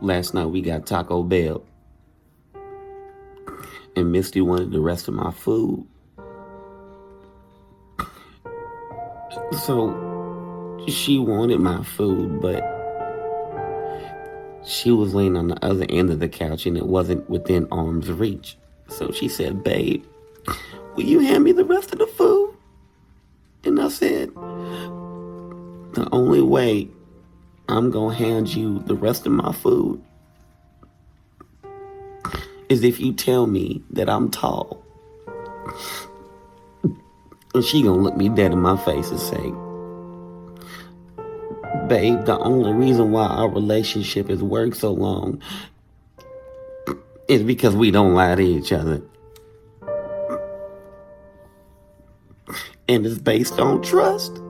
Last night we got Taco Bell, and Misty wanted the rest of my food. So she wanted my food, but she was laying on the other end of the couch and it wasn't within arm's reach. So she said, Babe, will you hand me the rest of the food? The only way I'm going to hand you the rest of my food is if you tell me that I'm tall. And she gonna look me dead in my face and say, Babe, the only reason why our relationship has worked so long is because we don't lie to each other. And it's based on trust.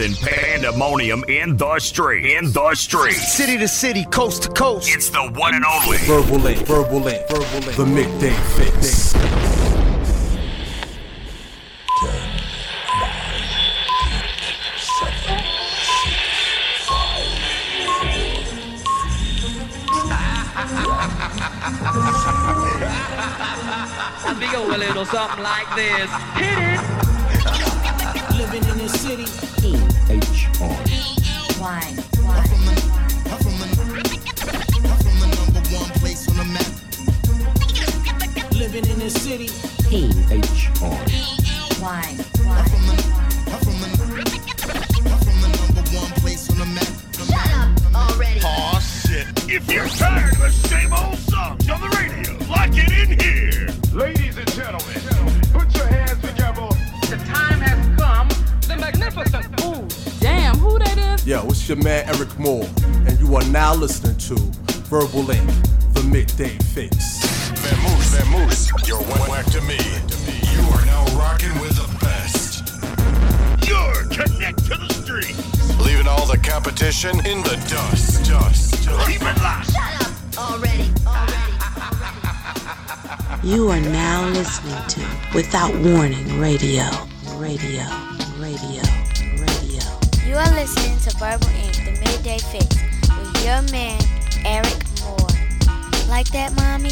Causing pandemonium in the street. In the street. City to city, coast to coast. It's the one and only. Verbal Ink, Verbal Ink, Verbal Ink, the midday fix. We go a little something like this. Hit it. Living in the city. If you're tired of the same old songs on the radio, lock it in here. Your man Eryk Moore, and you are now listening to Verbal Ink, the midday fix. Vamoose, Vamoose, you're whack whack to me. You are now rocking with the best. You're connect to the street. Leaving all the competition in the dust. Dust. dust. Keep it locked. Shut up. Already. Already. You are now listening to Without Warning Radio. Radio. Radio. Radio. You are listening to Verbal Ink, the midday fix, with your man, Eryk Moore. Like that, mommy?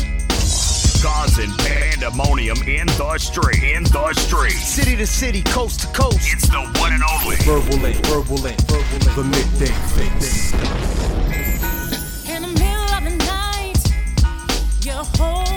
Causing pandemonium in the street. In the street. City to city, coast to coast. It's the one and only. Verbal Ink, Verbal Ink, Verbal Ink, the midday fix. In the middle of the night, you hold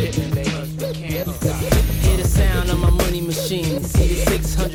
it.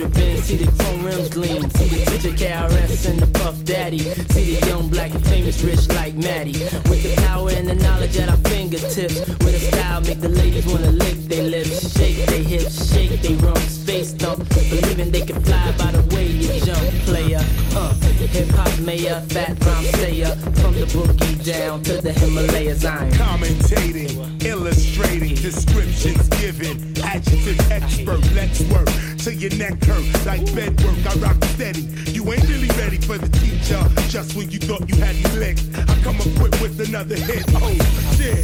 The 600 bins, see the chrome rims gleam. See the teacher KRS and the Puff Daddy. See the young black and famous rich like Maddie. With the power and the knowledge at our fingertips. With a style make the ladies wanna lick their lips. Shake their hips, shake their rumps. face dump, believing they can fly by the way you jump. Player, uh, hip hop mayor, fat rhyme sayer. From the boogie down to the Himalayas, I'm Commentating, illustrating, descriptions given. Adjective expert, let's work till your neck like bed work. I rock steady. You ain't really ready for the teacher. Just when you thought you had me licked, I come equipped with another hit. Oh shit.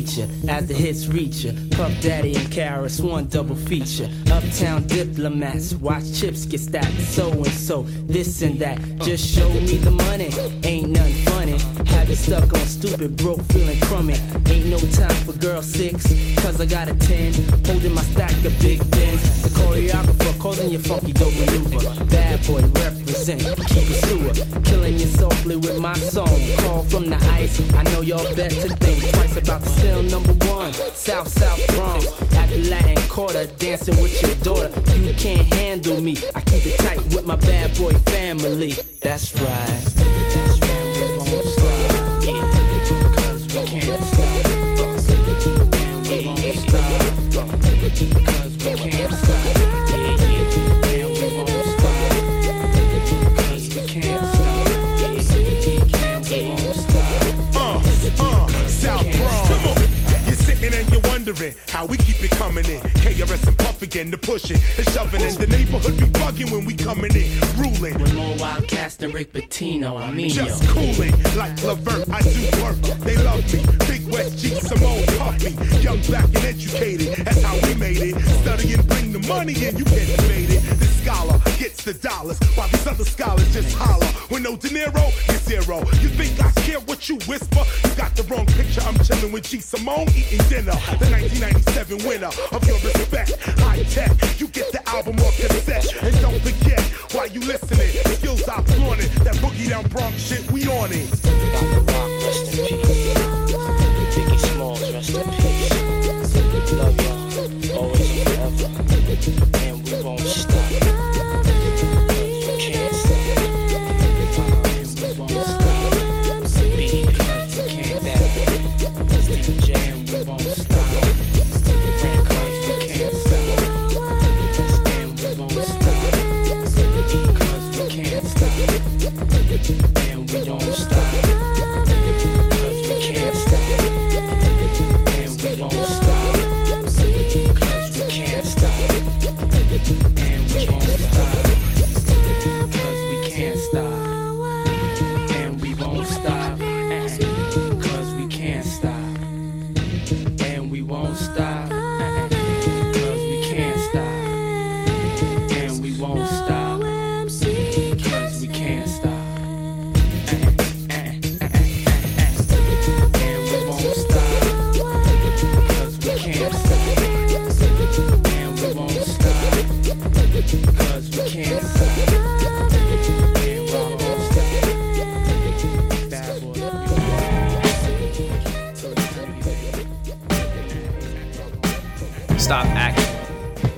Teacher as the hits reach ya. Puff Daddy and KRS, one double feature. Uptown diplomats, watch chips get stacked. So and so, this and that. Just show me the money, ain't nothing funny. Stuck on stupid, broke, feeling crummy. Ain't no time for girl six, cause I got a 10. Holding my stack of big bins. The choreographer causing your funky dope maneuver. Bad boy represent, keep it sewer. Killing you softly with my song. Call from the ice. I know y'all better think twice about the still number one. South South Bronx. At the Latin Quarter, dancing with your daughter. You can't handle me. I keep it tight with my bad boy family. That's right. That's right. Because we can't stop. Wondering how we keep it coming in. KRS and Puff again, the pushing and shoving in. The neighborhood be bugging when we coming in, ruling. With more Wildcats than Rick Pitino, I mean. Just cooling like Levert, I do work. They love me. Big West G, Simone, Puffy. Young, black, and educated. That's how we made it. Studying, bring the money in. You can't debate it. Scholar gets the dollars, while these other scholars just holler. When no De Niro, zero. You think I care what you whisper? You got the wrong picture. I'm chilling with G. Simone, eating dinner. The 1997 winner of your respect. High tech, you get the album off cassette. And don't forget, while you listening, skills I'm flaunting. That boogie down Bronx shit, we on it. Forever.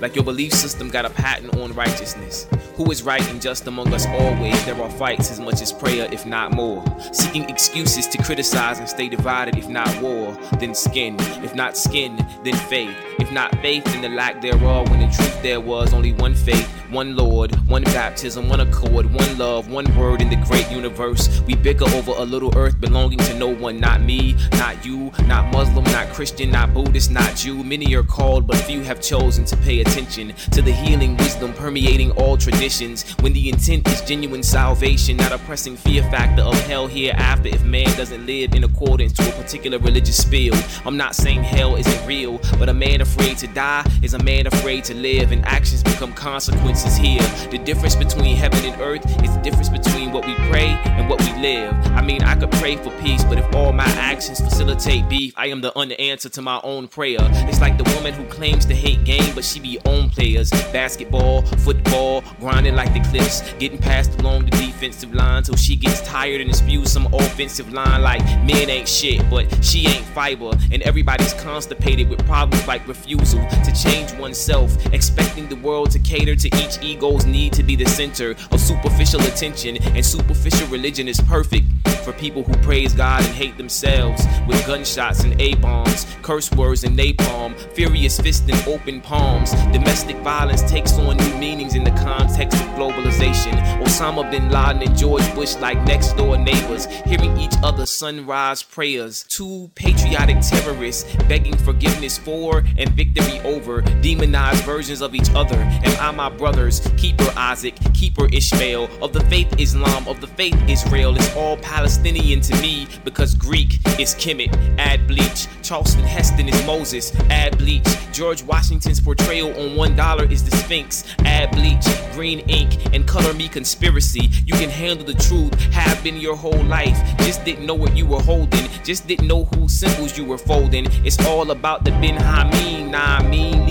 Like your belief system got a patent on righteousness. Who is right and just among us always? There are fights as much as prayer, if not more. Seeking excuses to criticize and stay divided, if not war, then skin. If not skin, then faith. If not faith, then the lack thereof. When the truth there was only one faith, One Lord, one baptism, one accord, one love, one word in the great universe. We bicker over a little earth belonging to no one, not me, not you, not Muslim, not Christian, not Buddhist, not Jew. Many are called, but few have chosen to pay attention to the healing wisdom permeating all traditions. When the intent is genuine salvation, not a pressing fear factor of hell hereafter if man doesn't live in accordance to a particular religious spiel. I'm not saying hell isn't real, but a man afraid to die is a man afraid to live, and actions become consequences here. The difference between heaven and earth is the difference between what we pray and what we live. I mean, I could pray for peace, but if all my actions facilitate beef, I am the unanswer to my own prayer. It's like the woman who claims to hate game, but she be own players. Basketball, football, grinding like the cliffs, getting passed along the defensive line till she gets tired and spews some offensive line like men ain't shit, but she ain't fiber. And everybody's constipated with problems like refusal to change oneself, expecting the world to cater to each ego's need to be the center of superficial attention. And superficial religion is perfect for people who praise God and hate themselves with gunshots and A bombs, curse words and napalm, furious fists and open palms. Domestic violence takes on new meanings in the context of globalization. Osama bin Laden and George Bush like next door neighbors, hearing each other's sunrise prayers. Two patriotic terrorists begging forgiveness for and victory over demonized versions of each other. Am I my Keeper Isaac, keeper Ishmael, of the faith Islam, of the faith Israel. It's all Palestinian to me because Greek is Kemet, add bleach. Charlton Heston is Moses, add bleach. George Washington's portrayal on one dollar is the Sphinx, add bleach. Green ink and color me conspiracy. You can handle the truth, have been your whole life. Just didn't know what you were holding, just didn't know whose symbols you were folding. It's all about the Ben Hameen, I mean,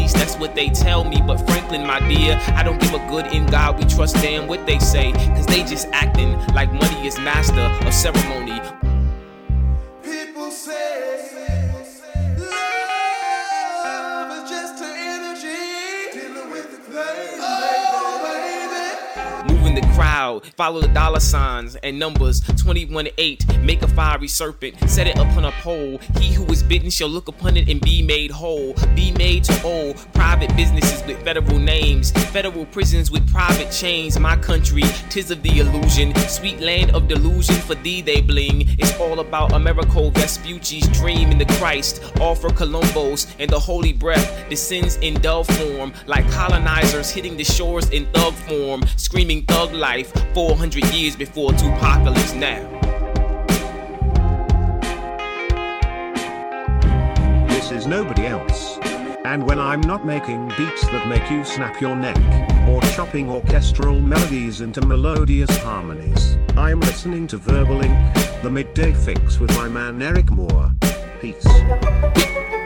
what they tell me. But Franklin, my dear, I don't give a good in God we trust damn what they say, cause they just acting like money is master of ceremony. Follow the dollar signs and numbers 21 8. Make a fiery serpent, set it upon a pole. He who is bitten shall look upon it and be made whole. Be made to old. Private businesses with federal names, federal prisons with private chains. My country, tis of the illusion. Sweet land of delusion, for thee they bling. It's all about America Vespucci's dream in the Christ. All for Columbos and the holy breath descends in dove form, like colonizers hitting the shores in thug form, screaming thug life 400 years before Tupacalypse now. This is nobody else. And when I'm not making beats that make you snap your neck, or chopping orchestral melodies into melodious harmonies, I'm listening to Verbal Ink, the midday fix with my man Eryk Moore. Peace.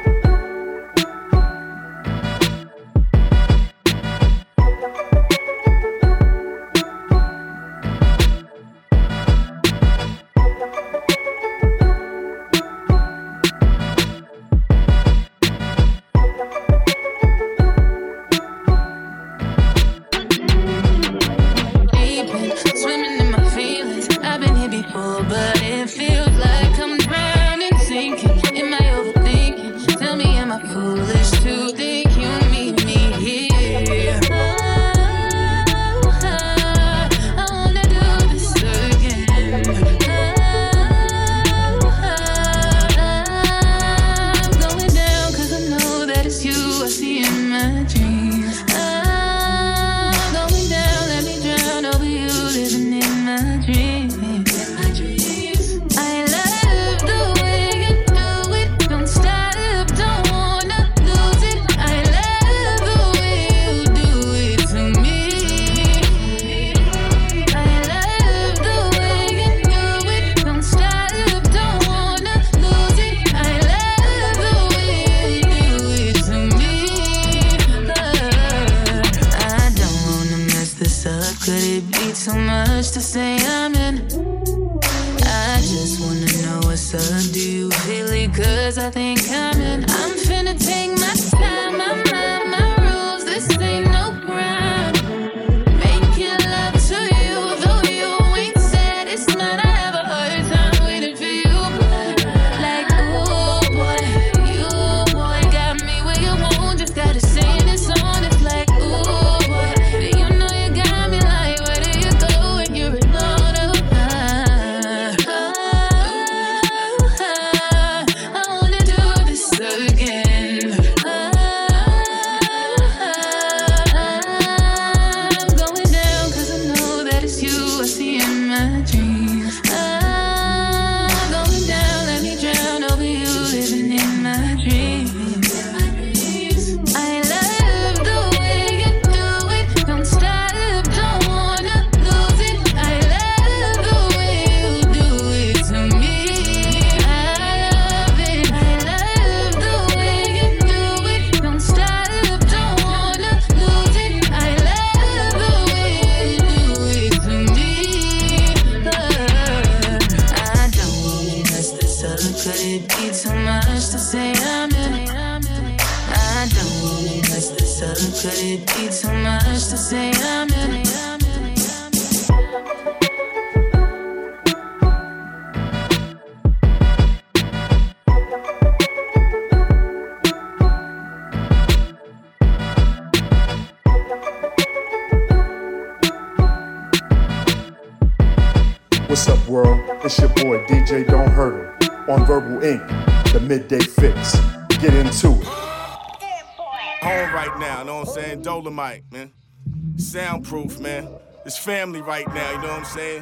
It's family right now, you know what I'm saying?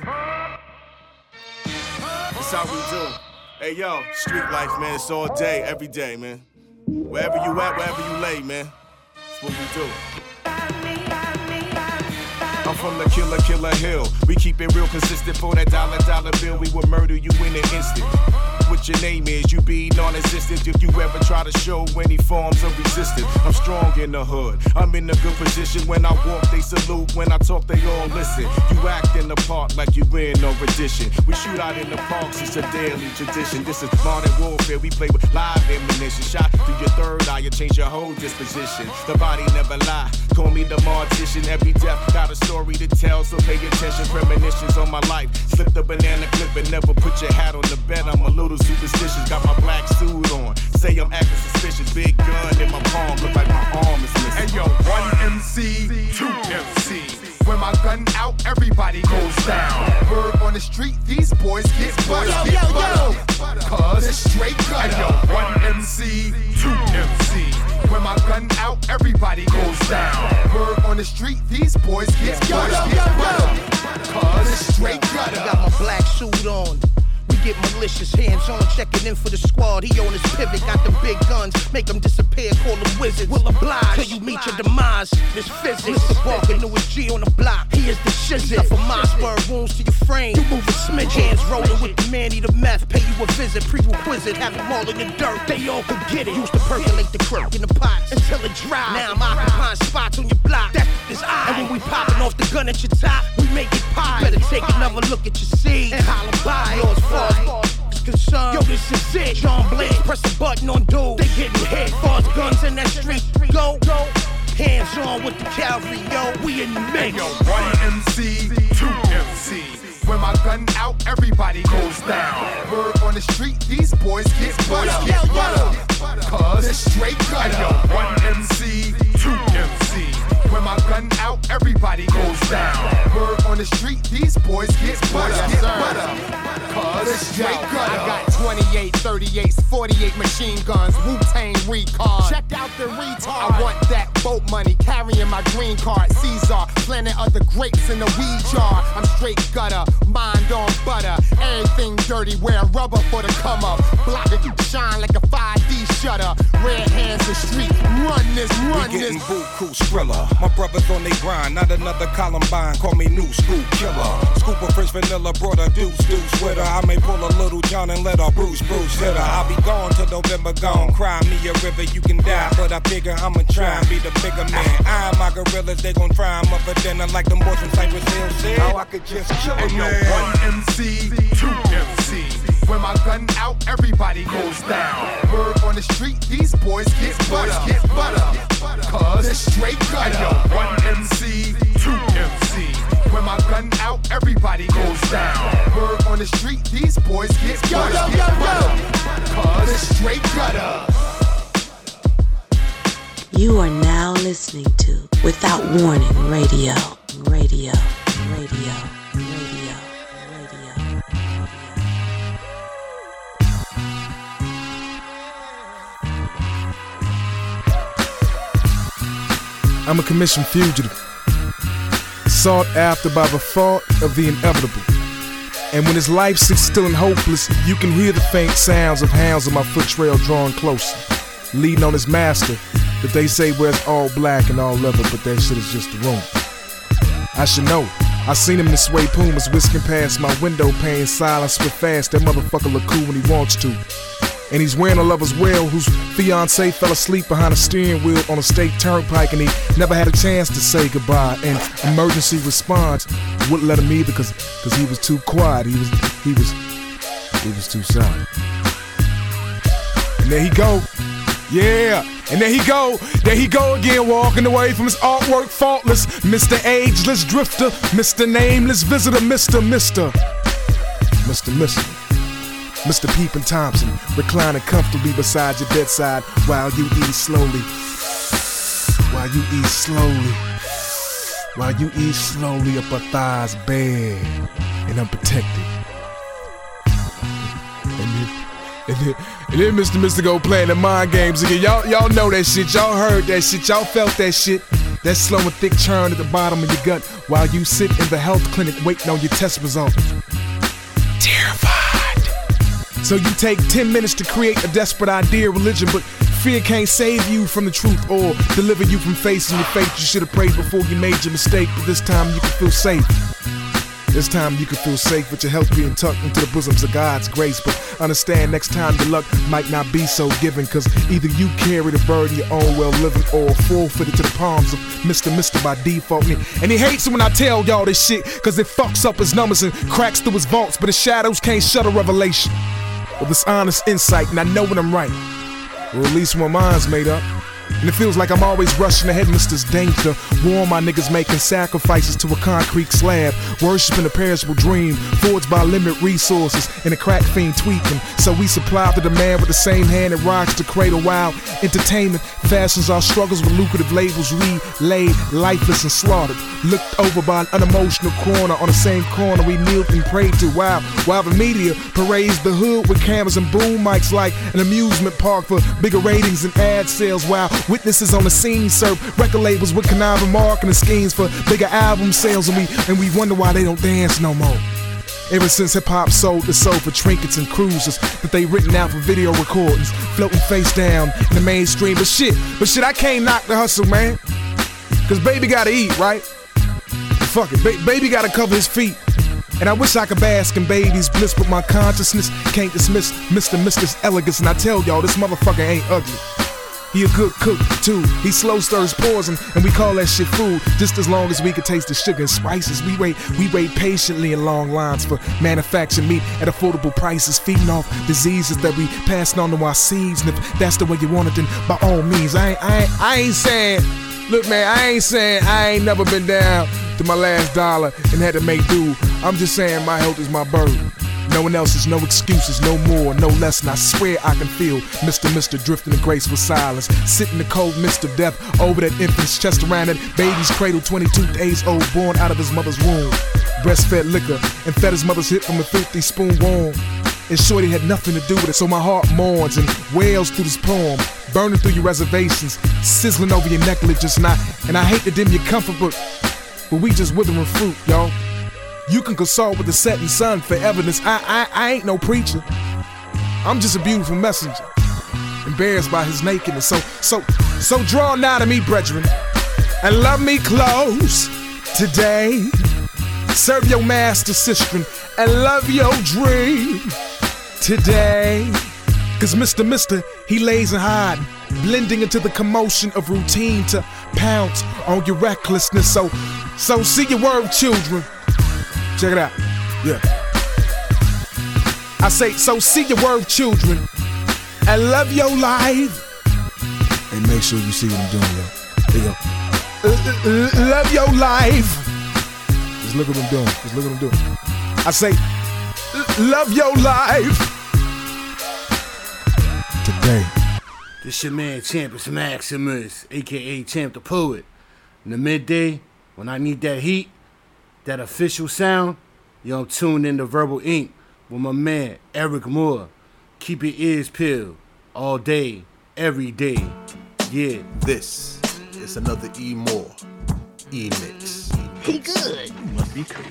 That's how we do. Hey, yo, street life, man. It's all day, every day, man. Wherever you at, wherever you lay, man. That's what we do. I'm from the killer, killer hill. We keep it real consistent for that dollar, dollar bill. We will murder you in an instant. Your name is, you be non-existent if you ever try to show any forms of resistance. I'm strong in the hood. I'm in a good position. When I walk, they salute. When I talk, they all listen. You act in the park like you in no rendition. We shoot out in the parks, it's a daily tradition. This is modern warfare. We play with live ammunition. Shot through your third eye, you change your whole disposition. The body never lie. Call me the mortician. Every death got a story to tell, so pay attention. Premonitions on my life. Slip the banana clip and never put your hat on the bed. I'm a little superstitious. Got my black suit on. Say I'm acting suspicious. Big gun in my palm, look like my arm is missing. Hey yo, one MC, two MC. When my gun out, everybody goes down. Word on the street, these boys get butter. Yo, get yo, butter. Cause it's straight gutter. Hey yo, one MC, two MC. When my gun out, everybody goes down. Word on the street, these boys get butter. Get. Cause it's straight gutter. Got my black suit on. Get malicious, hands on, checking in for the squad. He on his pivot, got the big guns, make them disappear, call them wizards. Will oblige till you meet your demise. This physics, Mr. Barker, newest G on the block. He is the shizzit. Enough of my spur wounds to your frame. You move a smidge, hands rolling with the man, eat a meth, pay you a visit, prerequisite, have them all in the dirt. They all could get it. Used to percolate the crook in the pots until it dry. Now I'm occupying spots on your block. That is I. And when we popping off the gun at your top, we make it pie. Better take another look at your seed and holler by. Yours far as far as concerned. Yo, this is it. John Blake, press a button on dude. They getting hit. Far as guns in that street. Go, go. Hands on with the cavalry, yo. We in the mix. Yo, one MC, two MC. When my gun out, everybody goes down. Word on the street, these boys get butter. Get butter. Cause it's straight gutter. Yo, one MC, two MC. When my gun out, everybody goes down. Word on the street, these boys get butter. Get butter. It's straight gutter. I got 28, 38s, 48 machine guns, Wu Tang recon. Check out the retard. I want that boat money, carrying my green card. Caesar, planting other grapes in the weed jar. I'm straight gutter, mind on butter. Everything dirty, wear rubber for the come up. Block it, shine like a 5D shutter. Red hands the street, run this, run we this. getting buku skrilla. My brothers on they grind, not another Columbine. Call me new school killer. Scoop of French vanilla, brought a deuce deuce with her. I may pull a little John and let her Bruce Bruce hit her. I'll be gone till November gone. Cry me a river, you can die. But I figure I'ma try and be the bigger man. I and my gorillas, they gon' try 'em up for dinner like them boys from Cypress Hill said. How I could just kill 'em, Hey one MC, two MC. When my gun out, everybody goes down. Word on the street, these boys get butter. Get butter. Cause it's straight gutter. Hey yo, one MC, two MC. When my gun out, everybody goes down. Word on the street, these boys get butter. Get butter. Cause it's straight gutter. You are now listening to Without Warning Radio. Radio. Radio. Radio. Radio. I'm a commissioned fugitive, sought after by the thought of the inevitable. And when his life sits still and hopeless, you can hear the faint sounds of hounds on my foot trail drawing closer, leading on his master that they say wears all black and all leather, but that shit is just the room. I should know. I seen him in sway pumas whisking past my window pane, silence with fast. That motherfucker look cool when he wants to. And he's wearing a lover's well whose fiance fell asleep behind a steering wheel on a state turnpike and he never had a chance to say goodbye. And emergency response wouldn't let him either because cause he was too quiet. He was he was he was too silent. And there he go. Yeah, and there he go, there he go again, walking away from his artwork faultless. Mr. Ageless Drifter, Mr. Nameless Visitor, Mr. Mr. Mr. Mr. Mr. Peepin Thompson, reclining comfortably beside your bedside while you eat slowly. While you eat slowly. While you eat slowly up a thighs bare and unprotected. And then, and then Mr. Mr. go playing the mind games again. Y'all, y'all know that shit. Y'all heard that shit. Y'all felt that shit. That slow and thick churn at the bottom of your gut while you sit in the health clinic waiting on your test results. Terrified. So you take 10 minutes to create a desperate idea of religion, but fear can't save you from the truth or deliver you from facing your fate. You should have prayed before you made your mistake, but this time you can feel safe. This time you can feel safe with your health being tucked into the bosoms of God's grace. But understand next time your luck might not be so given. Cause either you carry the burden of your own well living or forfeit it to the palms of Mr. Mister by default. And he hates it when I tell y'all this shit. Cause it fucks up his numbers and cracks through his vaults. But the shadows can't shut a revelation. This honest insight, and I know when I'm right. Or at least my mind's made up. And it feels like I'm always rushing ahead, Mr. Danger. War my niggas making sacrifices to a concrete slab. Worshipping a perishable dream, forged by limited resources, and a crack fiend tweaking. So we supply the demand with the same hand that rocks the cradle while entertainment fashions our struggles with lucrative labels relayed, lifeless and slaughtered. Looked over by an unemotional corner on the same corner we kneeled and prayed to. Wow, while the media parades the hood with cameras and boom mics like an amusement park for bigger ratings and ad sales. While witnesses on the scene serve record labels with conniving marketing schemes for bigger album sales, and we and we wonder why they don't dance no more. Ever since hip hop sold the soul for trinkets and cruises that they written out for video recordings, floating face down in the mainstream. But shit, but shit, I can't knock the hustle, man. Cause baby gotta eat, right? Fuck it, ba- baby gotta cover his feet. And I wish I could bask in baby's bliss, but my consciousness can't dismiss Mr. Mister's elegance. And I tell y'all, this motherfucker ain't ugly. He a good cook too. He slow stirs poison, and we call that shit food. Just as long as we can taste the sugar and spices, we wait. We wait patiently in long lines for manufactured meat at affordable prices, feeding off diseases that we passing on to our seeds. And if that's the way you want it, then by all means, I ain't, I ain't, I ain't saying. Look, man, I ain't saying I ain't never been down to my last dollar and had to make do. I'm just saying my health is my burden. No one else is no excuses, no more, no less. And I swear I can feel Mr. Mister drifting in graceful silence. Sitting in the cold mist of death over that infant's chest around that baby's cradle, 22 days old, born out of his mother's womb. Breastfed liquor and fed his mother's hip from a filthy spoon warm. And Shorty had nothing to do with it, so my heart mourns and wails through this poem, burning through your reservations, sizzling over your necklaces. And I, and I hate to dim your comfort, but, but we just withering fruit, y'all. You can consult with the setting sun for evidence. I, I, I ain't no preacher. I'm just a beautiful messenger, embarrassed by his nakedness. So, so, so draw nigh to me, brethren, and love me close today. Serve your master, sister, and love your dream today. Cause Mr. Mister, he lays and hide, blending into the commotion of routine to pounce on your recklessness. So, so see your word, children. Check it out. Yeah. I say, so see your word, children, and love your life. And make sure you see what I'm doing, yo. You go. Love your life. Just look what I'm doing. Just look what I'm doing. I say, love your life. Today. This is your man Champus Maximus, aka Champ the Poet. In the midday, when I need that heat, that official sound, yo, I'm tuned into Verbal Ink with my man Eryk Moore. Keep your ears peeled all day, every day. Yeah. This is another E Moore E mix. He good. You Must be crazy.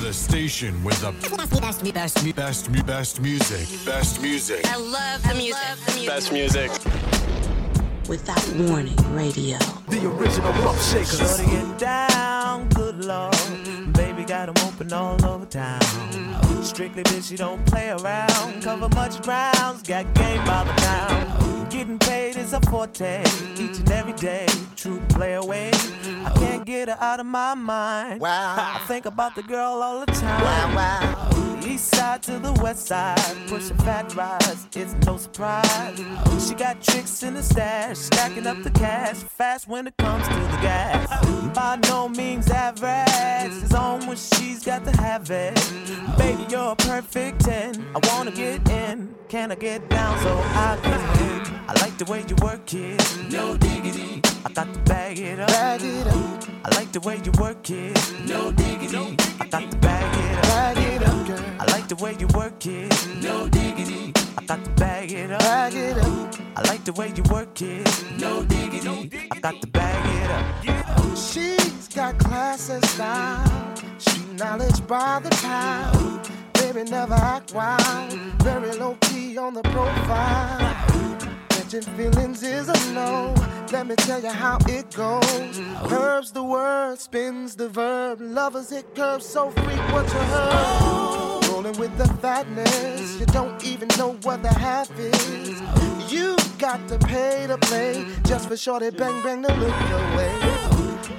The station with the best, best, best, best, mu- best music. Best music. I love the music. Best music. Without warning, radio. The original rough shaker. Shorty get down, Baby got 'em open all over town. Strictly bitch, she don't play around. Cover much grounds, got game by the town. Getting paid is a forte, each and every day. True play away. I can't get her out of my mind. Wow. I think about the girl all the time. Wow, wow. East side to the west side, pushing fat rides, it's no surprise. She got tricks in the stash, stacking up the cash, fast when it comes to the gas. By no means average, it's on when she's got to have it. Baby, you're a perfect 10. I wanna get in, can I get down so I can? I like the way you work it, no diggity. I got to bag it up. Bag it up. I like the way you work it, no diggity. I got to bag it up. Bag it up, girl. I like the way you work it, no diggity. I got to bag it up. Bag it up. I like the way you work it, no diggity. I got to bag it up. She's got class and style. She knowledge by the pound. Baby never act wild. Very low key on the profile. Catching feelings is a no. Let me tell you how it goes. Curves the word, spins the verb. Lovers it curves so frequent you heard. Rolling with the fatness, you don't even know what the half is. You got to pay to play just for shorty bang bang to look your way.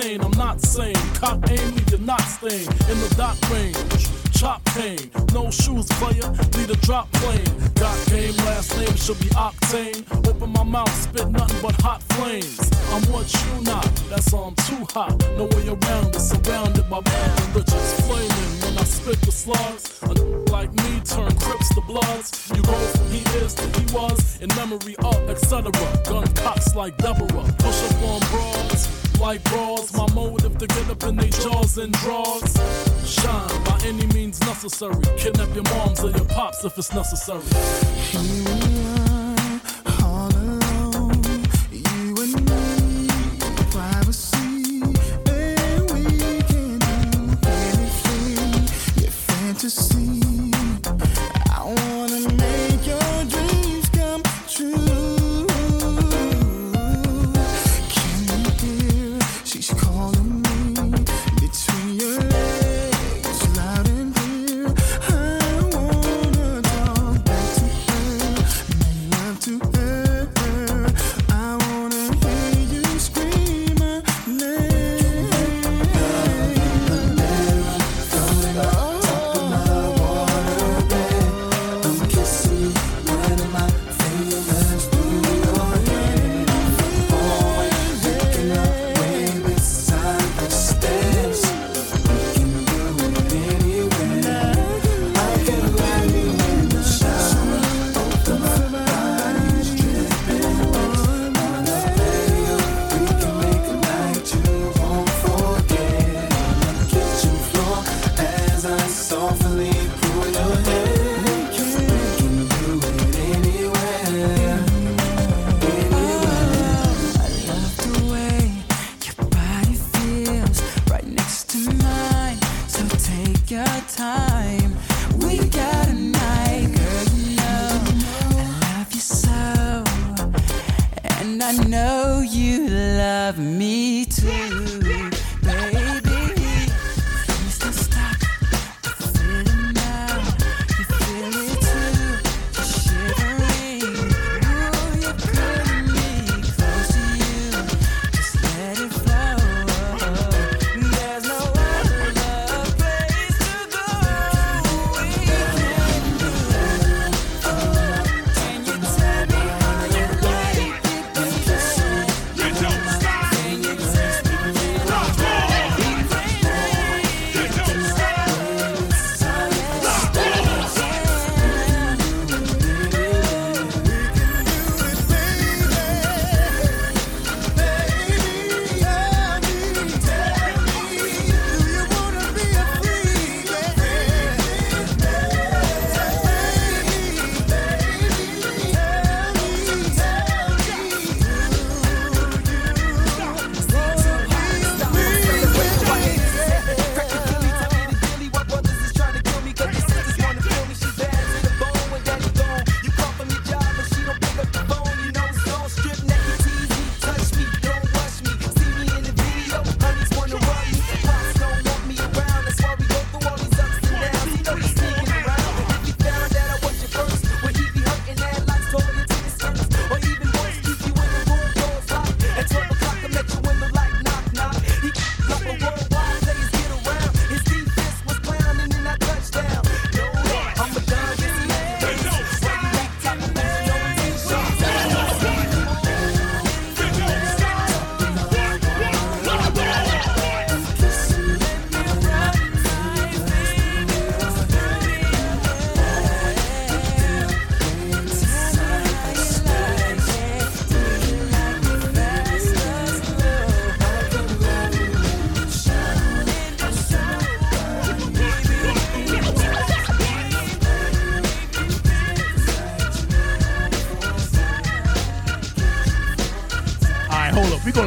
Pain. I'm not sane. Cop aim, leave your not stain. In the dot range, chop pain. No shoes, player, need a drop plane. Got game, last name should be octane. Open my mouth, spit nothing but hot flames. I'm what you not, that's all I'm too hot. No way around it, surrounded by bad and. Flaming when I spit the slugs. A like me turn crips to bloods. You go from he is to he was, in memory of, etc. Gun cocks like Deborah. Push up on broads like bras. My motive to get up in they jaws and draws. Shine by any means necessary. Kidnap your moms or your pops if it's necessary.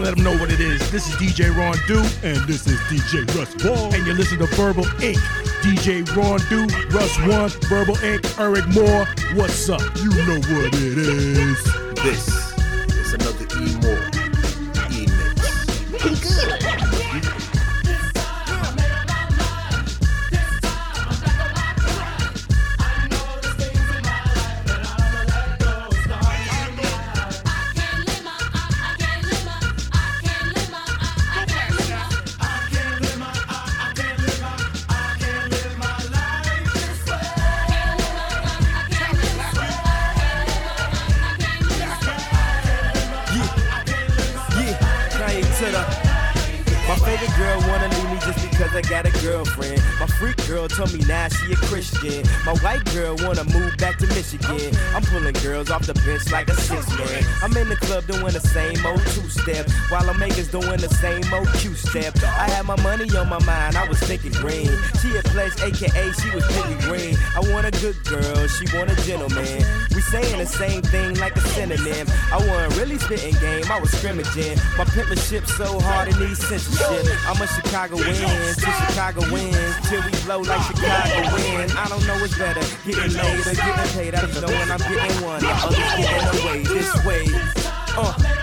let them know what it is. This is DJ Ron Do. And this is DJ Russ Ball. And you're listening to Verbal Ink. DJ Ron Do, Russ One, Verbal Ink., Eryk Moore. What's up? You know what it is. This doing the same old Q step. I had my money on my mind, I was thinking green. She had pledged, aka she was thinking green. I want a good girl, she want a gentleman. We saying the same thing like a synonym. I wasn't really spitting game, I was scrimmaging. My pimpership so hard in these censorship. I'm a Chicago win, till Chicago wins, till we blow like Chicago win. I don't know what's better, getting laid or getting paid. I just know when I'm getting one, the others getting away this way. Uh.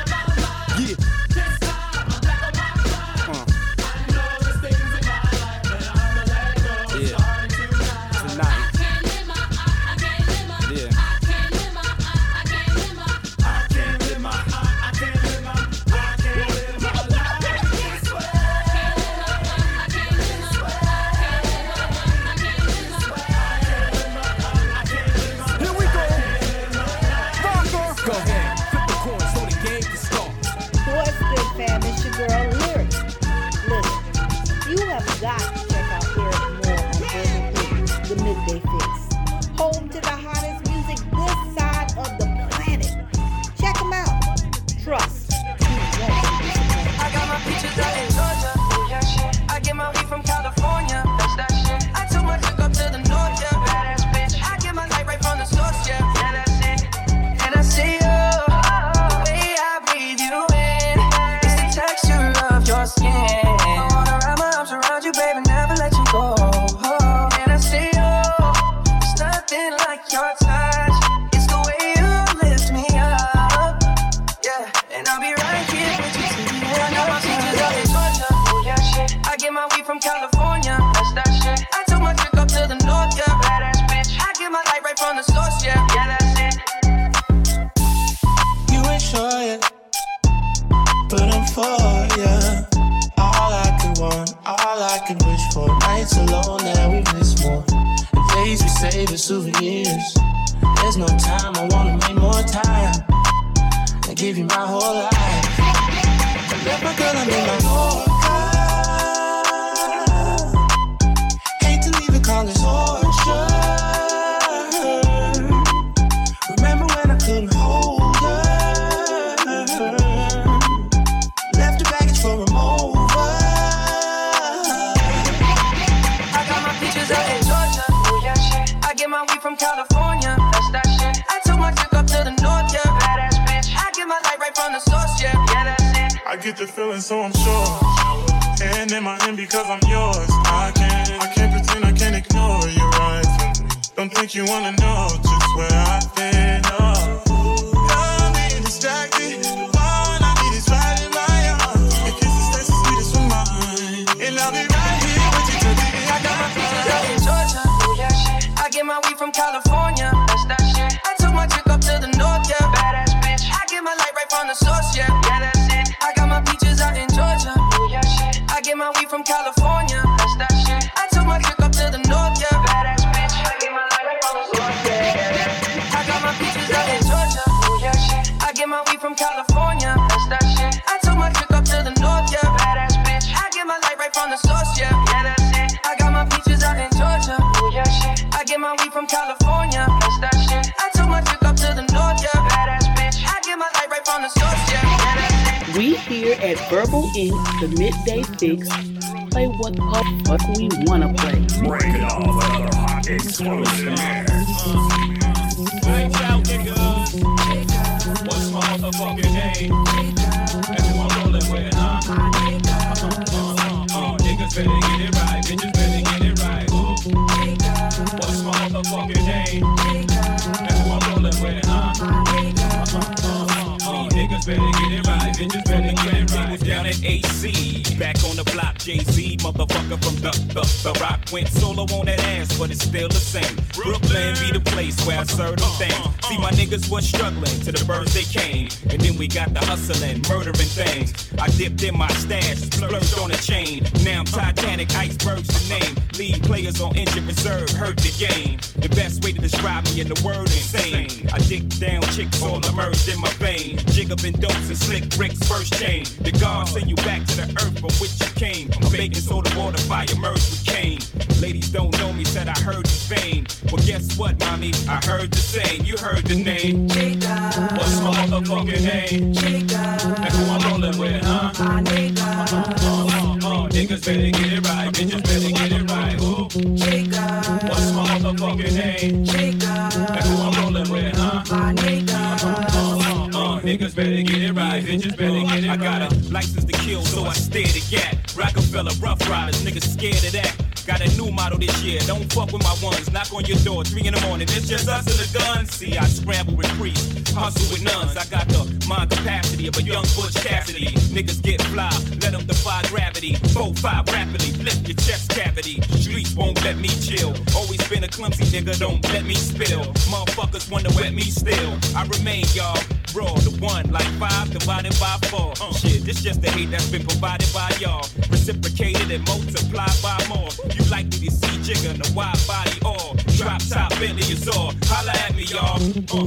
With nuns. I got the mind capacity of a young Butch Cassidy. Niggas get fly, let them defy gravity. Four, five rapidly, lift your chest cavity. Streets won't let me chill. Always been a clumsy nigga, don't let me spill. Motherfuckers wanna wet me still. I remain, y'all. Raw, the one, like five divided by four. Uh, shit, this just the hate that's been provided by y'all. Reciprocated and multiplied by more. You likely to see Jigga in a wide body or drop top Bentley is all. Holla at me, y'all. Uh,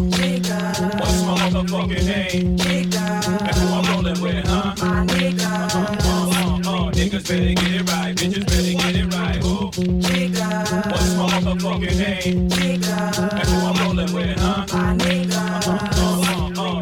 what's my motherfucking name? And who I'm rolling with, huh? My Uh, uh, uh, uh, niggas better get it right, bitches better get it right. Ooh. What's my motherfucking name? And who I'm rolling with, huh? Uh, uh, uh, uh,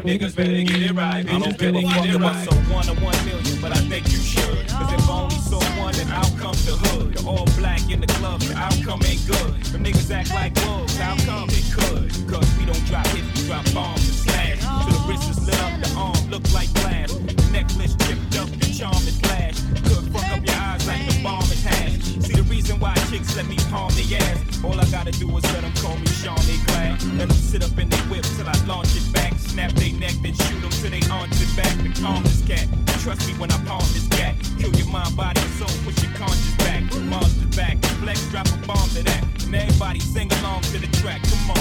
niggas better get it right, bitches better get it right. So one to one million, but I think you should. Cause if only so one, then out comes the hood. You're all black in the club, the outcome ain't good. Them niggas act like wolves, how come they could? Cause we don't drop hits, we drop bombs and slash. So the wrist is lit up, the arm look like glass. The necklace chipped up, the charm is flash. Could fuck up your eyes like the bomb is hash. See the reason why chicks let me palm the ass. All I gotta do is let them call me Sean they glad. Let them sit up in their whip till I launch it back. Snap they neck, then shoot them till they arms it back. The calmest cat. Trust me when I palm this cat. Kill your mind, body, and soul, push your conscience back. Monster back. Flex, drop a bomb to that. And everybody sing along to the track. Come on.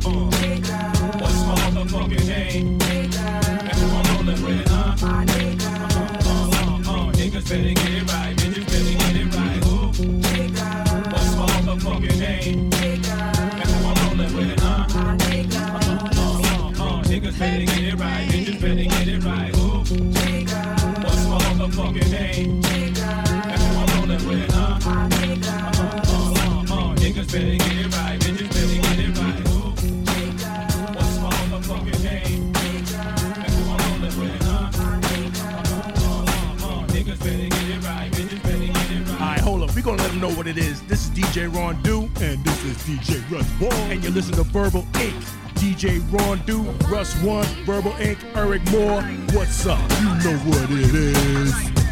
Uh. What's my motherfucking name? Uh, uh, uh. Niggas better get it right. Bitches better get it right. Ooh. What's my motherfucking name? Uh. Better get it right. Bitches better get it right. Ooh. What's my motherfucking name? And who I'm rolling with, huh? Uh, uh, uh, uh. Niggas better get it right. Bitches better get it right. Ooh. What's my motherfucking name? And who I'm rolling with, huh? Uh, uh, uh. Niggas better get it right. Bitches better get it right. All right, hold up. We're going to let them know what it is. This is DJ Ron Do, and this is DJ Russ One. And you listen to Verbal Ink. DJ Ron Do, Russ One, Verbal Ink., Eryk Moore. What's up? You know what it is.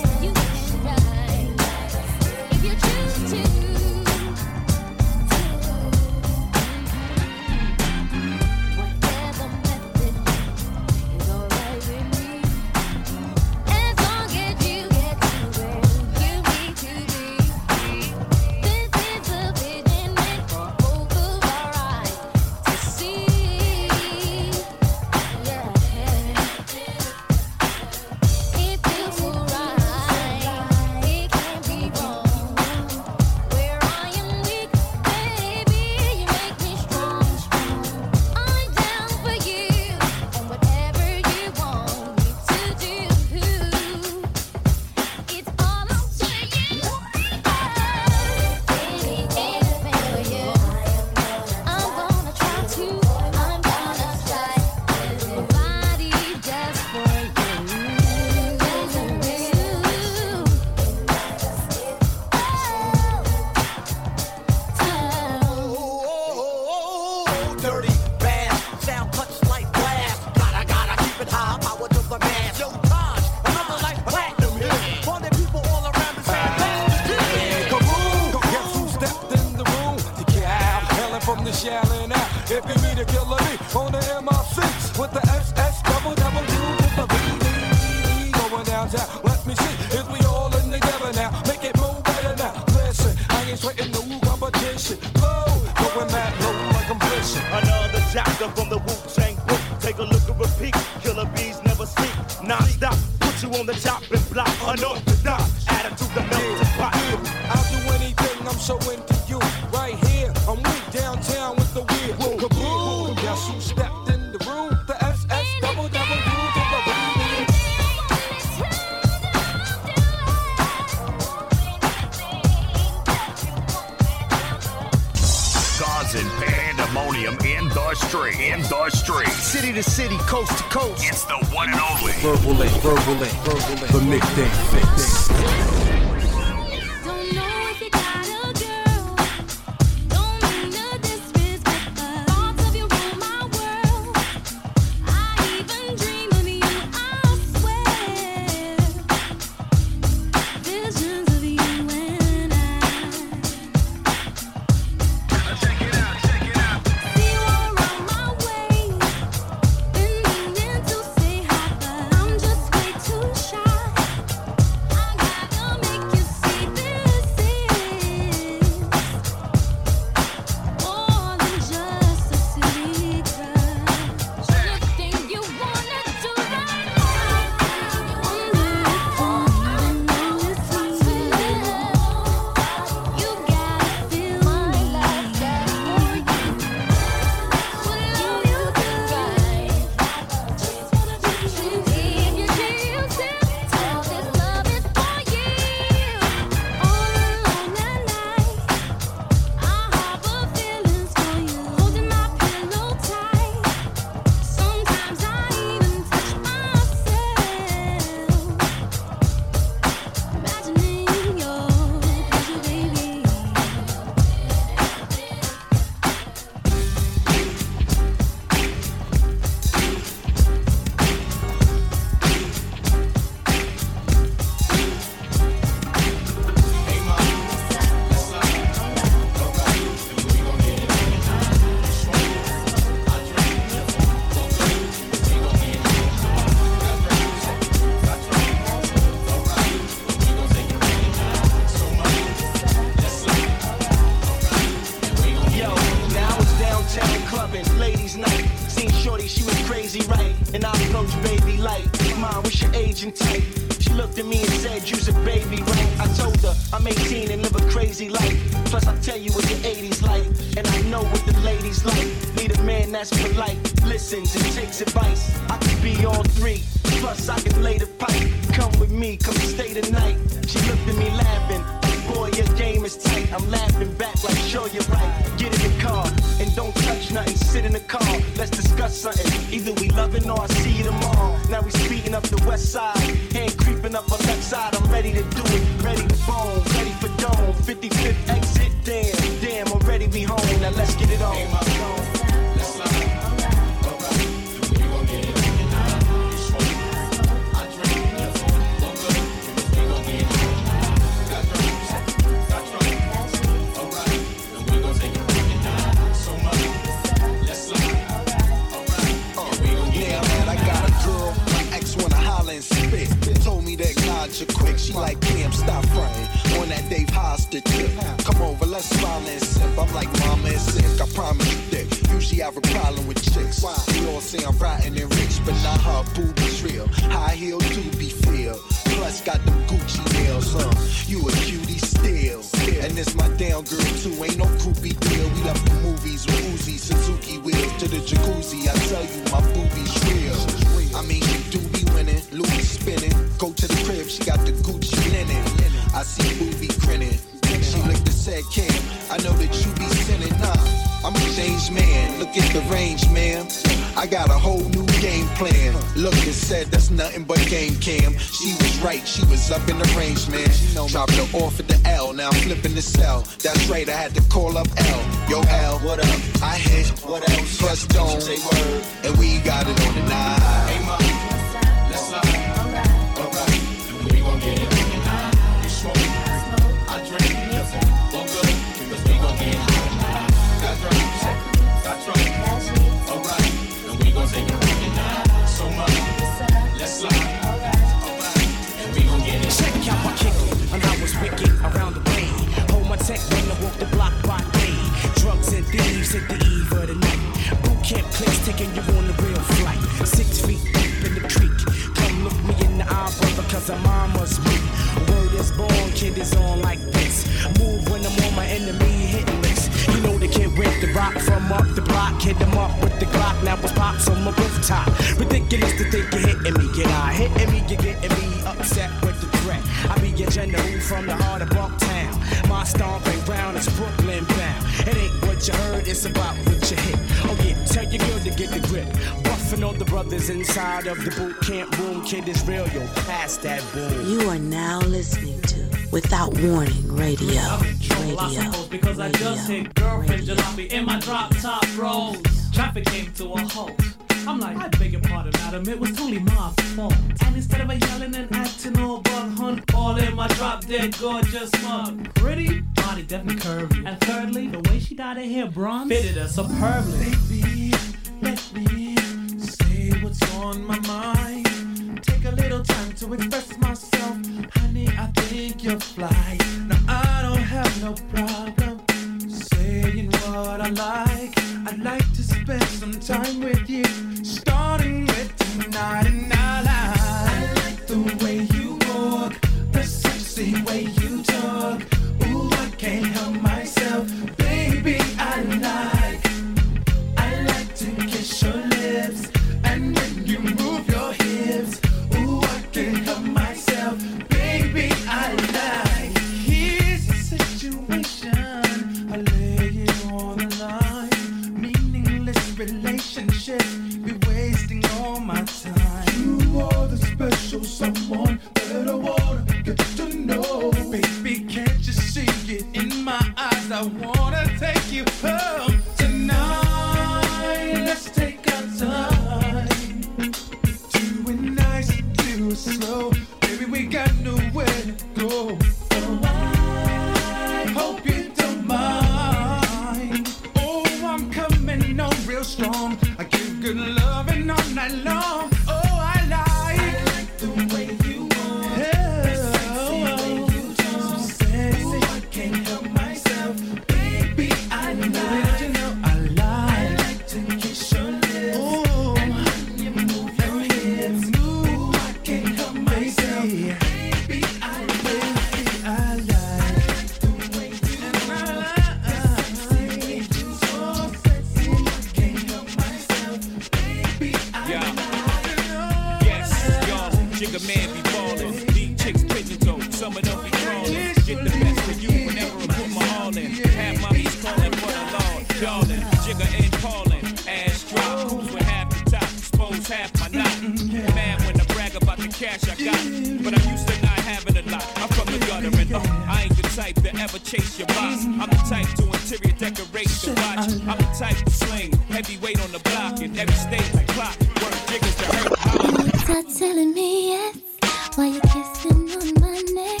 kissing on my neck,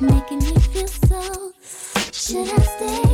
making me feel so. Should I stay?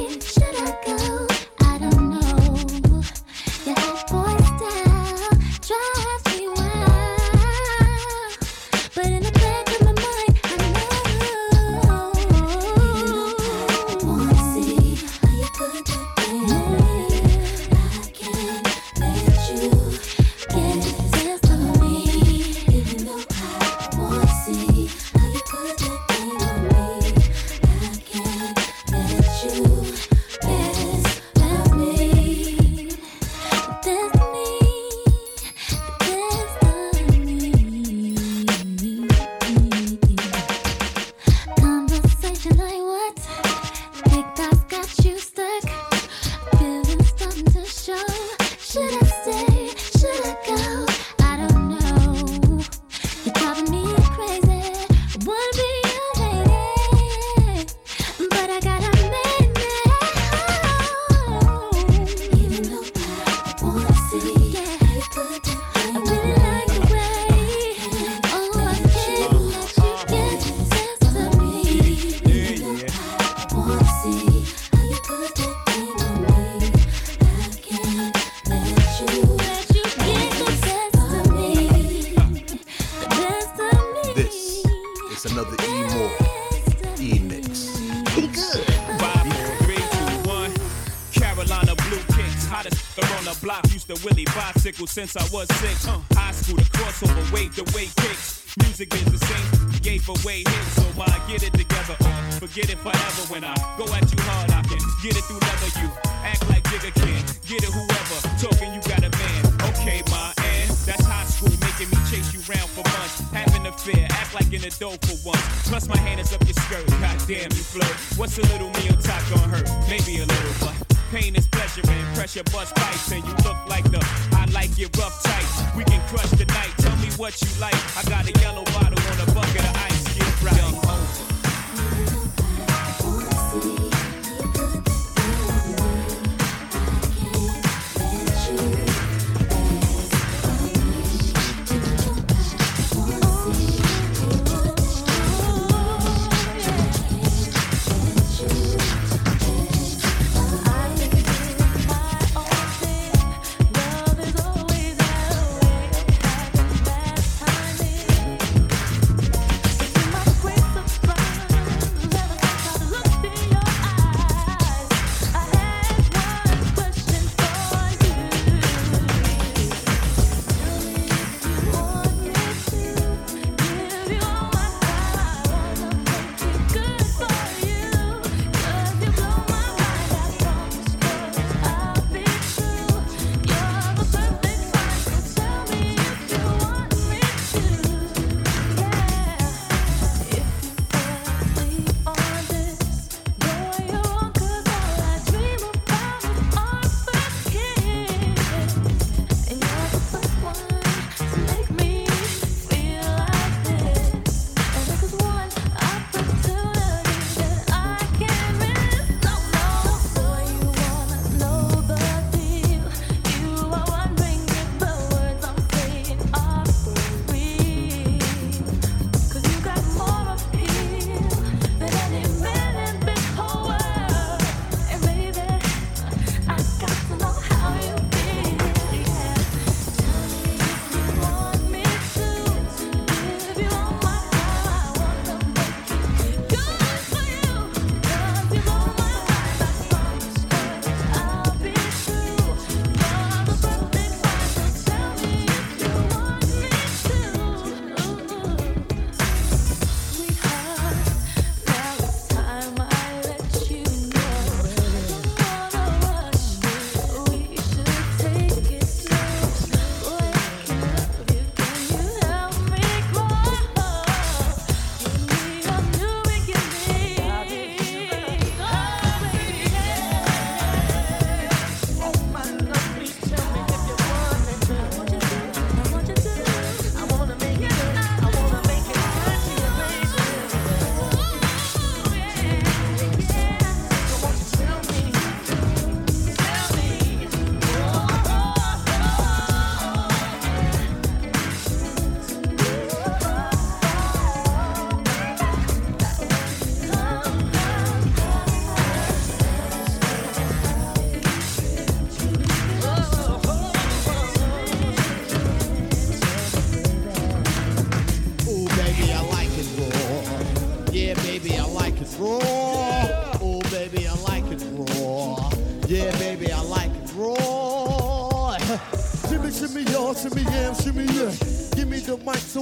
Since I was six. Uh, high school, the crossover, wave the way kicks. Music is the same, gave away hits, so I get it together or forget it forever. When I go at you hard, I can get it through leather. You act like Jigga can, get it whoever. Talking, you got a man. Okay, my and that's high school, making me chase you round for months. Having a fear, act like in a dope for once. Plus my hand is up your skirt, goddamn you flirt. What's a little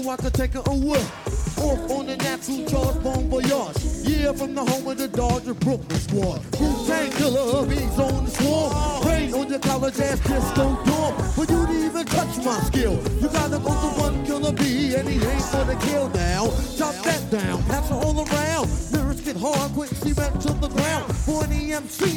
so I can take it away. Off on the natural charge, bon voyage. Yeah, from the home of the Dodger Brooklyn squad. Wu-Tang killer, bees on the swarm. Rain on your college ass disco dorm. But you didn't even touch my skill. You gotta go to one killer bee, and he ain't for the kill now. Chop that down, pass it all around. Lyrics get hard, quick cement to the ground. For an MC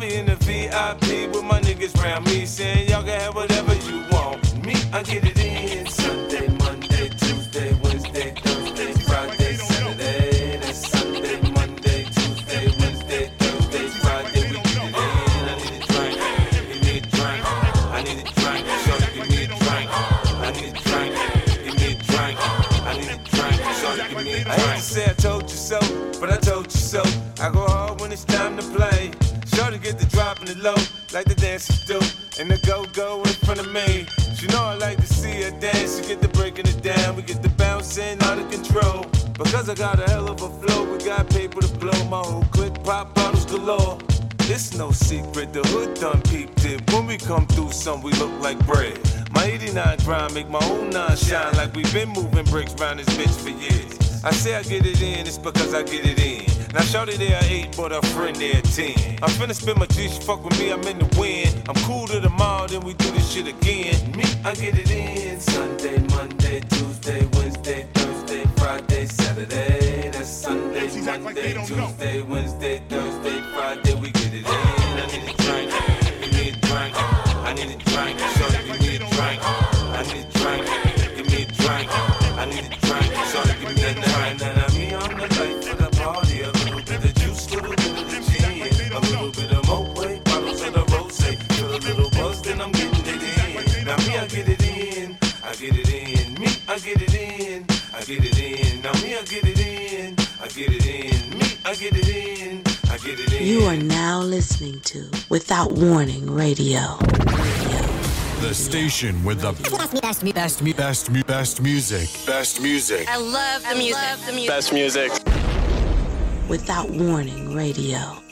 be in the around this bitch for years. I say I get it in, it's because I get it in. Now, shorty there, I ate, but her friend there, ten. I'm finna spend my juice, fuck with me, I'm in the wind. station with the best, best, best, best, best, best music. Best music. I love the music. Love the music. Best music. Without warning, radio.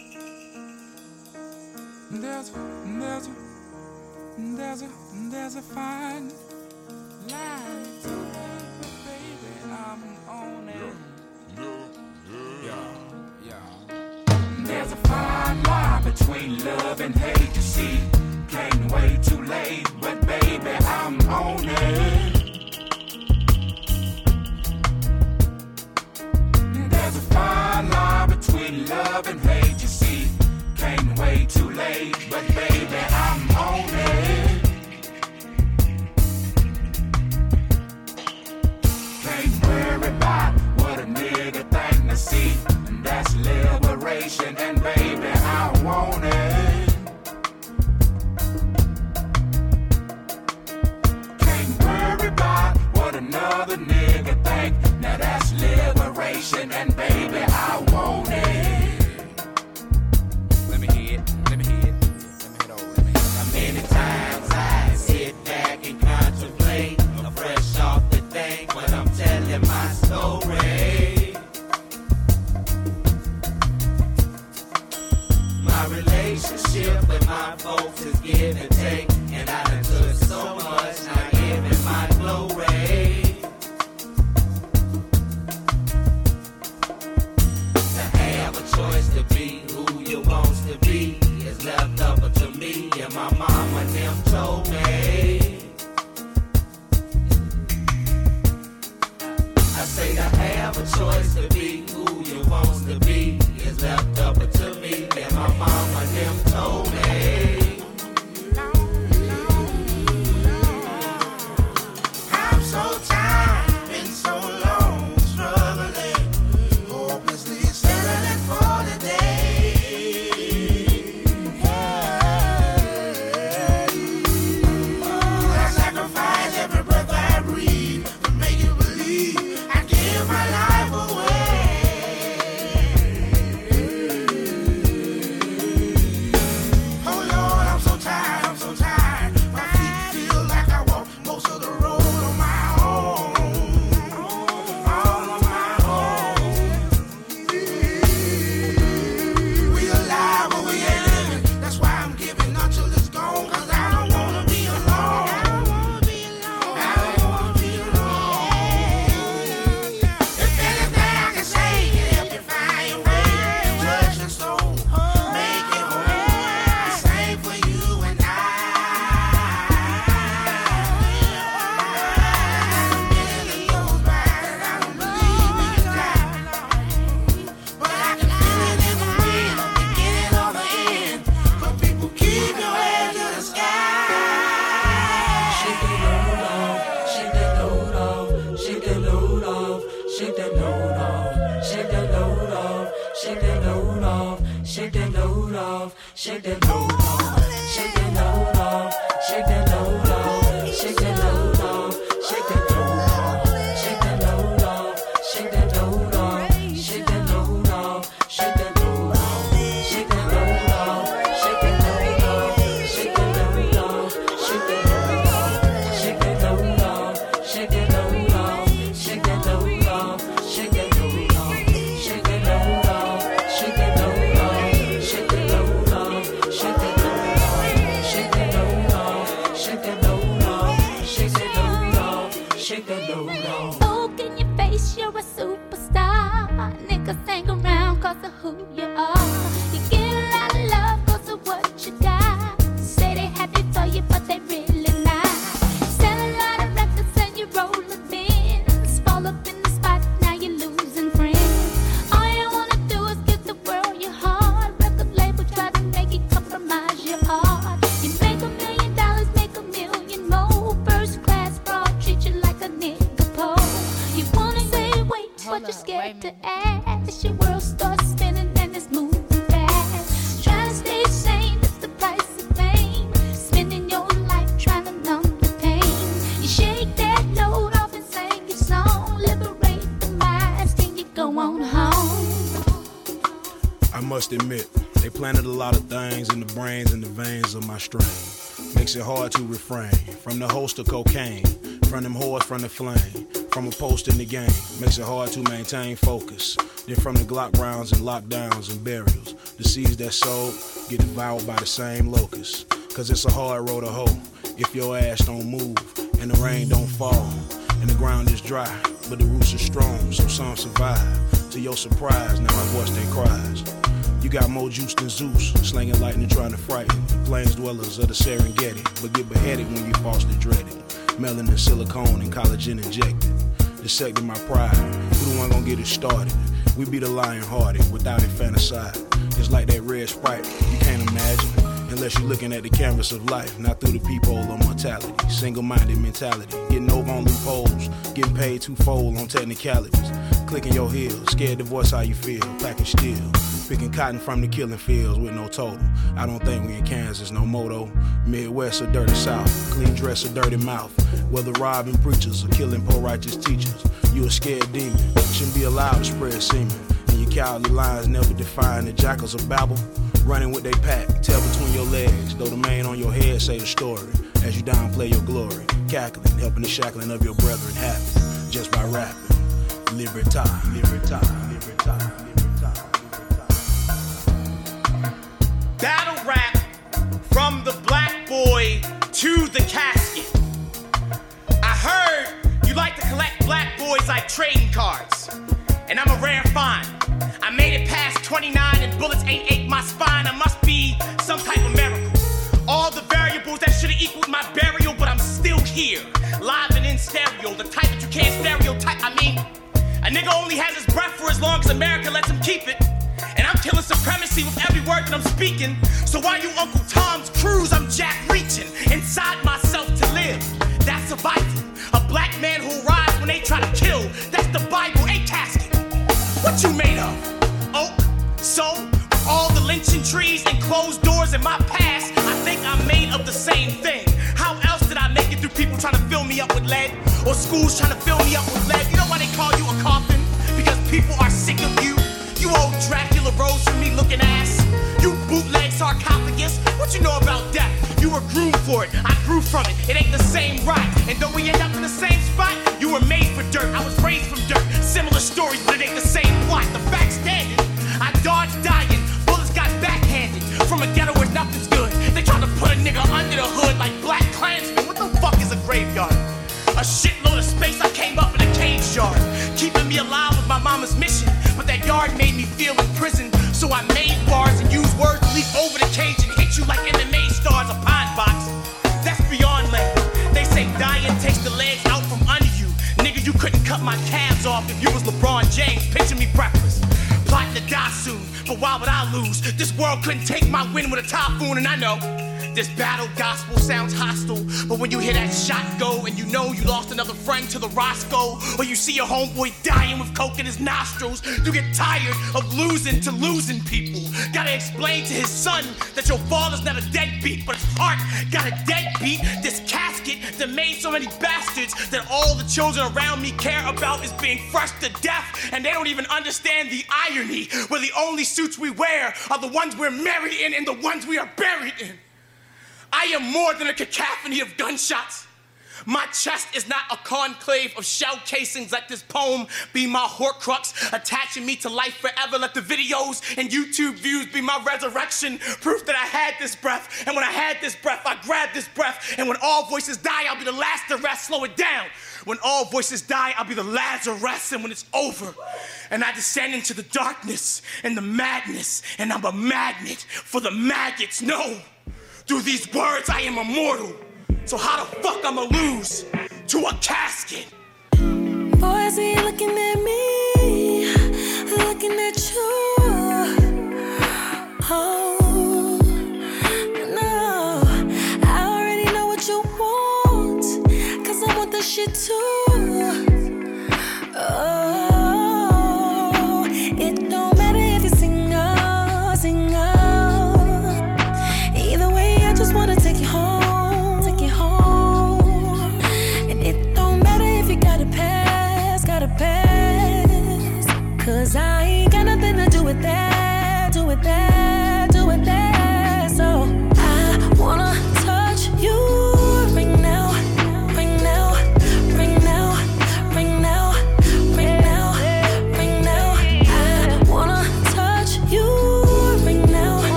Shake that load hard to refrain from the host of cocaine, from them whores from the flame, from a post in the game. Makes it hard to maintain focus. Then from the Glock rounds and lockdowns and burials, the seeds that sowed get devoured by the same locusts. Cause it's a hard road to hoe if your ass don't move and the rain don't fall and the ground is dry, but the roots are strong, so some survive. To your surprise, now my voice they cries. You got more juice than Zeus, slinging lightning trying to frighten plains dwellers of the Serengeti, but get beheaded when you falsely dread it. Melanin, silicone, and collagen injected. Dissecting my pride. Who the one gonna get it started? We be the lion hearted without infanticide. It's like that red sprite, you can't imagine. Unless you're looking at the canvas of life, not through the peephole of mortality. Single minded mentality, getting over on loopholes, getting paid twofold on technicalities. Clicking your heels, scared to voice how you feel, packing steel. Picking cotton from the killing fields with no total. I don't think we in Kansas, no moto. Midwest or dirty South, clean dress or dirty mouth. Whether robbing preachers or killing poor righteous teachers, you a scared demon. Shouldn't be allowed to spread semen. And your cowardly lines never define the jackals of Babel. Running with they pack, tail between your legs. Though the mane on your head say the story. As you downplay your glory, cackling, helping the shackling of your brethren happen. Just by rapping. Libertad, libertad, libertad. Battle rap from the black boy to the casket. I heard you like to collect black boys like trading cards. And I'm a rare find. I made it past 29 and bullets ain't ate my spine. I must be some type of miracle. All the variables that should have equaled my burial, but I'm still here. Live and in stereo. The type that you can't stereotype. I mean, a nigga only has his breath for as long as America lets him keep it. And I'm killing supremacy with every word that I'm speaking. So while you Uncle Tom's cruise, I'm Jack reaching inside myself to live. That's survival. A black man who rise when they try to kill. That's the Bible, a casket. What you made of? Oh, Oak, soul, all the lynching trees and closed doors in my past. I think I'm made of the same thing. How else did I make it through people trying to fill me up with lead? Or schools trying to fill me up with lead? You know why they call you a coffin? Because people are sick of you. You old Dracula rose from me looking ass. You bootleg sarcophagus. What you know about death? You were groomed for it. I grew from it. It ain't the same ride. And though we end up in the same spot, you were made for dirt. I was raised from dirt. Similar stories, but it ain't the same plot. The facts standing. I dodged dying. Bullets got backhanded. From a ghetto where nothing's good. They try to put a nigga under the hood like black Klansmen. What the fuck is a graveyard? A shitload of space. I came up in a cage yard. Keeping me alive was my mama's mission. But that yard made feel in prison. So I made bars and used words to leap over the cage and hit you like MMA stars a pine box. That's beyond land. They say dying takes the legs out from under you. Nigga, you couldn't cut my calves off if you was LeBron James. Picture me breakfast. Plotting to die soon, but why would I lose? This world couldn't take my win with a typhoon, and I know This battle gospel sounds hostile, but when you hear that shot go and you know you lost another friend to the Roscoe, or you see your homeboy dying with coke in his nostrils, you get tired of losing to losing people. Gotta explain to his son that your father's not a deadbeat, but his heart got a deadbeat. This casket that made so many bastards that all the children around me care about is being crushed to death, and they don't even understand the irony. Where the only suits we wear are the ones we're married in and the ones we are buried in. I am more than a cacophony of gunshots. My chest is not a conclave of shell casings. Let this poem be my horcrux, attaching me to life forever. Let the videos and YouTube views be my resurrection, proof that I had this breath. And when I had this breath, I grabbed this breath. And when all voices die, I'll be the last to rest. Slow it down. When all voices die, I'll be the Lazarus. And when it's over, and I descend into the darkness and the madness, and I'm a magnet for the maggots. No. Through these words, I am immortal. So how the fuck I'ma lose to a casket? Boy, is he looking at me, looking at you. Oh, no, I already know what you want, I want this shit too. Oh,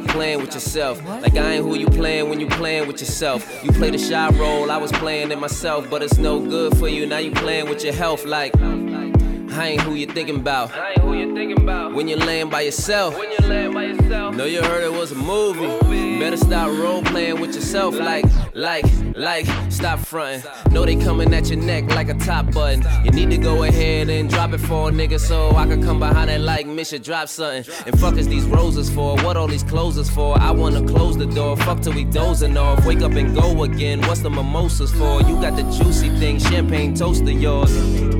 stop playing with yourself. Like I ain't who you playing when you playing with yourself. You play the shy role, I was playing it myself, but it's no good for you. Now you playing with your health. Like I ain't who you thinking about. I ain't who you thinking about. When you're laying by yourself. When you're laying by yourself. Know you heard it was a movie. Better stop role playing with yourself. Like, like, like, stop fronting. Know they coming at your neck like a top button. You need to go ahead and drop it for a nigga so I can come behind it like mission drop something. And fuck is these roses for? What all these clothes is for? I wanna close the door. Fuck till we dozing off. Wake up and go again. What's the mimosas for? You got the juicy thing, champagne toast of yours.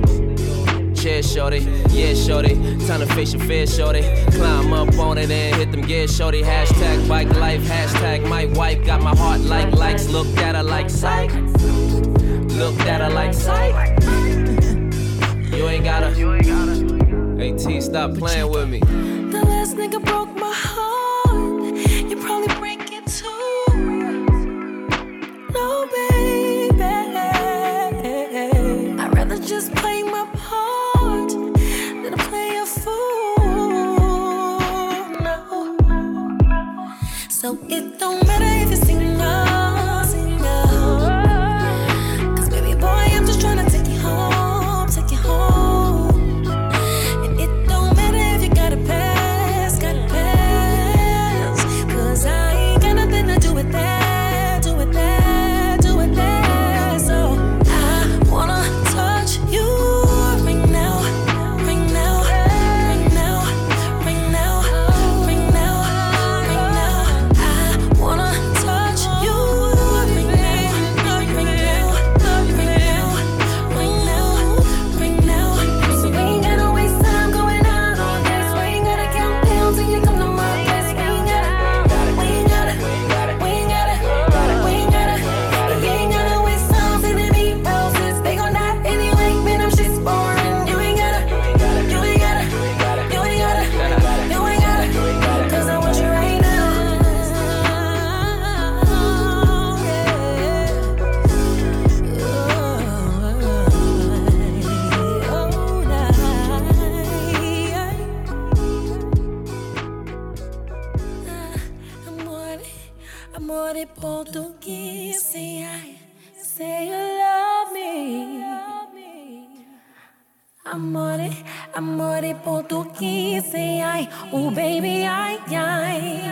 Chair shorty, yeah shorty. Time to face your fear shorty. Climb up on it and hit them gears shorty. Hashtag bike life, hashtag my wife. Got my heart like likes. Looked at her like psych. Looked at her like psych. You ain't gotta. Hey T, stop playing with me. The last nigga broke my heart. So it amore portuguese, ai, oh baby, ai, ai.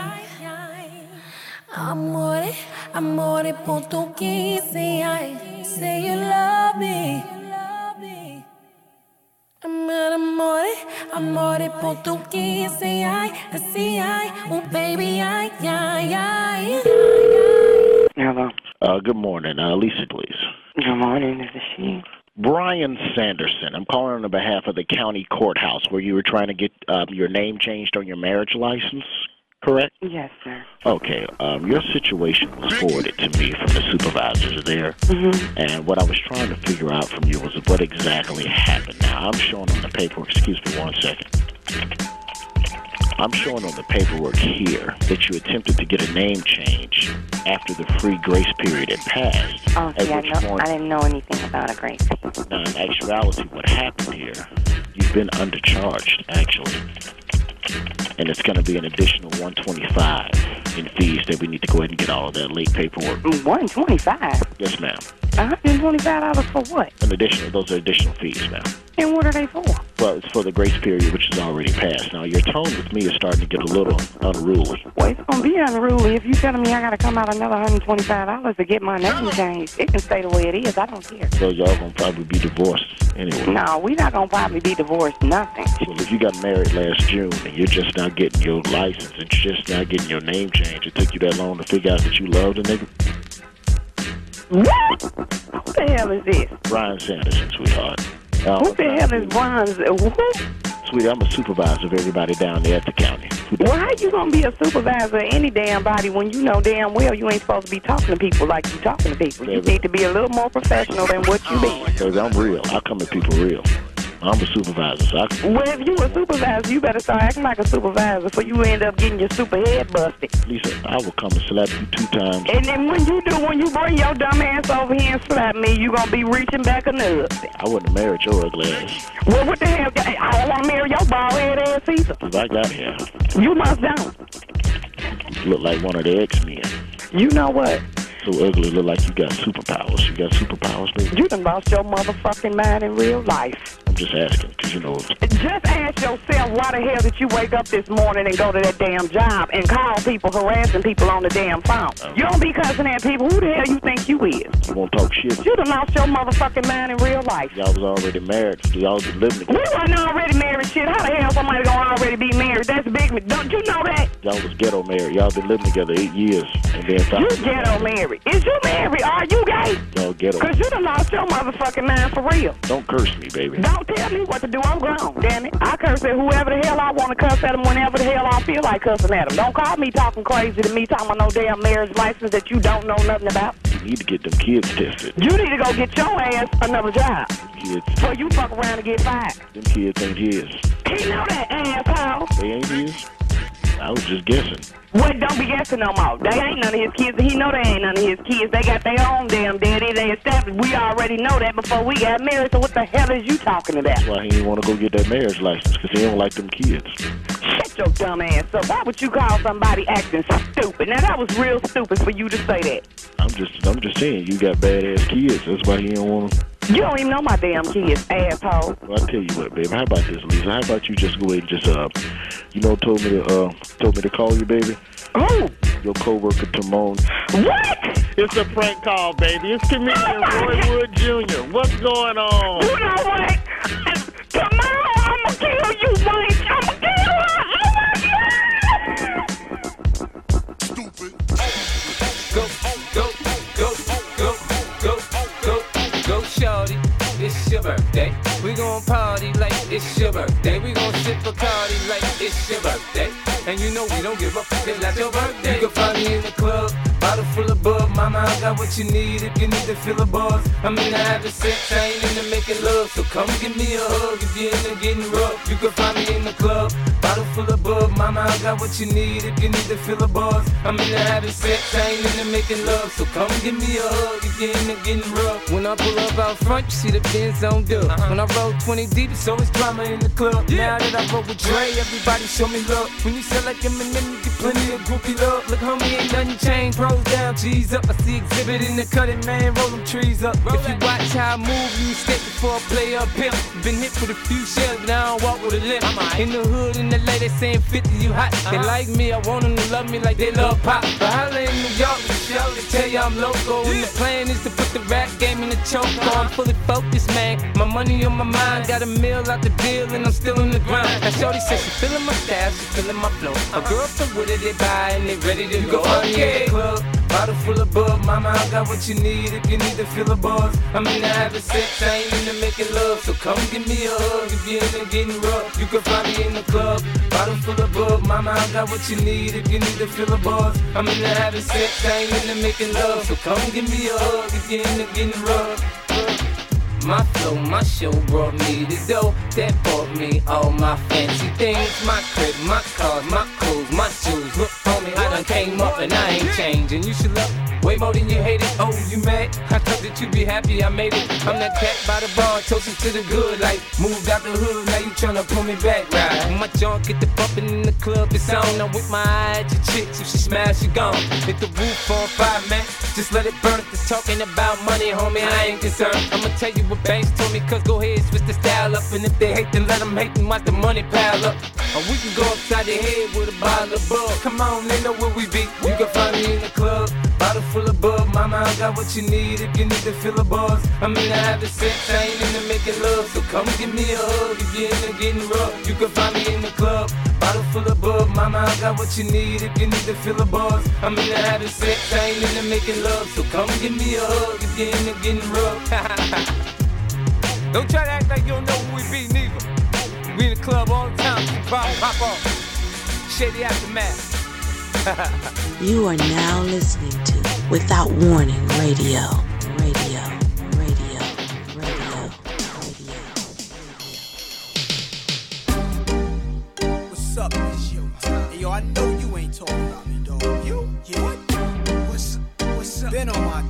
Amore, amore por tu portuguese, ai, say you love me. Amore, amore portuguese, ai, assim, ai, oh baby, ai, ai, ai. Hello. Uh, good morning. Uh, Lisa, please. Good morning. This is she. Brian Sanderson. I'm calling on behalf of the county courthouse where you were trying to get um, your name changed on your marriage license, correct? Yes, sir. Okay. Um, your situation was forwarded to me from the supervisors there. Mm-hmm. And what I was trying to figure out from you was what exactly happened. Now, I'm showing on the paperwork, excuse me one second. I'm showing on the paperwork here that you attempted to get a name change after the free grace period had passed. Oh, see, I, know, point, I didn't know anything about a great now, in actuality, what happened here, you've been undercharged, actually. And it's going to be an additional 125 in fees that we need to go ahead and get all of that late paperwork. 125 Yes, ma'am. Uh-huh, $125 for what? An additional, those are additional fees, ma'am. And what are they for? Well, it's for the grace period, which is already passed. Now, your tone with me is starting to get a little unruly. Well, it's going to be unruly if you telling me I got to come out another $125 to get my name changed. It can stay the way it is. I don't care. So y'all gonna probably be divorced anyway. No, we're not going to probably be divorced. Nothing. Well, if you got married last June and you're just now getting your license and just now getting your name changed, it took you that long to figure out that you loved a nigga? What? Who the hell is this? Brian Sanderson, sweetheart. Uh, Who the hell is Brian? Who? Sweetie, I'm a supervisor of everybody down there at the county. Well, how you gonna be a supervisor of any damn body when you know damn well you ain't supposed to be talking to people like you talking to people? You need to be a little more professional than what you be. Cause I'm real. I come at people real. I'm a supervisor, so I can. Well, if you a supervisor, you better start acting like a supervisor before you end up getting your super head busted. Lisa, I will come and slap you two times. And then when you do, when you bring your dumb ass over here and slap me, you gonna be reaching back a nut. I wouldn't marry your ugly ass Well, what the hell? I don't want to marry your bald head ass either. if I got here. You must don't. Look like one of the X-Men. You know what? So ugly, look like you got superpowers. You got superpowers, baby? You done lost your motherfucking mind in real life. I'm just asking, because you know, Just ask yourself why the hell did you wake up this morning and go to that damn job and call people harassing people on the damn phone? Uh-huh. You don't be cussing at people. Who the hell you think you is? you won't talk shit. You done lost your motherfucking mind in real life. Y'all was already married. Y'all been living together. We wasn't already married shit. How the hell somebody gonna already be married? That's big. Don't you know that? Y'all was ghetto married. Y'all been living together eight years. And then You ghetto married. Is you married? Are you gay? y'all ghetto. Cause you done lost your motherfucking mind for real. Don't curse me, baby. Don't tell me what to do. I'm grown, damn it. I curse at whoever the hell I want to cuss at them whenever the hell I feel like cussing at them. Don't call me talking crazy to me, talking about no damn marriage license that you don't know nothing about. You need to get them kids tested. You need to go get your ass another job Kids, before you fuck around and get fired. them kids ain't his. He know that asshole. They ain't his. I was just guessing. What? Don't be guessing no more. They ain't none of his kids. He know they ain't none of his kids. They got their own damn daddy. They established. We already know that before we got married. So what the hell is you talking about? That's why he didn't want to go get that marriage license, because he don't like them kids. Shut your dumb ass up. Why would you call somebody acting stupid? Now that was real stupid for you to say that. I'm just, I'm just saying, you got badass kids. That's why he don't want to. You don't even know my damn kids, asshole. Well, I tell you what, baby. How about this, Lisa? How about you just go ahead and just, uh, you know, told me to, uh, told me to call you, baby. Who? Your coworker, Timon. What? It's a prank call, baby. It's comedian Roy Wood Jr. What's going on? You know what? Tomorrow I'ma kill you, Mike. Party like it's your birthday. We gon' sip a party like it's your birthday. And you know we don't give a fuck, it's not your birthday. You can find me in the club, bottle full of bub. Mama, I got what you need if you need to feel a buzz. I'm in the having sex, I ain't into making love. So come give me a hug if you're into getting rough. You can find me in the club, bottle full of bub. Mama, I got what you need if you need to feel a buzz. I'm into having sex, I ain't into making love. So come give me a hug if you're into getting rough. When I pull up out front, you see the Benz on dub. When I roll 20 deep, it's always drama in the club. Now that I roll with Dre, everybody show me love. When you sell like Eminem, you get plenty of groupie love. Look, homie, ain't nothing changed. rolls down, G's up. I see Xzibit in the cutting, man, roll them trees up. If you watch how I move, you mistake before I play up pimp. Been hit with a few shells, but I don't walk with a limp. In the hood, in the lady saying 50, you hot. They like me, I want them to love me like they love pop. But holla in New York, show, they tell you I'm local. And the plan is to put the rap game in the choke. I'm fully focused, man. My money on my mind, got a meal out the deal, and I'm still in the grind. Now, Shorty says she feeling my style, she feeling my flow. A girl from they buy, and they ready to go. I'm in the club, bottle full of bub. Mama, I got what you need if you need to feel a buzz. I'm in the having sex, I ain't into making love. So come give me a hug if you're into getting rough. You can find me in the club, bottle full of bub. Mama, I got what you need if you need to feel a buzz. I'm in the having sex, I ain't into making love. So come give me a hug if you're into getting rough. My flow, my show brought me the dough that bought me all my fancy things. My crib, my cars, my clothes, my shoes. Look, homie, I done came up and I ain't changing. You should love way more than you hate it. Oh, you mad? I thought that you'd be happy I made it. I'm that cat by the bar, toasting to the good. Like, moved out the hood, now you tryna pull me back, right? My junk get the bumping in the club, it's on. I'm with my eye at your chicks, if she smash, she gone. Hit the roof on fire, man. Just let it burn. It's talking about money, homie, I ain't concerned. I'ma tell you what Banks told me, cause go ahead, switch the style up. And if they hate, then let them hate and watch the money pile up. Or we can go upside the head with a bottle of bug. Come on, they know where we be. You can find me in the club, bottle full of bug. Mama, I got what you need if you need to feel a buzz. I'm into having sex, I ain't into making love. So come give me a hug if you're into getting rough. You can find me in the club, bottle full of bug. Mama, I got what you need if you need to feel a buzz. I'm into having sex, I ain't into making love. So come give me a hug if you're into getting rough. don't try to act like you don't know who we be, neither. We in the club all the time, so pop, pop off. Shady aftermath. You are now listening to Without Warning Radio. Radio. Radio. Radio. What's up, it's yo? Hey, yo, I know you ain't talking about me, dog. You? Yeah. What? What's what's up? Been on my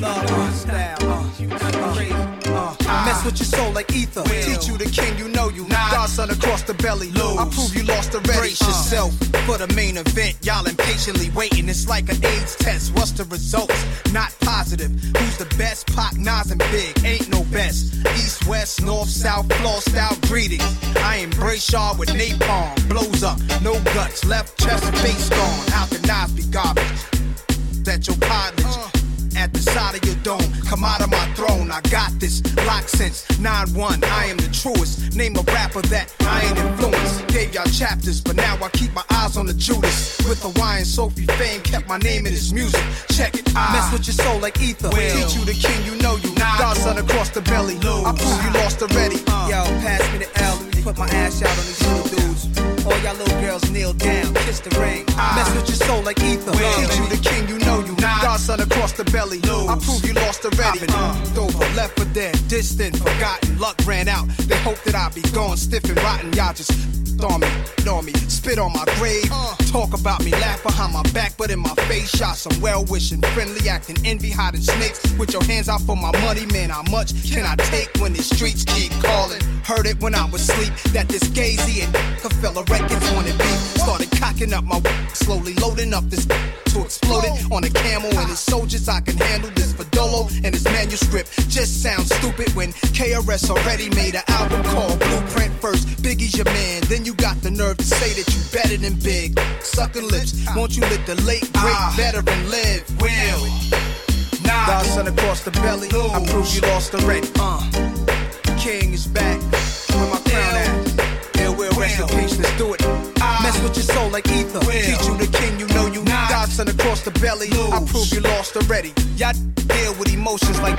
love my style. Uh, you crazy. Uh, Mess with your soul like ether. Teach you the king, you know you. Godson across the belly. I prove you lost already. Brace yourself for the main event. Y'all impatiently waiting. It's like an AIDS test. What's the results? Not positive. Who's the best? Pac, Nas, and Big. Ain't no best. East, west, north, south, floor style greetings. I embrace y'all with napalm. Blows up, no guts. Left chest, face gone. How can Nas be garbage? That your cartilage at the side of your dome. Come out of my throne, I got this. Lock since 9-1, I am the truest. Name a rapper that I ain't influenced. Gave y'all chapters, but now I keep my eyes on the Judas. With Hawaiian Sophie fame, kept my name in his music. Check it, I mess with your soul like ether. Teach you the king, you know you. Godson across the belly. I prove you lost already. Yo, pass me the L, let me put my ass out on these little dudes. All y'all little girls kneel down, kiss the ring. Mess with your soul like ether. Teach you the king, you know you. Godson across the belly. I prove you lost already. Uh, over, left for dead, distant, forgotten. Luck ran out. They hope that I be gone, stiff and rotten. Y'all just on me, on me, spit on my grave. Talk about me, laugh behind my back, but in my face, shot some well wishing, friendly, acting envy, hiding snakes. With your hands out for my money, man, how much can I take when the streets keep calling? Heard it when I was asleep that this Gay-Z and fella records wanted beef. Started cocking up my slowly loading up this to explode it on a camel and his soldiers. I can handle this for Dolo and his manuscript. Just sounds stupid when KRS already made an album called Blueprint first. Biggie's your man, then you got the nerve to say that you better than Big. Sucking lips, won't you let the late great veteran live? Will. Godson across the belly, I prove you lost already. Uh, King is back, where my crown at? Yeah, will rest in peace, let's do it. Mess with your soul like ether. Teach you the king, you know you. Godson across the belly, I prove you lost already. Y'all deal with emotions like.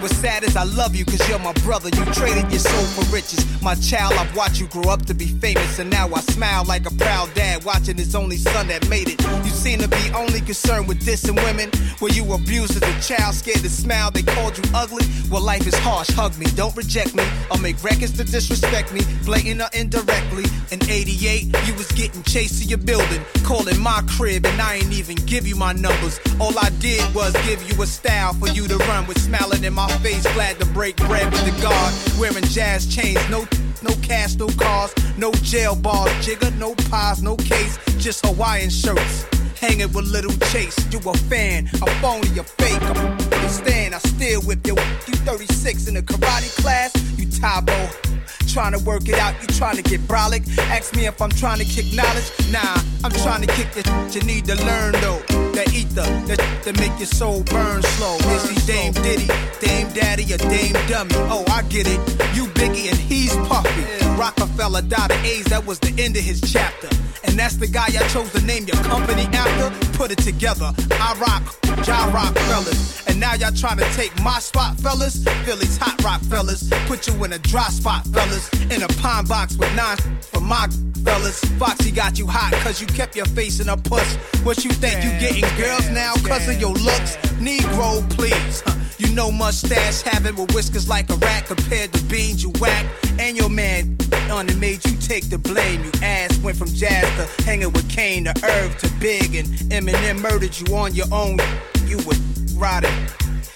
What's sad is I love you cause you're my brother. You traded your soul for riches. My child, I've watched you grow up to be famous. And now I smile like a proud dad watching his only son that made it. You seem to be only concerned with dissing women. Were you abused as a child, scared to smile? They called you ugly? Well, life is harsh. Hug me, don't reject me. Or make records to disrespect me, blatant or indirectly. In 88, you was getting chased to your building, calling my crib, and I ain't even give you my numbers. All I did was give you a style for you to run with, smiling in my face, glad to break bread with the guard. Wearing jazz chains, no no cash, no cars, no jail bars, Jigga, no pies, no case, just Hawaiian shirts. hanging with Little Chase. You a fan, a phony, a fake. I'm stand, I still whip your you 36 in a karate class. You Tae Bo, trying to work it out. You trying to get brolic. Ask me if I'm trying to kick knowledge. Nah, I'm trying to kick the you need to learn though. That ether, that that make your soul burn slow. Is he Dame Diddy, Dame Daddy, or Dame Dummy? Oh, I get it. You Biggie and he's Puffy. Rockefeller died of AIDS, that was the end of his chapter. And that's the guy I chose to name your company after. Put it together. I rock, y'all rock fellas. And now y'all trying to take my spot, fellas. Philly's hot rock fellas. Put you in a dry spot, fellas. In a pine box with nine for my fellas. Foxy got you hot cause you kept your face in a puss. What you think you getting girls now cause of your looks? Negro, please. Huh. You know mustache having with whiskers like a rat compared to beans you whack. And your man on it made you take the blame. You ass went from Jaz to hanging with Kane to Irv to Big and Eminem murdered you on your own. You would were riding.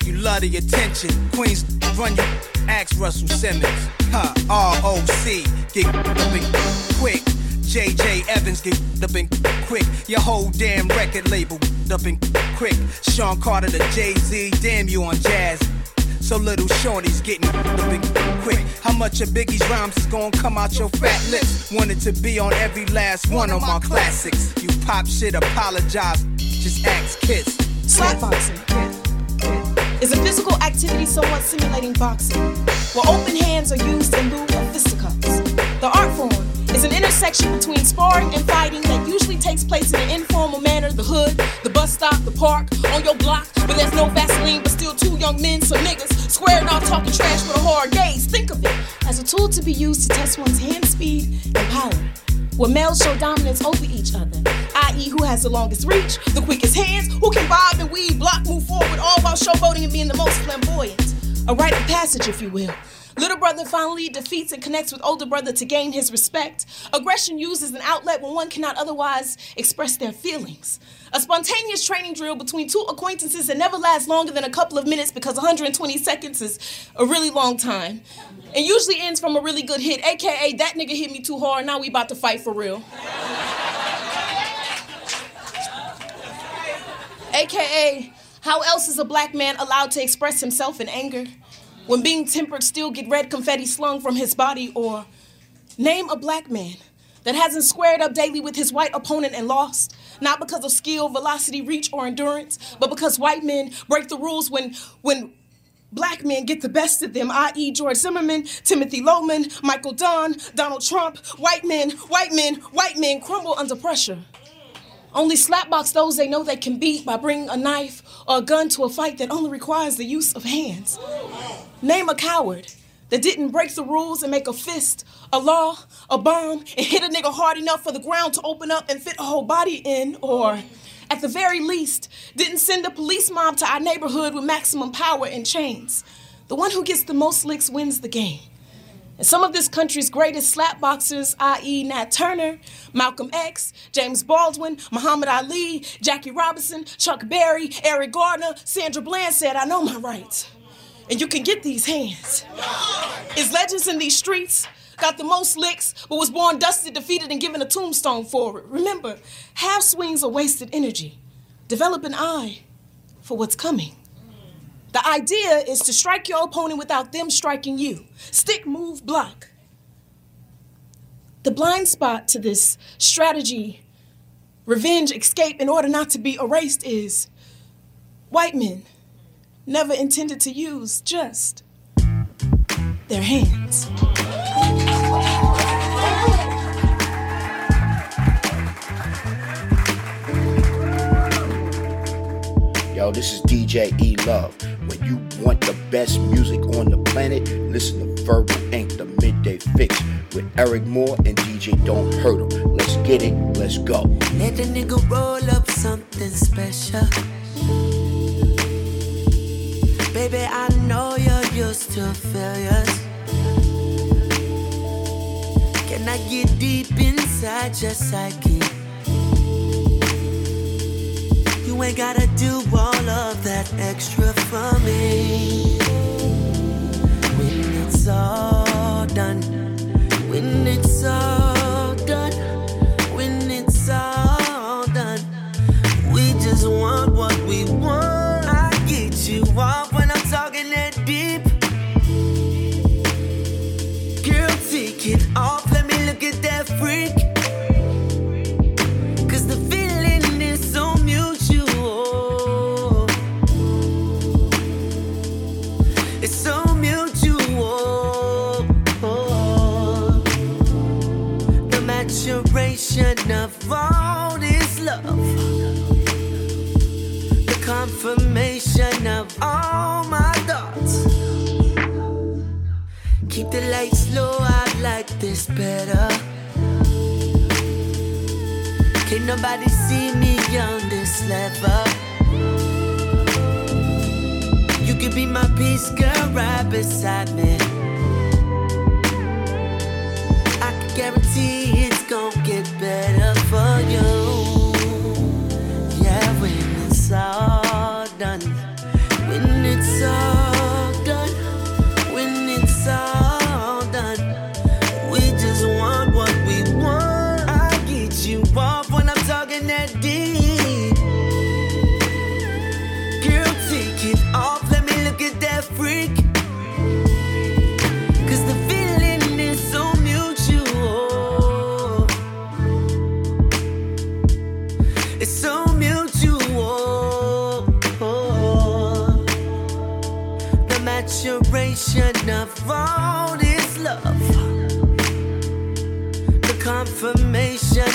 You love the attention. Queens run you. Ask Russell Simmons. Huh. R.O.C. Get up and quick. JJ Evans get up and quick. Your whole damn record label up and quick. Sean Carter to Jay Z, damn you on jazz. So little Shorty's getting and quick. How much of Biggie's rhymes is gonna come out your fat lips? Wanted to be on every last one of my classics. You pop shit, apologize. Just ask kids. Slapboxing is a physical activity somewhat simulating boxing, where open hands are used in lieu of fisticuffs. The art form is an intersection between sparring and fighting that usually takes place in an informal manner the hood, the bus stop, the park, on your block, where there's no Vaseline but still two young men, some niggas, squaring off talking trash with a hard gaze. Think of it as a tool to be used to test one's hand speed and power where males show dominance over each other, i.e., who has the longest reach, the quickest hands, who can bob and weave, block, move forward, all while showboating and being the most flamboyant. A rite of passage, if you will. Little brother finally defeats and connects with older brother to gain his respect. Aggression used as an outlet when one cannot otherwise express their feelings. A spontaneous training drill between two acquaintances that never lasts longer than a couple of minutes because 120 seconds is a really long time. And usually ends from a really good hit, aka that nigga hit me too hard, now we about to fight for real. aka, how else is a black man allowed to express himself in anger? When being tempered still get red confetti slung from his body, or name a black man that hasn't squared up daily with his white opponent and lost, not because of skill, velocity, reach, or endurance, but because white men break the rules when when black men get the best of them, i.e., George Zimmerman, Timothy Loehmann, Michael Dunn, Donald Trump, white men, white men, white men crumble under pressure. Only slapbox those they know they can beat by bringing a knife or a gun to a fight that only requires the use of hands. Name a coward that didn't break the rules and make a fist, a law, a bomb, and hit a nigga hard enough for the ground to open up and fit a whole body in, or at the very least, didn't send a police mob to our neighborhood with maximum power and chains. The one who gets the most licks wins the game. And some of this country's greatest slap boxers, i.e., Nat Turner, Malcolm X, James Baldwin, Muhammad Ali, Jackie Robinson, Chuck Berry, Eric Garner, Sandra Bland said, I know my rights. And you can get these hands. Is legends in these streets, got the most licks, but was born dusted, defeated, and given a tombstone for it. Remember, half swings are wasted energy. Develop an eye for what's coming. The idea is to strike your opponent without them striking you. Stick, move, block. The blind spot to this strategy, revenge, escape in order not to be erased is white men never intended to use just their hands. Yo, this is DJ E Love. You want the best music on the planet, listen to Verbal Ink. The Midday Fixx with Eryk Moore and DJ Don't Hurt 'em. Let's get it, let's go. Let the nigga roll up something special. Baby, I know you're used to failures. Can I get deep inside your psyche? ain't gotta do all of that extra for me. When it's all done, when it's all done, when it's all done, we just want what we want. Love. The confirmation of all my thoughts. Keep the lights low, I like this better. Can't nobody see me on this level. You could be my peace girl right beside me. I can guarantee it's gonna get better for you. Yeah, when it's all done, when it's all done, when it's all done, we just want what we want. I get you off when I'm talking that deep. Girl, take it off, let me look at that freak.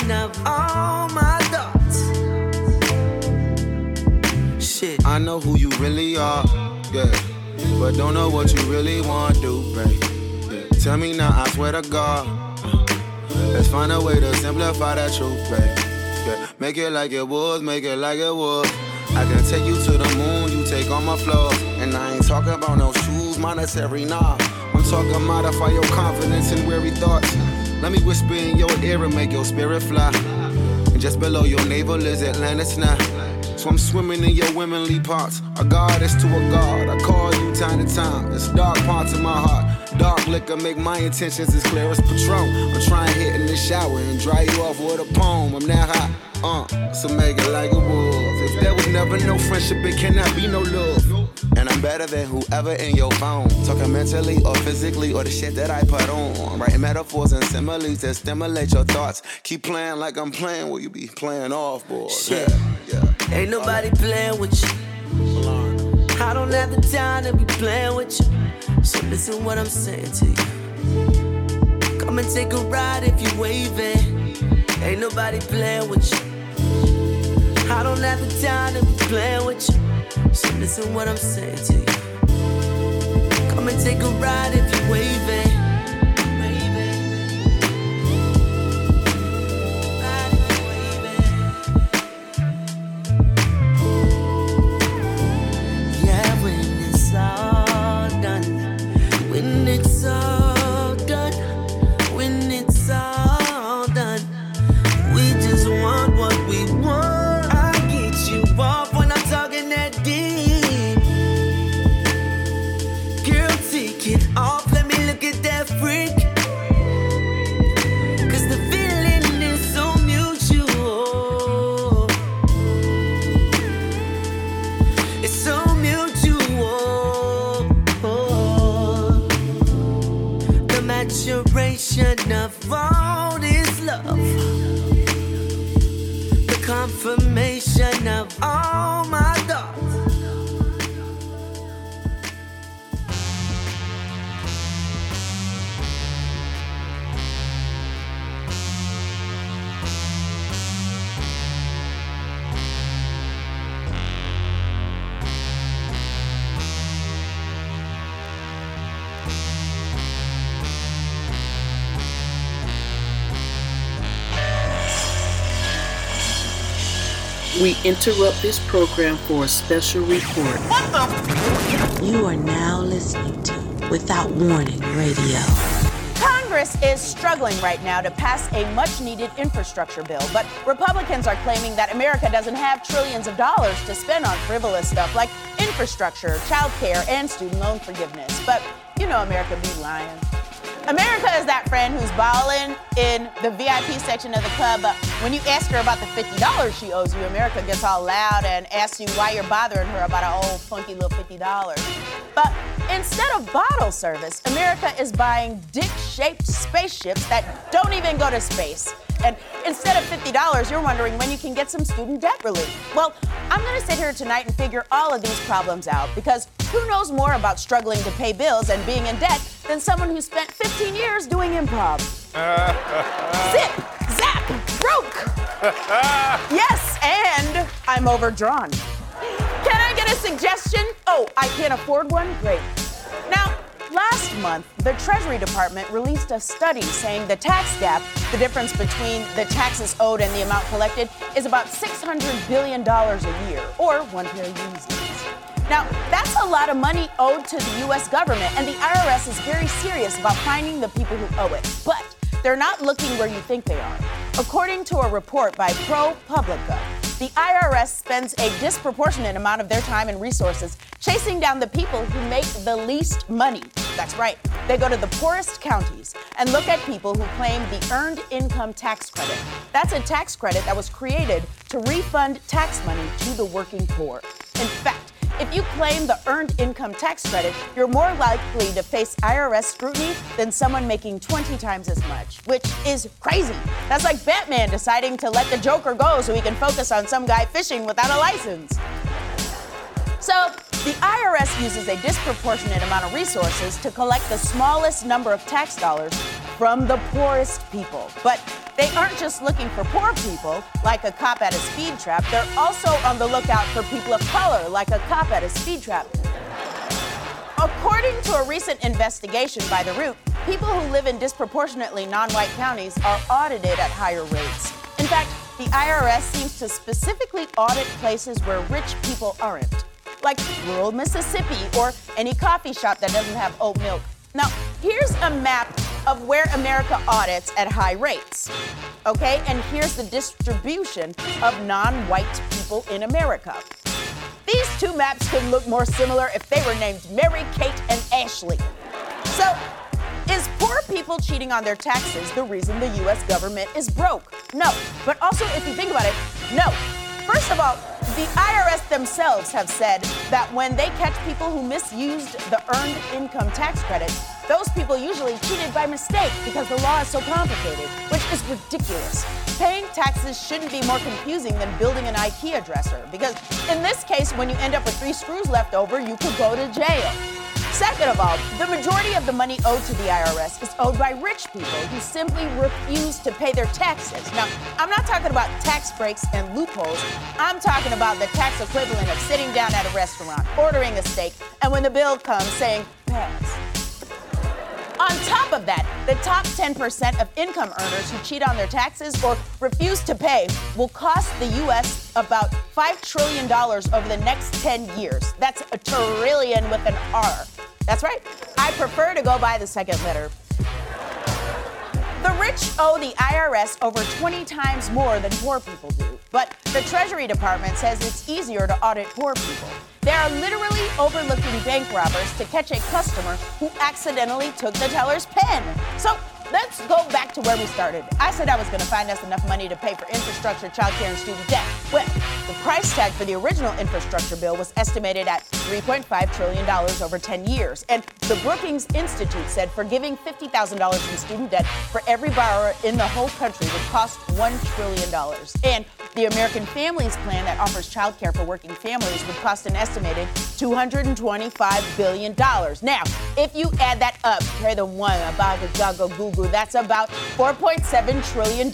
Confirmation of all my thoughts. Shit. I know who you really are, yeah. But don't know what you really want to do, babe. Yeah. Tell me now, I swear to God. uh, Let's find a way to simplify that truth, babe. Yeah. Make it like it was, make it like it was. I can take you to the moon, you take all my flaws. And I ain't talking about no shoes, monetary, nah. I'm talking modify your confidence and weary thoughts. Let me whisper in your ear and make your spirit fly. And just below your navel is Atlantis now. So I'm swimming in your womanly parts. A goddess to a god. I call you time to time. It's dark parts of my heart. Dark liquor make my intentions as clear as Patron. I'm trying to hit in the shower and dry you off with a poem. I'm that hot. Uh, so make it like it was. If there was never no friendship, it cannot be no love. And I'm better than whoever in your phone. Talking mentally or physically or the shit that I put on. Writing metaphors and similes that stimulate your thoughts. Keep playing like I'm playing, will you be playing off, boy? Shit. Ain't nobody playing with you. I don't have the time to be playing with you. So listen what I'm saying to you. Come and take a ride if you're waving. Ain't nobody playing with you. I don't have the time to be playing with you. So listen what I'm saying to you. Come and take a ride if you're waving. Confirmation of all my We interrupt this program for a special report. What the? You are now listening to Without Warning Radio. Congress is struggling right now to pass a much needed infrastructure bill, but Republicans are claiming that America doesn't have trillions of dollars to spend on frivolous stuff like infrastructure, child care, and student loan forgiveness. But you know America be lying. America is that friend who's balling in the VIP section of the club, but when you ask her about the $50 she owes you, America gets all loud and asks you why you're bothering her about an old funky little $50. But instead of bottle service, America is buying dick-shaped spaceships that don't even go to space. And instead of $50, you're wondering when you can get some student debt relief. Well, I'm gonna sit here tonight and figure all of these problems out because who knows more about struggling to pay bills and being in debt than someone who spent 15 years doing improv? Zip, zap, broke. yes, and I'm overdrawn. Can I get a suggestion? Oh, I can't afford one? Great. Now, last month, the Treasury Department released a study saying the tax gap, the difference between the taxes owed and the amount collected, is about $600 billion a year, or one pair of Yeezys. Now, that's a lot of money owed to the US government, and the IRS is very serious about finding the people who owe it. But they're not looking where you think they are. According to a report by ProPublica, the IRS spends a disproportionate amount of their time and resources chasing down the people who make the least money. That's right. They go to the poorest counties and look at people who claim the Earned Income Tax Credit. That's a tax credit that was created to refund tax money to the working poor. In fact, if you claim the Earned Income Tax Credit, you're more likely to face IRS scrutiny than someone making 20 times as much, which is crazy. That's like Batman deciding to let the Joker go so he can focus on some guy fishing without a license. So, the IRS uses a disproportionate amount of resources to collect the smallest number of tax dollars from the poorest people. But they aren't just looking for poor people, like a cop at a speed trap, they're also on the lookout for people of color, like a cop at a speed trap. According to a recent investigation by The Root, people who live in disproportionately non white counties are audited at higher rates. In fact, the IRS seems to specifically audit places where rich people aren't, like rural Mississippi or any coffee shop that doesn't have oat milk. Now, here's a map of where America audits at high rates. Okay, and here's the distribution of non white people in America. These two maps could look more similar if they were named Mary, Kate, and Ashley. So, is poor people cheating on their taxes the reason the US government is broke? No. But also, if you think about it, no. First of all, the IRS themselves have said that when they catch people who misused the earned income tax credit, those people usually cheated by mistake because the law is so complicated, which is ridiculous. Paying taxes shouldn't be more confusing than building an IKEA dresser because in this case, when you end up with three screws left over, you could go to jail. Second of all, the majority of the money owed to the IRS is owed by rich people who simply refuse to pay their taxes. Now, I'm not talking about tax breaks and loopholes. I'm talking about the tax equivalent of sitting down at a restaurant, ordering a steak, and when the bill comes, saying, pass. On top of that, the top 10% of income earners who cheat on their taxes or refuse to pay will cost the U.S. about $5 trillion over the next 10 years. That's a trillion with an R. That's right. I prefer to go by the second letter. The rich owe the IRS over 20 times more than poor people do. But the Treasury Department says it's easier to audit poor people. They are literally overlooking bank robbers to catch a customer who accidentally took the teller's pen. So let's go back to where we started. I said I was going to find us enough money to pay for infrastructure, childcare, and student debt. Well, the price tag for the original infrastructure bill was estimated at $3.5 trillion over 10 years. And the Brookings Institute said forgiving $50,000 in student debt for every borrower in the whole country would cost $1 trillion. And the American Families Plan that offers childcare for working families would cost an estimated $225 billion. Now, if you add that up, carry the one, abaga, gaga, goo that's about $4.7 trillion,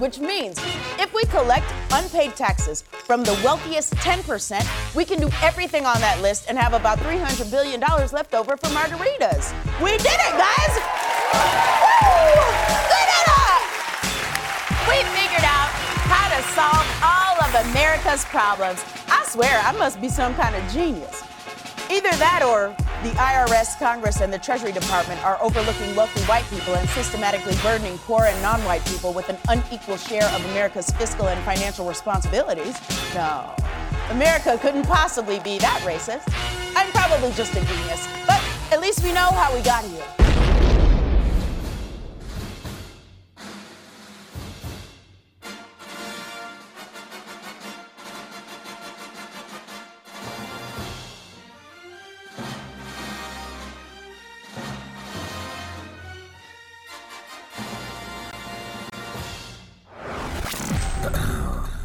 which means if we collect unpaid taxes from the wealthiest 10%, we can do everything on that list and have about $300 billion left over for margaritas. We did it, guys! Woo! We figured out how to solve all of America's problems. I swear, I must be some kind of genius. Either that or the IRS, Congress, and the Treasury Department are overlooking wealthy white people and systematically burdening poor and non white people with an unequal share of America's fiscal and financial responsibilities. No, America couldn't possibly be that racist. I'm probably just a genius, but at least we know how we got here.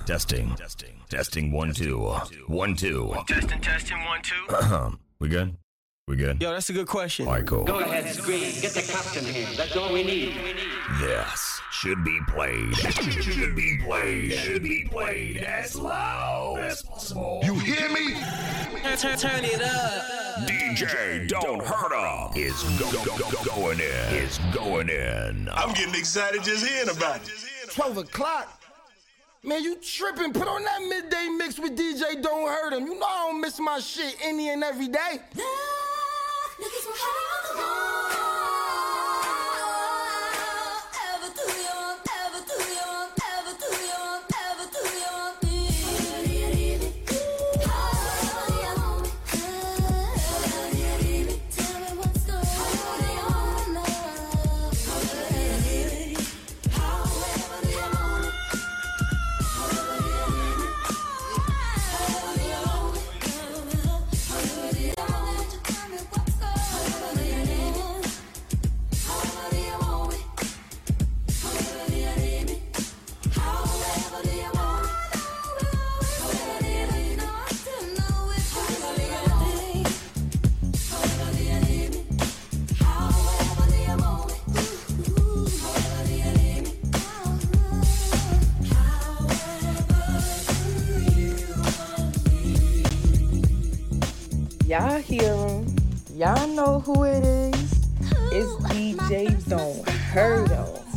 Testing. Testing. Testing one two. One two. Testing, testing, one two. Uh-huh. we good? We good? Yo, that's a good question. All right, cool. Go ahead, scream. Get the cops here. That's all we need. This should be played. should be played. Should be played as loud as possible. You hear me? Turn, turn it up. DJ, Don't Hurt 'Em. Is go, go, go, going in. Is going in. I'm getting excited just hearing about it. 12 o'clock. Man, you tripping. Put on that midday mix with DJ Don't Hurt 'Em. You know I don't miss my shit any and every day. Y'all hear him. Y'all know who it is. It's DJ Don't Hurt 'Em.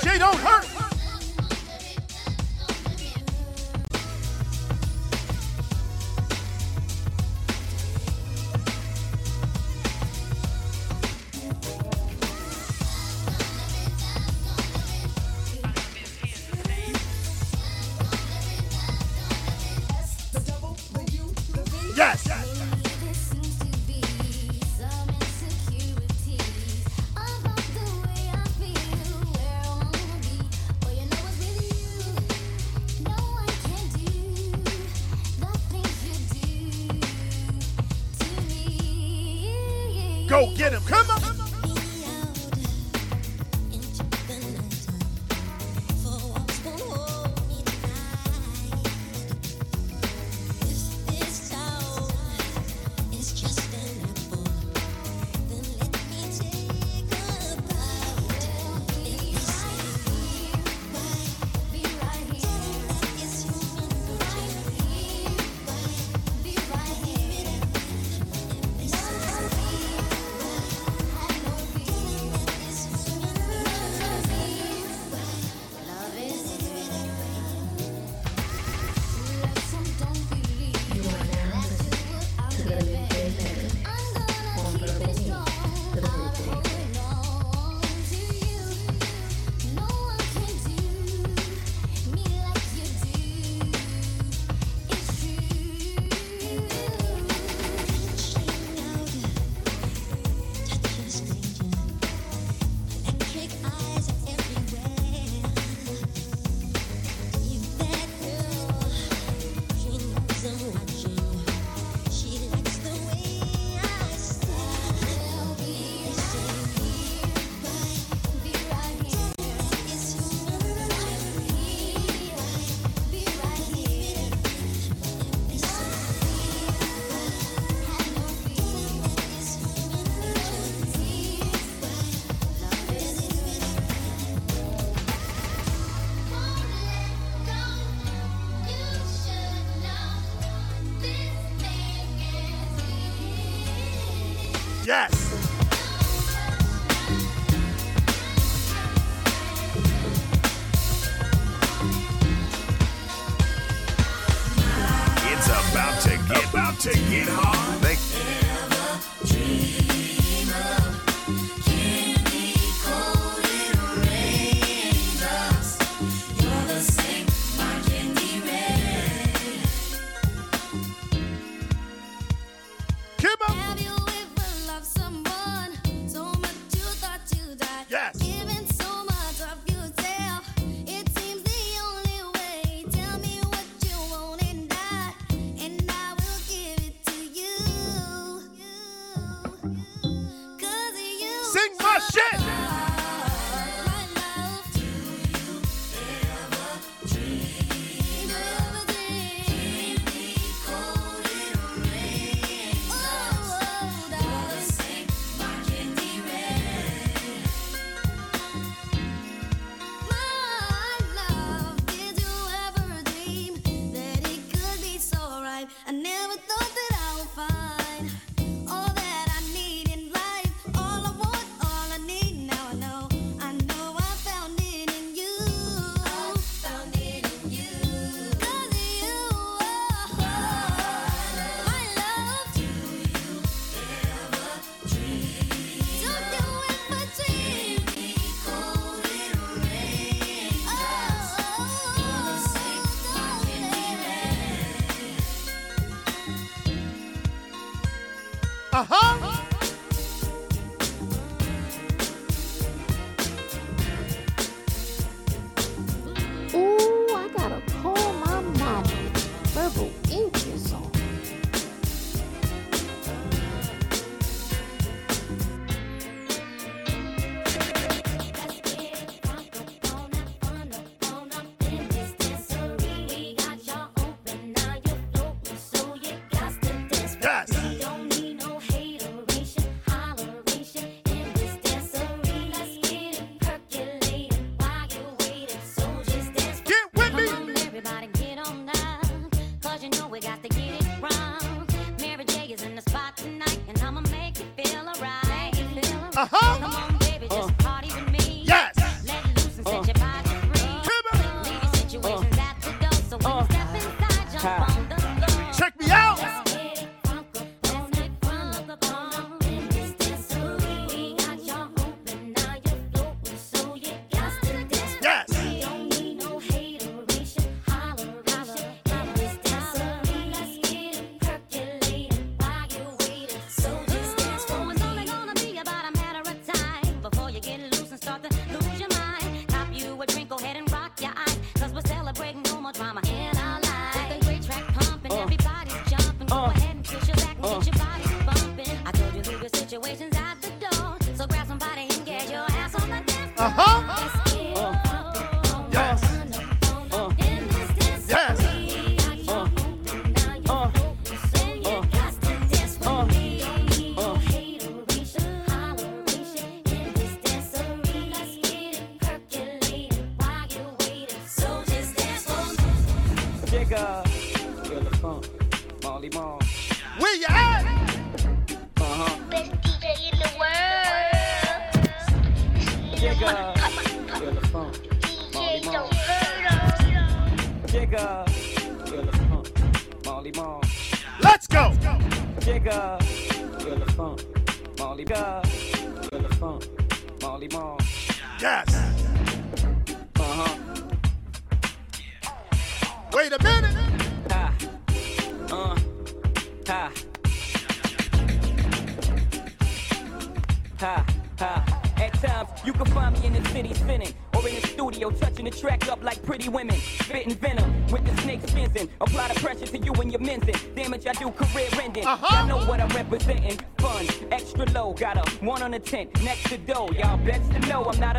DJ Don't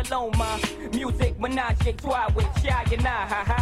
alone, my music, menage a trois with Shy and ah, I, ha ha.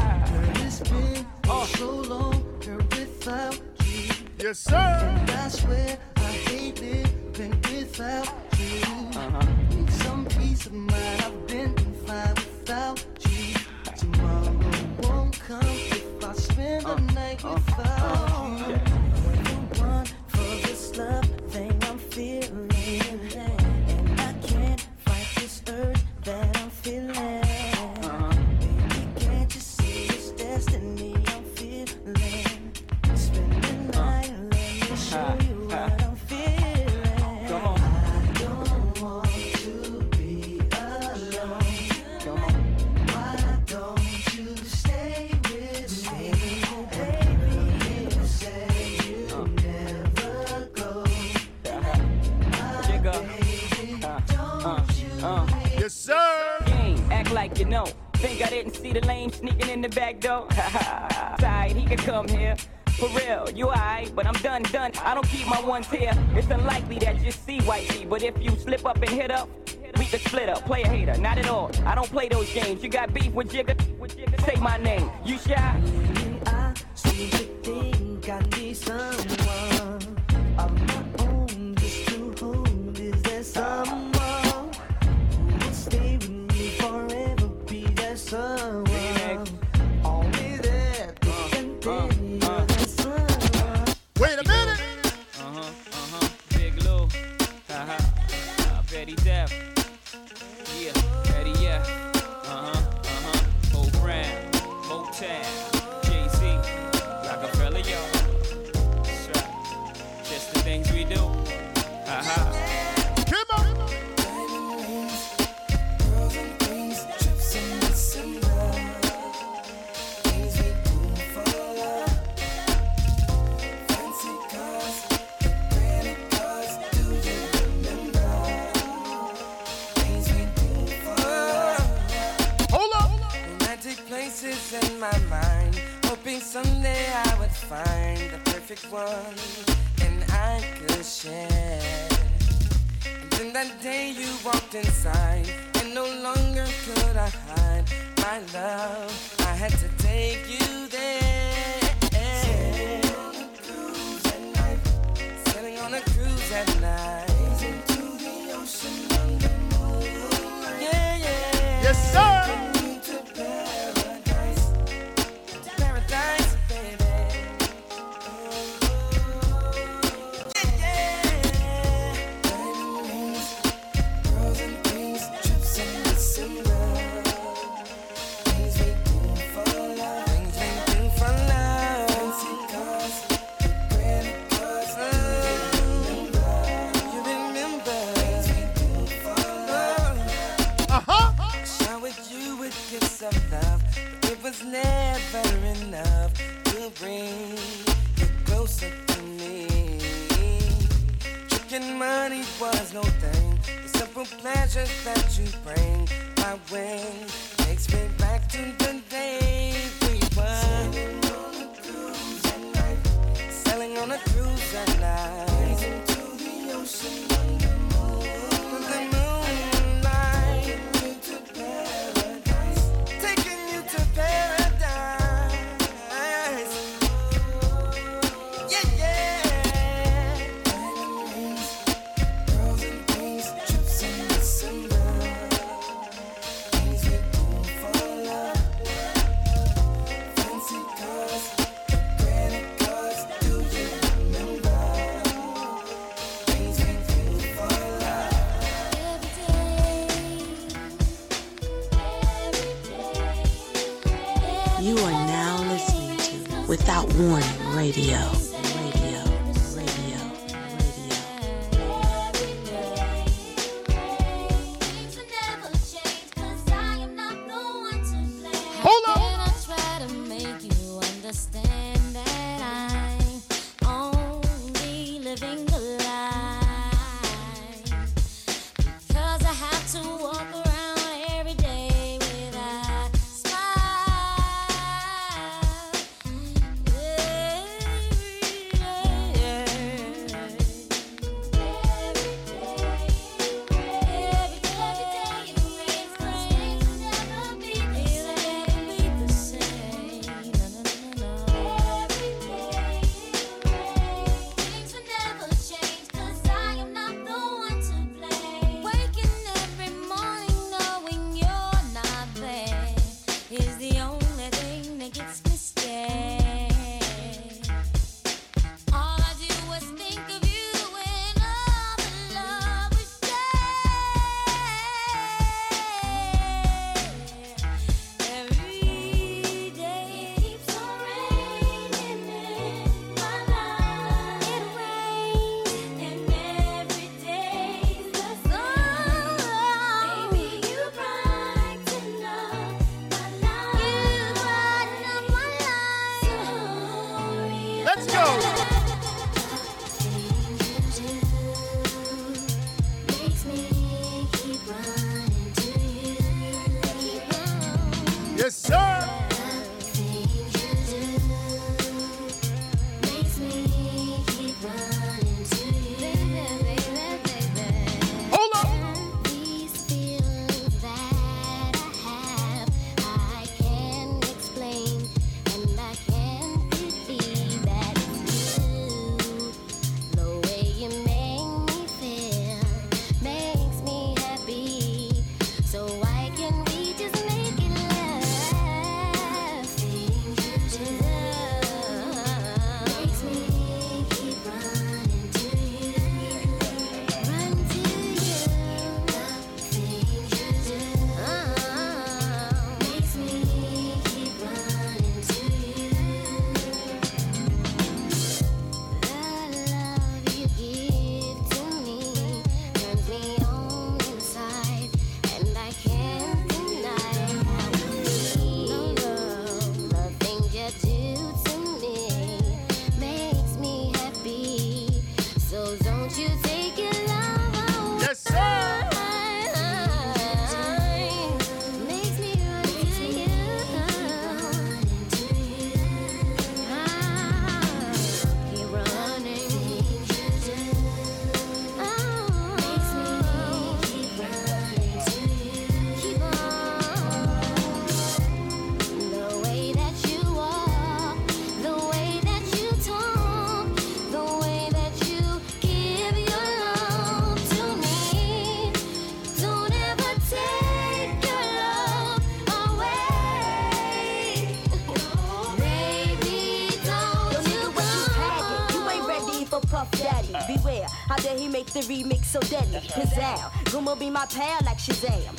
The remix so deadly? Pizzazz. Guma be my pal like Shazam.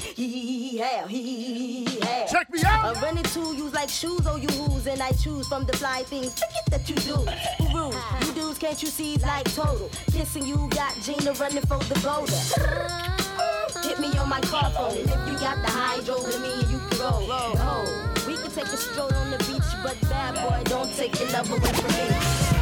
Hell. Check me out. I'm running to use like shoes, oh you who's, and I choose from the fly things. Forget that you do. Who rules? Uh-huh. You dudes can't you see like total? Kissing you got Gina running for the boulder. Uh-huh. Hit me on my car phone. And if you got the hydro with me, you can roll. Oh, we can take a stroll on the beach, but bad boy, don't take your love away from me.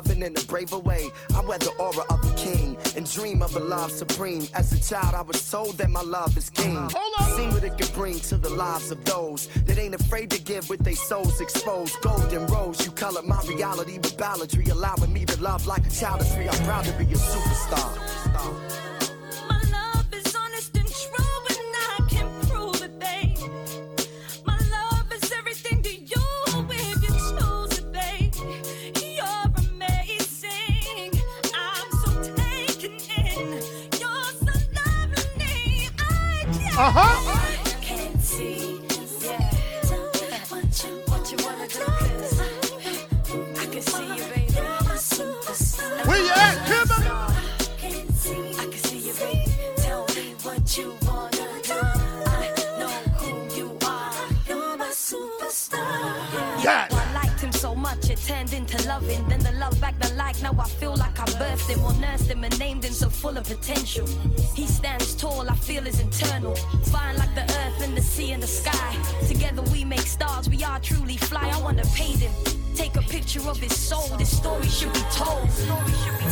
Loving in a braver way. I wear the aura of a king and dream of a love supreme. As a child, I was told that my love is king. Seen what it could bring to the lives of those that ain't afraid to give with their souls exposed. Golden rose, you color my reality with balladry, allowing me to love like a child is free. I'm proud to be a superstar. Loving. Then the love back the like. Now I feel like I birthed him or nursed him and named him so full of potential. He stands tall, I feel is internal. Fine like the earth and the sea and the sky. Together we make stars, we are truly fly. I wanna paint him. Take a picture of his soul, this story should be told.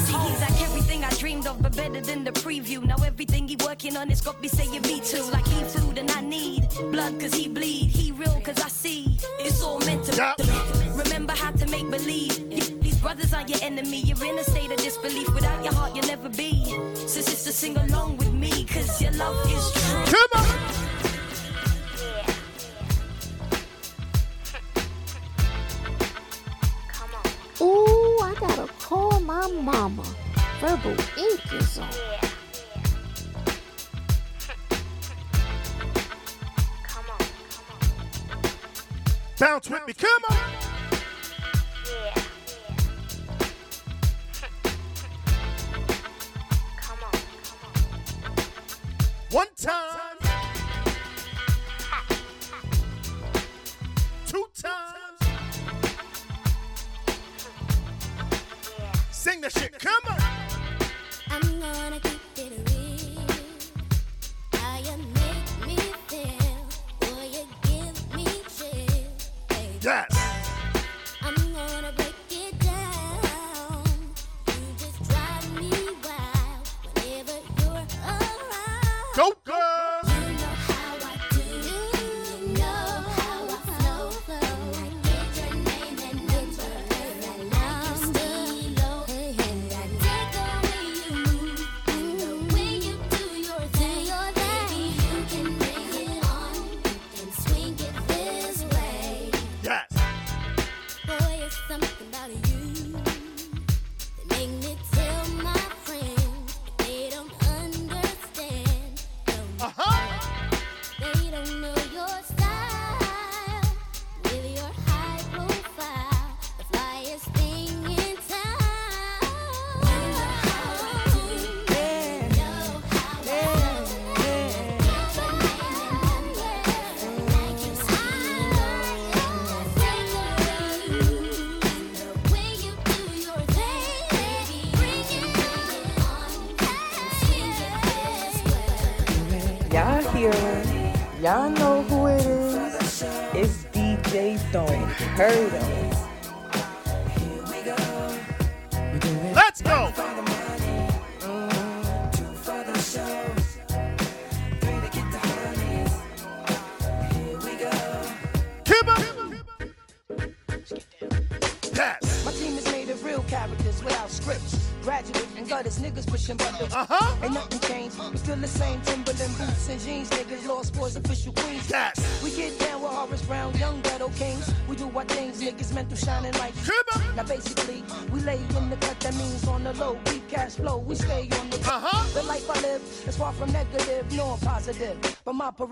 See, he's like everything I dreamed of, but better than the preview. Now everything he working on is got me saying me too. Like he food and I need blood cause he bleed. He real cause I see. It's all meant to remember how to make believe. These brothers are your enemy. You're in a state of disbelief. Without your heart, you'll never be. So sister, sing along with me, cause your love is true. Come on. Ooh, I gotta call my mama. Verbal ink is on. Bounce with me, come on. One time.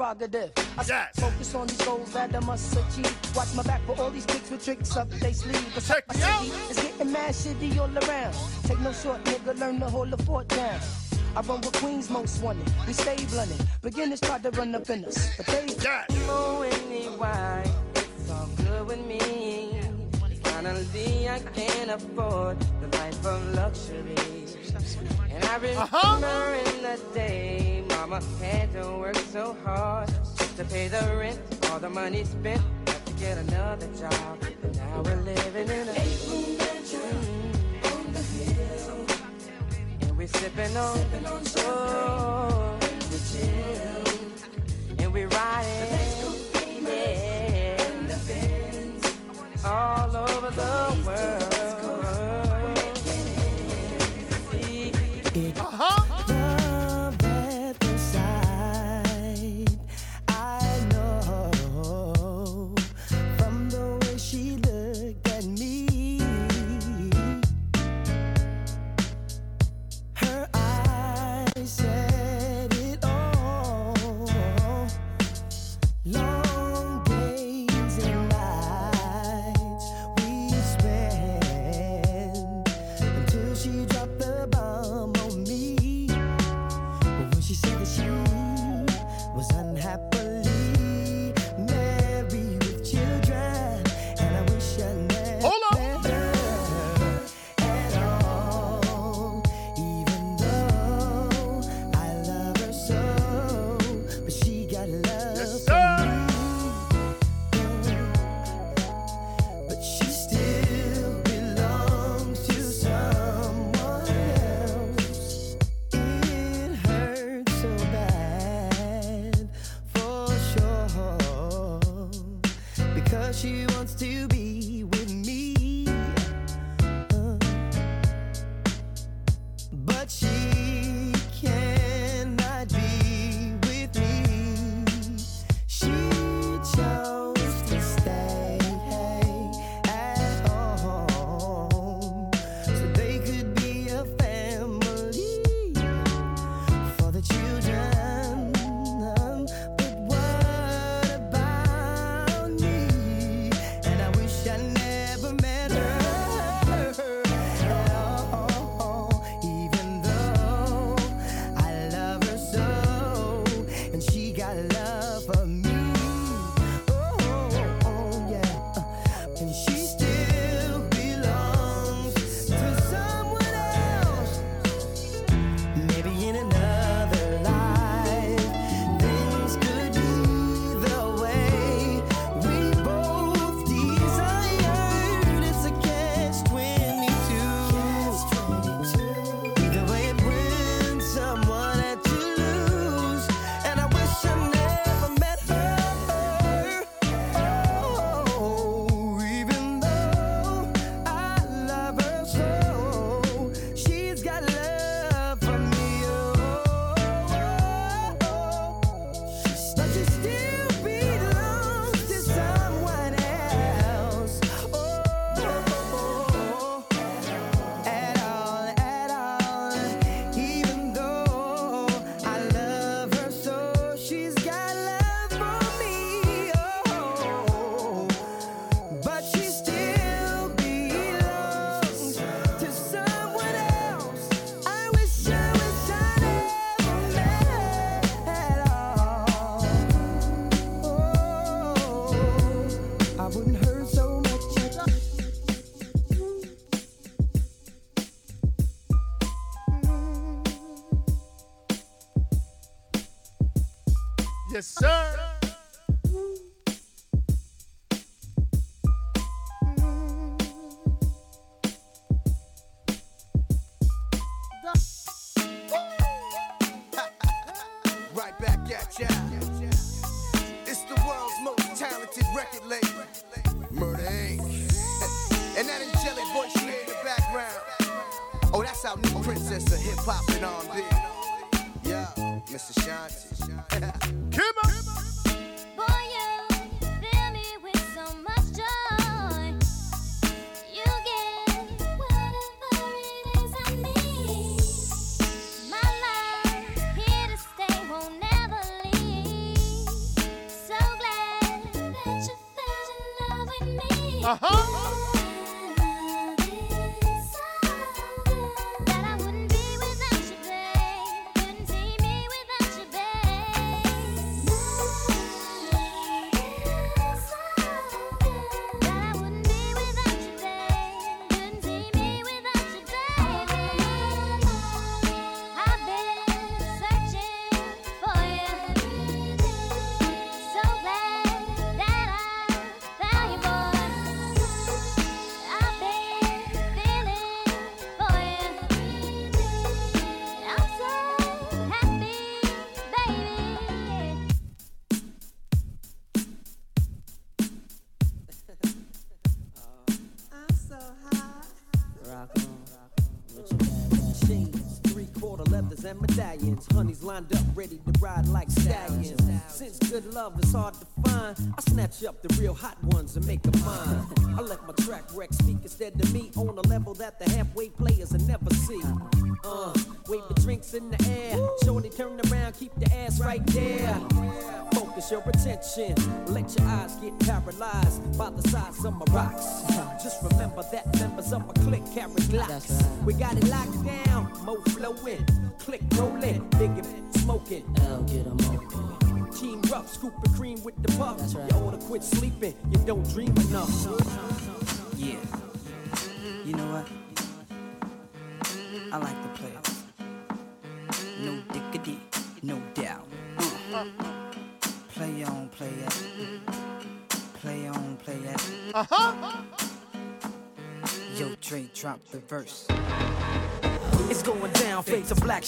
But my prerogative. I Yes. focus on these goals that I must achieve. Watch my back for all these kicks with tricks up they sleeve. But Check me out. It's getting mad shitty all around. Take no short, nigga, learn to hold the fort down. I run with Queens most wanted. We stay blunted. Beginners try to run up in us, but they Oh, anyway, it's all good with me. Finally, I can afford the life of luxury. And I uh-huh. remember in the day, mama had to work so hard just to pay the rent, all the money spent, had to get another job. And now we're living in a eight-room bedroom on the hill. And we're sipping on, oh, the chill. And we're riding, yeah, all over the world. Uh-huh. Honeys lined up, ready to ride like stallions. Since good love is hard to find, I snatch up the real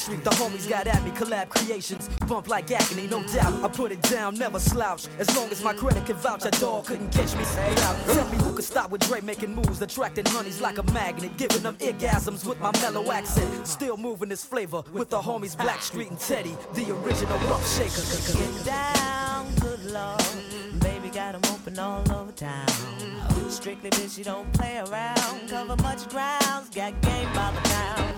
The homies got at me, collab creations. Bump like agony, no doubt. I put it down, never slouch. As long as my credit can vouch, a dog couldn't catch me. Out. Tell me who could stop with Dre making moves, attracting honeys like a magnet, giving them orgasms with my mellow accent. Still moving this flavor with the homies Blackstreet and Teddy, the original rough shaker. Get down, good lord. Baby got 'em open all over town. Strictly bitch, you don't play around. Cover much grounds, got game by the pound.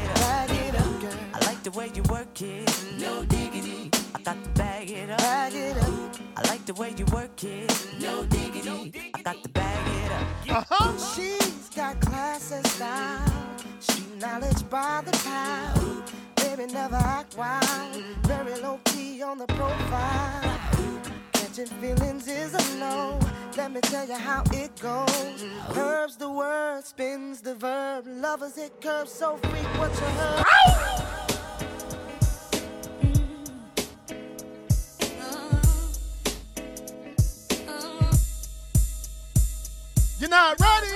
Bag it up, girl. I like the way you work it, no diggity. I got to bag it up. Bag it up. I like the way you work it, no diggity. I got to bag it up. Uh-huh. She's got class and style, street knowledge by the pound. Baby never act wild, very low key on the profile. Catching feelings is a no. Let me tell you how it goes. Curves the word, spins the verb. Lovers it curves so freak what you heard. You're not ready.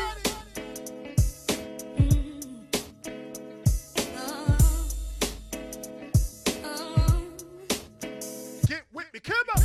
Get with me, come on.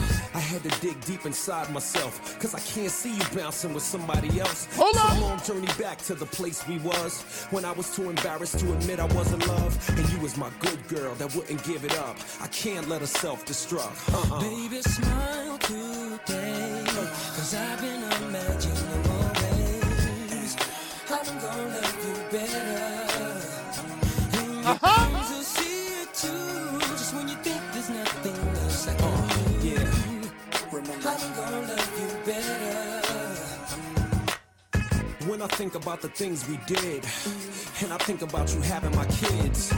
I had to dig deep inside myself, cause I can't see you bouncing with somebody else. Hold It's on. a long journey back to the place we was when I was too embarrassed to admit I was in love. And you was my good girl that wouldn't give it up. I can't let her self-destruct. Uh-uh. Baby, smile today. Cause I've been imagining When I think about the things we did, and I think about you having my kids,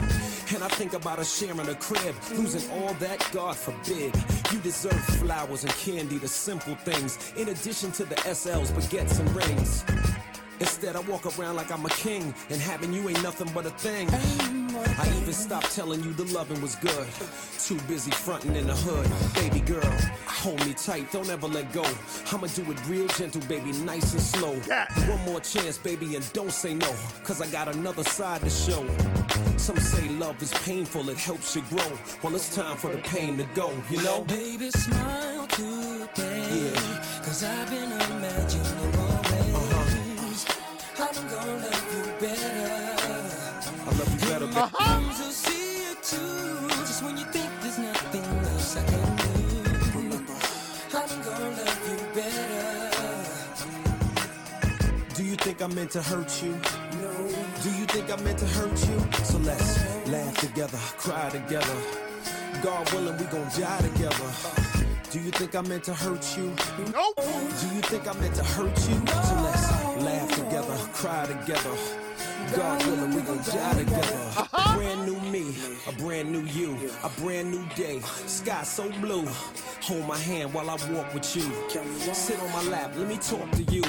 and I think about us sharing a crib, losing all that, God forbid. You deserve flowers and candy, the simple things, in addition to the SLs, baguettes, and rings. Instead, I walk around like I'm a king, and having you ain't nothing but a thing. I even stopped telling you the loving was good. Too busy fronting in the hood. Baby girl, hold me tight, don't ever let go. I'ma do it real gentle, baby, nice and slow. One more chance, baby, and don't say no. Cause I got another side to show. Some say love is painful, it helps you grow. Well, it's time for the pain to go, you know? Baby, smile today. Cause I've been I love you better, baby. Friends will see it too. Just when you think there's nothing else I can do. I'm gonna love you better. Do you think I meant to hurt you? No. Do you think I meant to hurt you? So let's laugh together, cry together. God willing, we gon' die together. Do you think I meant to hurt you? Nope. Do you think I meant to hurt you? So let's laugh together, cry together. God willing, we gon' die together. A brand new me, a brand new you, a brand new day. Sky so blue. Hold my hand while I walk with you. Sit on my lap, let me talk to you.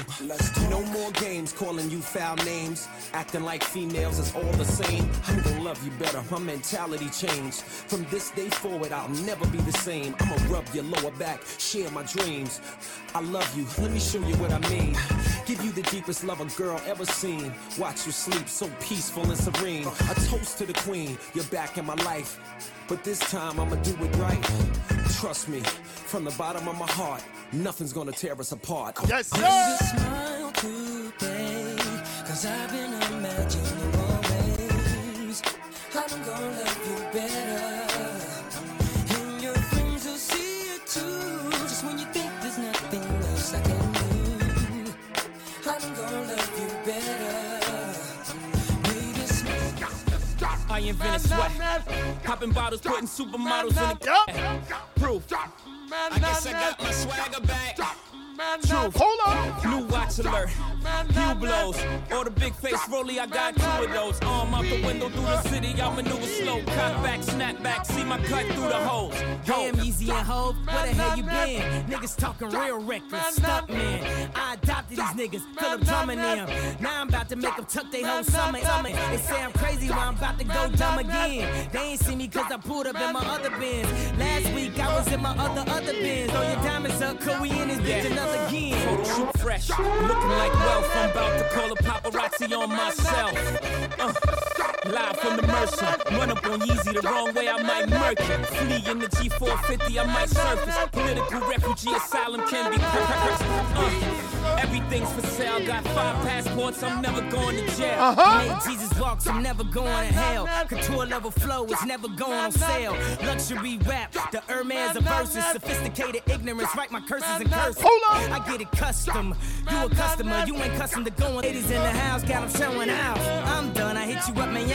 No more games calling you foul names. Acting like females is all the same. I'm gonna love you better, my mentality changed. From this day forward, I'll never be the same. I'ma rub your lower back, share my dreams. I love you, let me show you what I mean. Give you the deepest love a girl ever seen. Watch you sleep so peaceful and serene. A toast to the queen, you're back in my life. But this time I'ma do it right. Trust me, from the bottom of my heart, nothing's gonna tear us apart. Yes, Baby, smile today. Cause I've been imagining always I'm gonna love you better. I invented sweat. Popping bottles, putting supermodels in the proof. I guess I got my swagger back. Truth. Hold on. New watch alert. Hublots. Or the big face rolly, I got two of those. Arm out the window through the city, I maneuver slow. Cut back, snap back, see my cut through the holes. Damn, Yeezy and Hov, where the hell you been? Niggas talking real reckless, stuck man. I adopted these niggas, Philip drumming them. Now I'm about to make them tuck their whole summer. summer. They say I'm crazy, well I'm about to go dumb again. They ain't see me cause I pulled up in my other Benz. Last week I was in my other, other Benz. Throw your diamonds up, cause we in this bitch another again. Shoot fresh, looking like wealth. I'm about to call a paparazzi on myself. Uh, live from the Mercer, run up on Yeezy the wrong way, I might murk it. Flee in the G450, I might surface. Political refugee asylum can be perfect. Uh, everything's for sale, got five passports, I'm never going to jail. Uh-huh. Made Jesus walks, I'm never going to hell. Couture level flow is never going on sale. Luxury rap, the Hermes of verses. Sophisticated ignorance, write my curses and curses. Hold on. I get it custom. You a customer, you ain't custom to going. Ladies in the house, got them showing out. I'm done, I hit you up, man.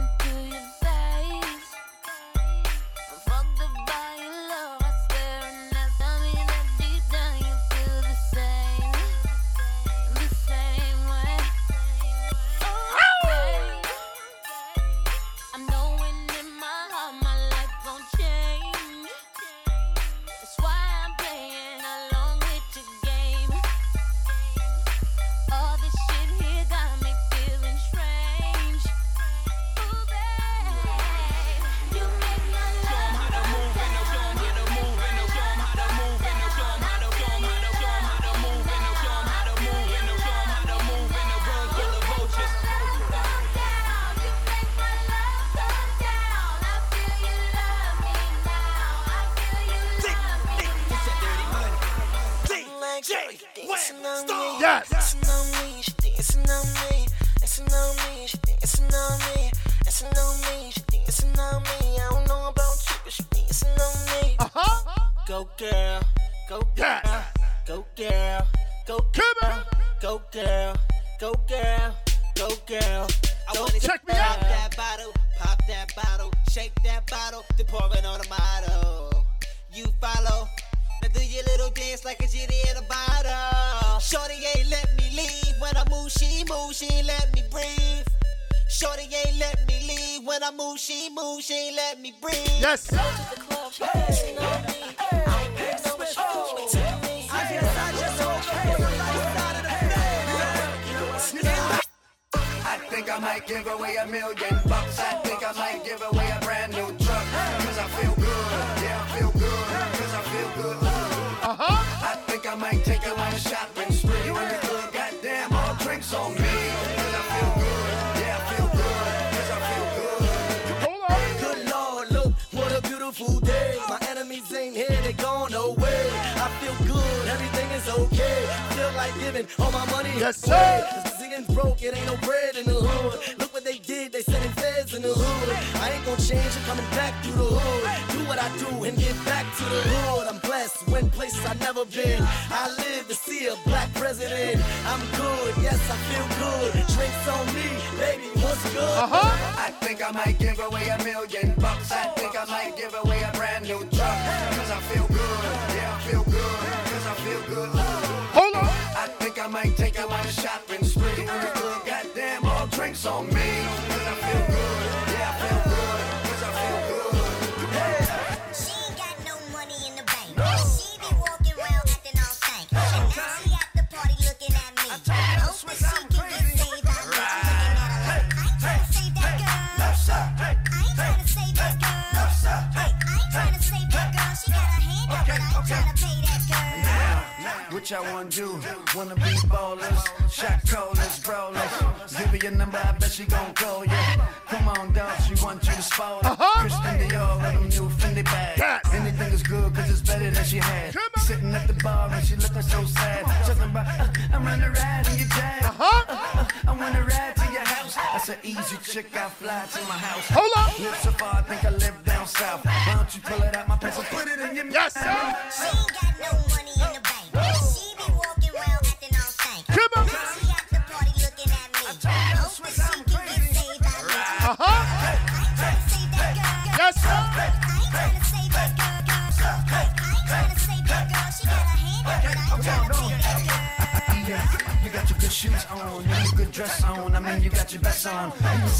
to my house.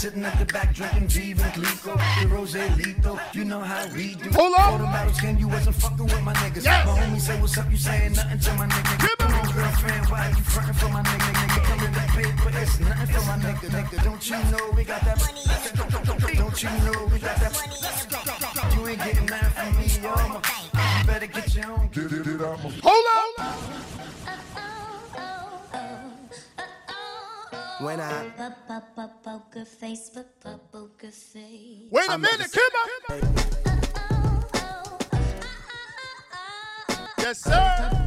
Sitting at the back drinking Viva Glico, the Rose Lito. You know how we do. Hold on. Bottles can you wasn't fucking with my niggas. Yes. My homie say what's up, you saying nothing to my Poker face, poker face. Wait a I'm minute, just- come on. Yes, sir.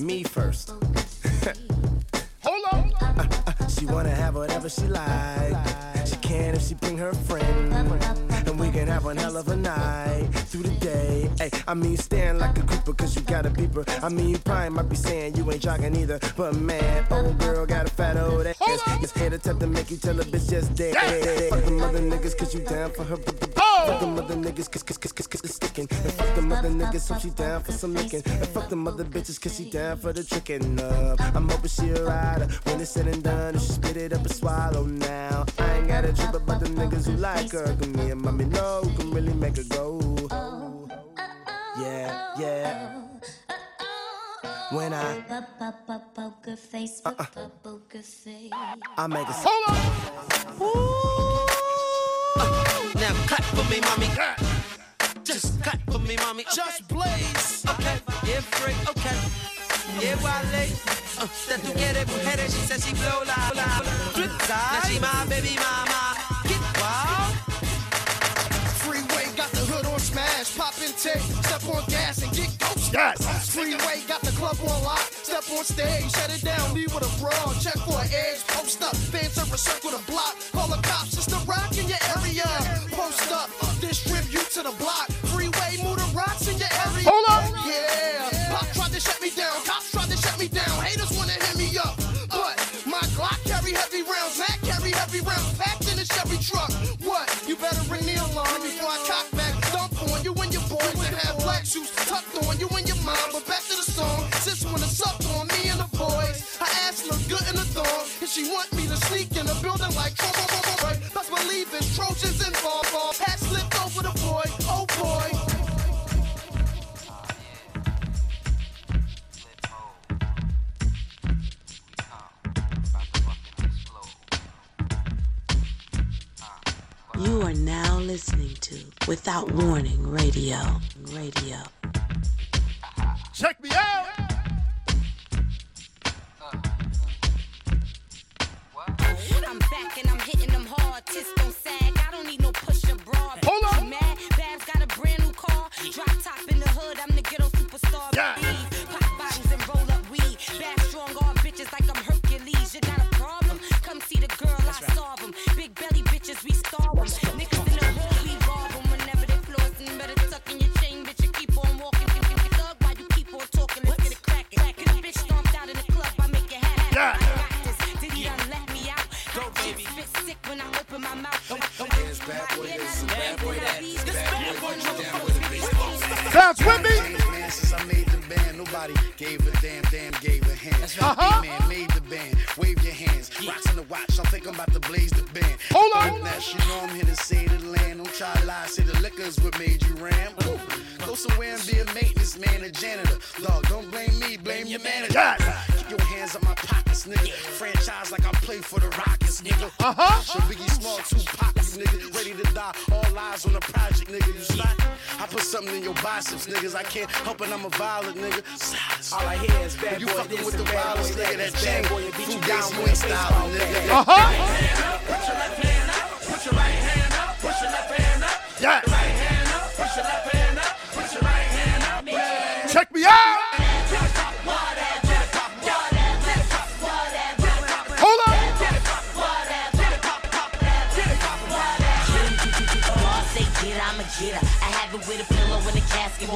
me first. Hold on. She wanna have whatever she like. She can if she bring her friend. And we can have one hell of a night through the day. Hey, I mean, stand like a creeper cause you got a beeper. I mean, you probably might be saying you ain't jogging either. But man, old girl got a fat old ass. It's to tell to make you tell a bitch just dead. Fuck them other niggas cause you down for her. Oh. Fuck them other niggas cause, cause, cause, cause, cause it's sticking. And fuck them other niggas so she down for some licking. And fuck them other bitches cause she down for the tricking up. I'm hoping she a rider when it's said and done. If she spit it up and swallow now. I ain't got a trip about the niggas who like her. Cause me and mommy know who can really make her go. Yeah, yeah. When I Poker face, Uh-uh. poker face. I make a solo. Now cut for me, mommy. Just cut for me, mommy. Just blaze. Okay, yeah, free, okay. Yeah, Wale. Uh, that tú quieres mujeres, she said she blow la la. Flip side. Now she my baby mama. Get wild. Freeway got the hood on smash, pop and take, step on gas and get ghost. Yes. Freeway got the club on lock, step on stage, shut it down, leave with a brawl, check for an edge, post up, fans circle circle the block, call the cops, it's the rock in your area. Post up, distribute to the block, But back to the song, sis wanna suck on me and the boys. Her ass look good in the thong, and she want me to sneak in the building like right. Best believe it's Trojans. Hat slipped over the boy, oh boy. You are now listening to Without Warning Radio. Radio. Check me out. I'm back and I'm hitting them hard. Tits don't sag. I don't need no push bra. Hold on. mad? Babs got a brand new car. Drop top in the hood. I'm the ghetto superstar. Yeah. Bounce with me. Man, since I made the band, nobody gave a damn, damn, gave a hand. Uh-huh. Man made the band, wave your hands. Rocks on the watch, I think I'm about to blaze the band. Hold on. That you know I'm here to say the land. Don't try to lie, say the liquor's what made you ram. Ooh. Go somewhere and be a maintenance man, a janitor. Dog, don't blame me, blame your manager. Yes. Keep your hands up my pockets, nigga. Franchise like I play for the Rockets, nigga. Uh-huh. Biggie Small, Tupac, you nigga. Ready to die, all lies on the project, nigga. You slap. I put something in your biceps, niggas. I can't help it, I'm a violent nigga. All I hear is bad When you boy fucking this with and the bad violence, boy nigga, that. that Bad chain, boy will beat you food down days, with you a ain't styling, baseball nigga. bat. Uh-huh. Yeah. Check me out.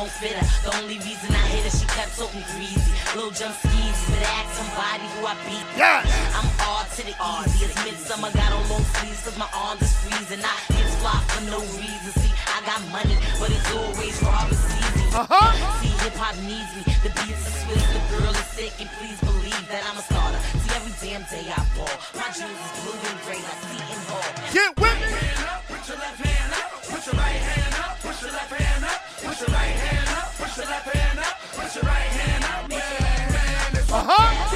Won't fit her. The only reason I hit her, she cut so greasy. Little jump skis, but ask somebody who I beat. Yes. I'm all to the easy. It's midsummer, got on long sleeves cause my arms is freezing. I get fly for no reason. See, I got money, but it's always and sleazy. Uh-huh. See, hip hop needs me. The beats are sweet, the girl is sick, and please believe that I'm a starter. See, every damn day I ball. My jewels is blue and gray like Seton Hall. Get with me. Put your left hand up, put your right hand up, put your left hand up, put your right hand up, put your left hand up, push your right hand up. Uh-huh. Yes,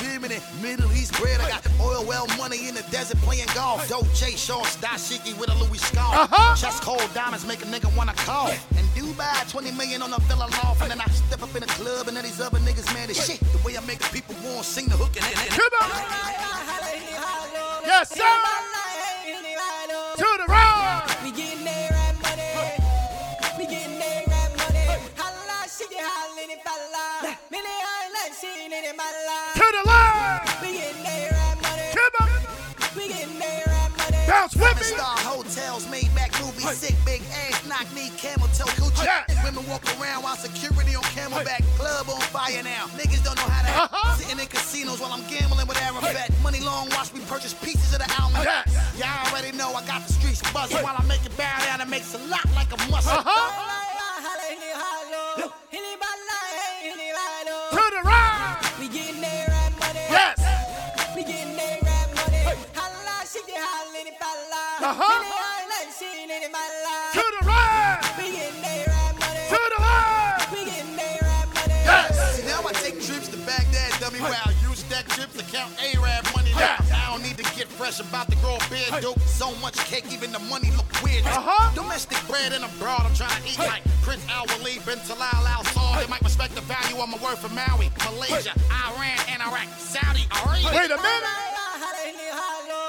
Middle East bread. I got oil well money in the desert playing golf. Dolce shorts, dashiki with a Louis scarf. Uh-huh. Chest cold diamonds make a nigga wanna call. And Dubai, 20 million on a villa loft. And then I step up in the club and then these other niggas mad as shit. The way I make the people want sing the hook and and- and- Come on. Yes, sir. To the right. We getting that To the left. We getting that rap money. Come on. We getting that rap money. Bounce with me. Star hotels, made back movies, sick big ass, knock knee, camel toe, coochie. Women walk around while security on camelback, club on fire now. Niggas don't know how to act. Uh-huh. Sitting in casinos while I'm gambling with Arafat. Money long, watch me purchase pieces of the almond. Y'all already know I got the streets buzzing while I make it bow down and makes a lot like a muscle. Uh-huh. Baghdad, dummy. Where I use that trips to count Arab money. Now I don't need to get fresh about to grow a beard, dope. So much cake, even the money look weird. Uh-huh. Domestic bread and abroad, I'm trying to eat like Prince Al Waleed, bin Talal Al Saud. They might respect the value of my word for Maui, Malaysia, Iran, and Iraq, Saudi Arabia. Wait a minute.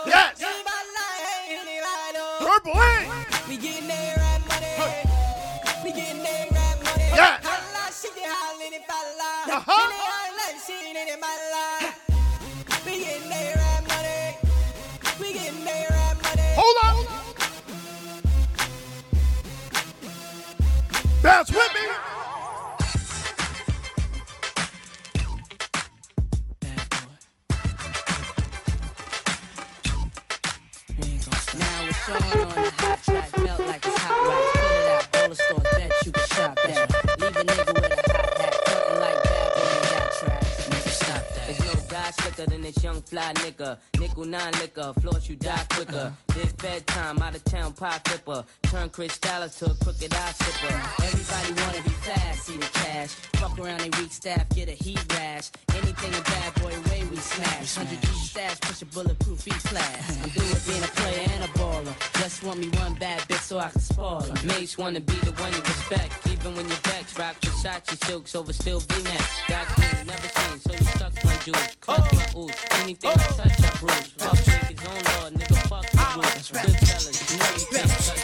Yes. Purple ink. We getting that rap money. We getting that rap money. Yes. Holla, shit, you hollin' if I lie. Uh-huh. Hold on. Bounce with me. Now it's on on the hot track, than this young fly nigga. Nickel nine liquor, floss you die quicker. This bedtime, out of town pie flipper. Turn Chris Dallas to a crooked eye sipper. Everybody wanna be fast, see the cash. Fuck around, they weak staff, get a heat rash. Anything a bad boy way we smash. 100 G stash, push a bulletproof each class. I'm through with being a player and a baller. Just want me one bad bitch so I can spoil her. Mates wanna be the one you respect. Even when you're vexed, rock Versace silks over still V-neck. Got never seen, so you stuck my jewels. Clutch my ooze, anything I touch I bruise. Fuck drink his own law, nigga fuck the rules. Good fellas, you know you can't touch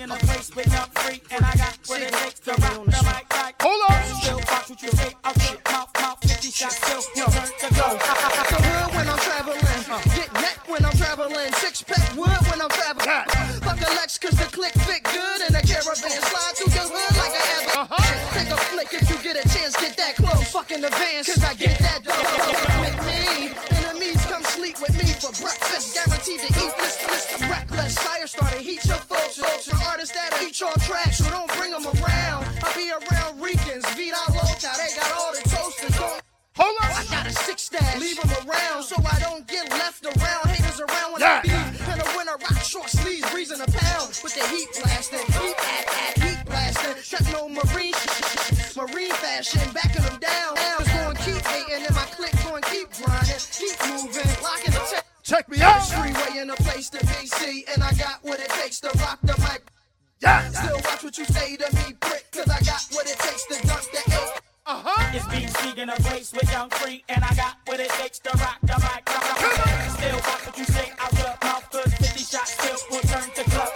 In a place with young free, and I got what it takes to rock the mic right. Hold on. Still watch what you say out your mouth, mouth, 50 shots, still your turn to go. So hood when I'm traveling, get neck when I'm traveling, six pack wood when I'm traveling. Fuck a Lex cause the click fit good and the caravan slide get a chance, get that close. Fuck in advance cause I get that dough. With me, enemies come sleep with me for breakfast, guaranteed to eat this of reckless. Fire starter, heat your folks. The artists that'll eat your tracks, so don't bring them around. I be around Ricans, Vida Loca, they got all the toasters. Don't Hold on. I got a six stash. Leave them around so I don't get left around. Haters around when Yeah. I beat. In a winter rock short sleeves, breezing a pound with the heat blasting. Heat at, at, heat blasting. Techno marine, marine fashion, backing them down. Just going keep hating and my click going keep grinding. Keep moving, locking the tech. Check me out. Freeway in a place to be see, and I got what it takes to rock the mic. Yeah. Still watch what you say to me, prick, cause I got what it takes to dunk the eight. Uh-huh. It's BC in a place with young free, and I got what it takes to rock the mic. Still watch what you say out your mouth, cause 50 shots still will turn the club out.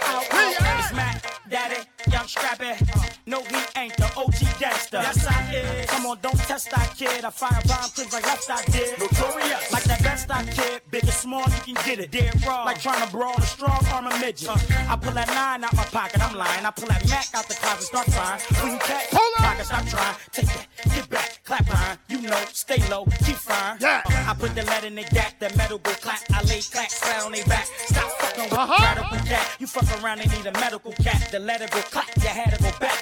It's Mac, Young scrappy. No, he ain't the OG gangster. Yes, I is. Come on, don't test that kid. I fire bomb clips like left I did. Notorious. Like that best I kid. Big or small, you can get it. Dead raw. Like trying to brawl a strong armor midget. I pull that nine out my pocket, I'm lying. I pull that Mac out the closet, start firing. When you catch, pocket, stop trying. Take that, get back, clap iron. You know, stay low, keep fine. Yeah. I put the lead in the gap, the metal go clap. I lay clap, flat on they back. Stop. Radical cat. You fuck around and need a medical cap. The letter go clap, you had to go back.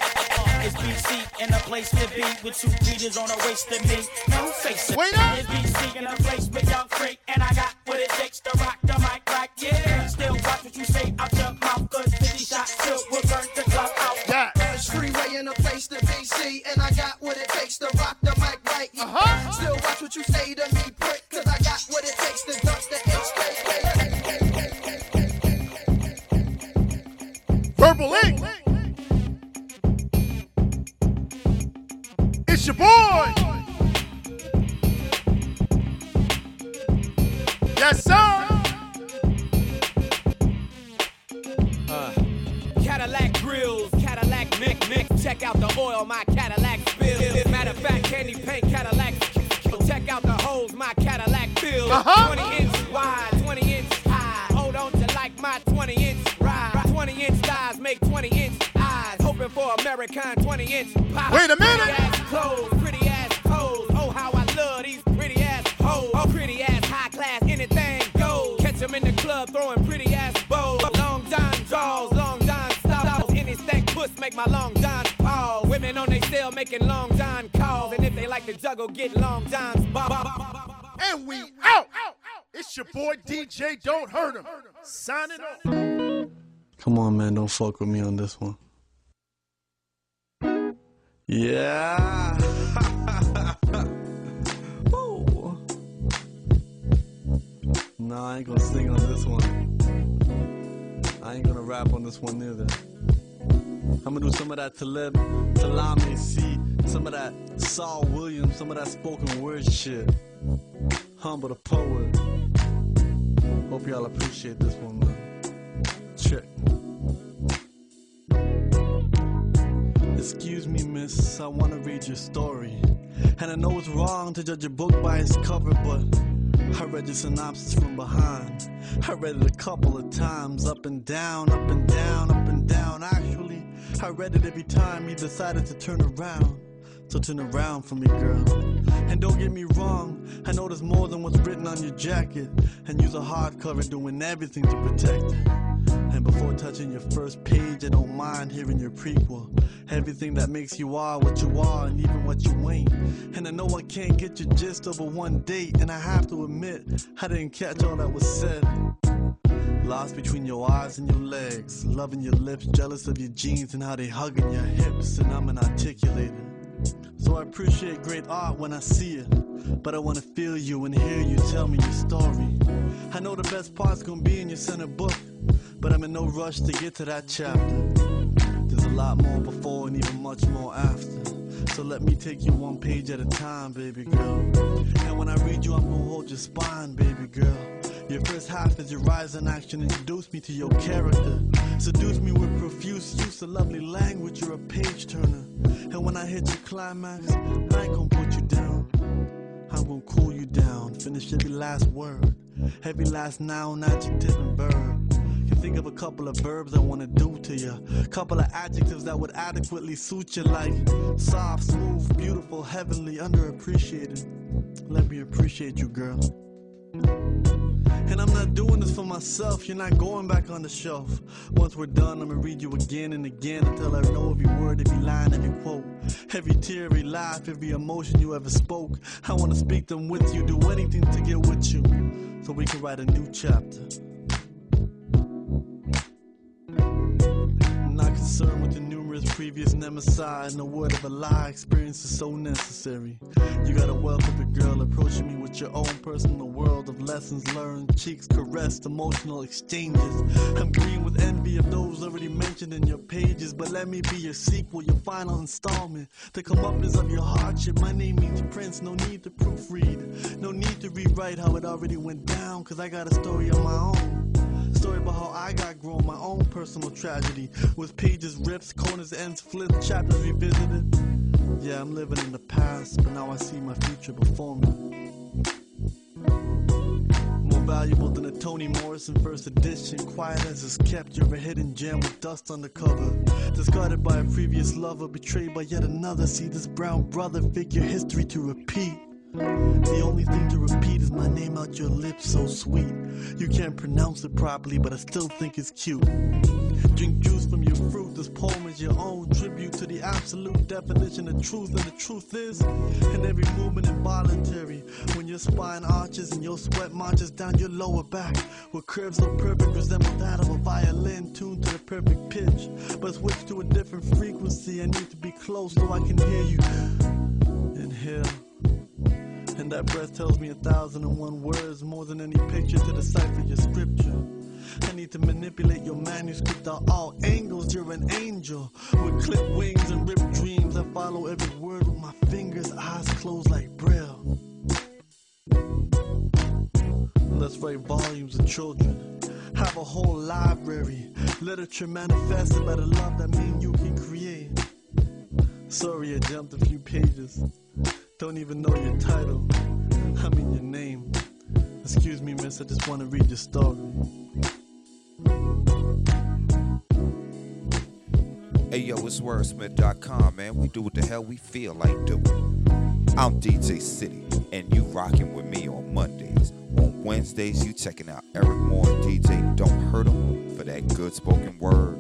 It's BC in a place to be with two beaters on a waist of me. No face it? Wait up. It's BC in a place with young freak, and I got what it takes to rock the mic like yeah. Still watch what you say out your mouth, cause 50 shots still will burn the club out. Yeah. It's freeway in a place to be see, and I got what it takes to rock the mic right. Uh-huh. Still watch what you say to me, him. Signing off. Come on, man, don't fuck with me on this one. Yeah. Nah, I ain't gonna sing on this one. I ain't gonna rap on this one neither. I'm gonna do some of that Talib, Talami C, some of that Saul Williams, some of that spoken word shit. Humble the poet. Hope y'all appreciate this one, man. Check. Excuse me, miss, I wanna read your story. And I know it's wrong to judge a book by its cover, but I read your synopsis from behind. I read it a couple of times, up and down, up and down, up and down. Actually, I read it every time you decided to turn around. So turn around for me, girl. And don't get me wrong, I know there's more than what's written on your jacket. And use a hardcover doing everything to protect it. And before touching your first page, I don't mind hearing your prequel. Everything that makes you are what you are, and even what you ain't. And I know I can't get your gist over one date, and I have to admit, I didn't catch all that was said. Lost between your eyes and your legs, loving your lips, jealous of your jeans and how they hugging your hips, and I'm inarticulated. So I appreciate great art when I see it, but I wanna feel you and hear you tell me your story. I know the best part's gonna be in your center book, but I'm in no rush to get to that chapter. There's a lot more before and even much more after. So let me take you one page at a time, baby girl. And when I read you, I'm gonna hold your spine, baby girl. Your first half is your rise in action, introduce me to your character. Seduce me with profuse use of lovely language, you're a page turner. And when I hit your climax, I ain't gonna put you down. I'm gonna cool you down, finish every last word, every last noun, adjective, and verb. Can think of a couple of verbs I wanna do to you, couple of adjectives that would adequately suit you, like soft, smooth, beautiful, heavenly, underappreciated. Let me appreciate you, girl. And I'm not doing this for myself, you're not going back on the shelf. Once we're done, I'ma read you again and again until I know every word, every line, every quote. Every tear, every laugh, every emotion you ever spoke. I wanna speak them with you, do anything to get with you. So we can write a new chapter. Concerned with the numerous previous nemesis. No word of a lie, experience is so necessary. You got a a girl approaching me with your own personal world of lessons learned, cheeks caressed, emotional exchanges. I'm green with envy of those already mentioned in your pages, but let me be your sequel, your final installment. The comeuppance of your hardship. My name means Prince, no need to proofread, no need to rewrite how it already went down, cause I got a story of my own. Story about how I got grown, my own personal tragedy. With pages rips, corners, ends flipped, chapters revisited. Yeah, I'm living in the past, but now I see my future before me. More valuable than a Toni Morrison first edition. Quiet as it's kept, you're a hidden gem with dust on the cover. Discarded by a previous lover, betrayed by yet another. See this brown brother figure history to repeat. The only thing to repeat is my name out your lips, so sweet. You can't pronounce it properly, but I still think it's cute. Drink juice from your fruit, this poem is your own tribute to the absolute definition of truth, and the truth is, in every movement involuntary. When your spine arches and your sweat marches down your lower back, with curves so perfect resemble that of a violin tuned to the perfect pitch. But switch to a different frequency, I need to be close so I can hear you. Inhale and that breath tells me a thousand and one words more than any picture to decipher your scripture. I need to manipulate your manuscript at all angles. You're an angel with clipped wings and ripped dreams. I follow every word with my fingers, eyes closed like braille. Let's write volumes of children. Have a whole library. Literature manifested by the love that me and you can create. Sorry, I jumped a few pages. Don't even know your title. I mean your name. Excuse me, miss, I just want to read your story. Hey yo, it's wordsmith.com, man. We do what the hell we feel like doing. I'm DJ City, and you rocking with me on Mondays. On Wednesdays, you checking out Eryk Moore and DJ Don't Hurt 'em for that good spoken word.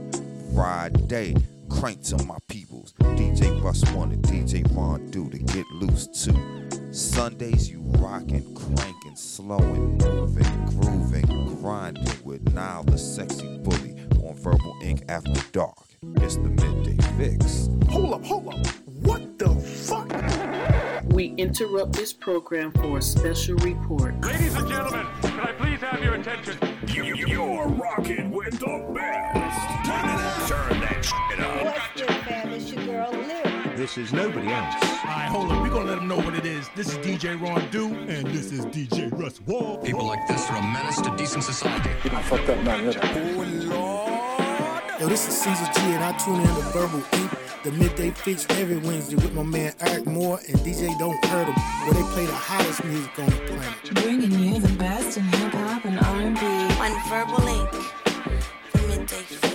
Friday, crank to my peoples. DJ Russ One and DJ Ron Do to get loose too. Sundays, you rockin', crankin', slowin', moving, grooving, grinding with Nile the sexy bully on Verbal Ink After Dark. It's the Midday Fixx. Hold up, hold up. What the fuck? We interrupt this program for a special report. Ladies and gentlemen, can I please have your attention? You, you're rocking with the best. This is nobody else. All right, hold up. We're going to let them know what it is. This is DJ Ron Do, and this is DJ Russ Wall. People like this are a menace to decent society. I fucked up now. Yo, this is Caesar G, and I tune in to Verbal Ink, the Midday Fixx every Wednesday with my man Eryk Moore and DJ Don't Hurt Hurt 'em, where they play the hottest music on the planet. Bringing you the best in hip hop and R&B. On Verbal Ink, the Midday Fixx.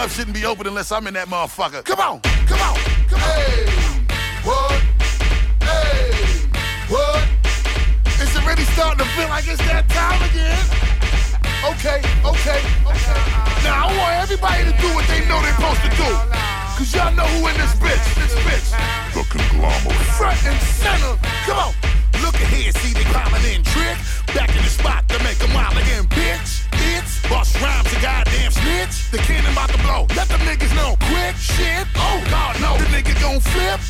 Club shouldn't be open unless I'm in that motherfucker. Come on, come on, come on. Hey, what? Hey, what? Is it really starting to feel like it's that time again? Okay, okay, okay. Now I want everybody to do what they know they're supposed to do. Cause y'all know who in this bitch, this bitch. The conglomerate. Front and center. Come on. Look at here, see they piling in trick. Back in the spot to make a mile again, bitch. It's bust rhymes, a goddamn snitch. The cannon about to blow. Let them niggas know quick shit. Oh God, no. The nigga gon' flip,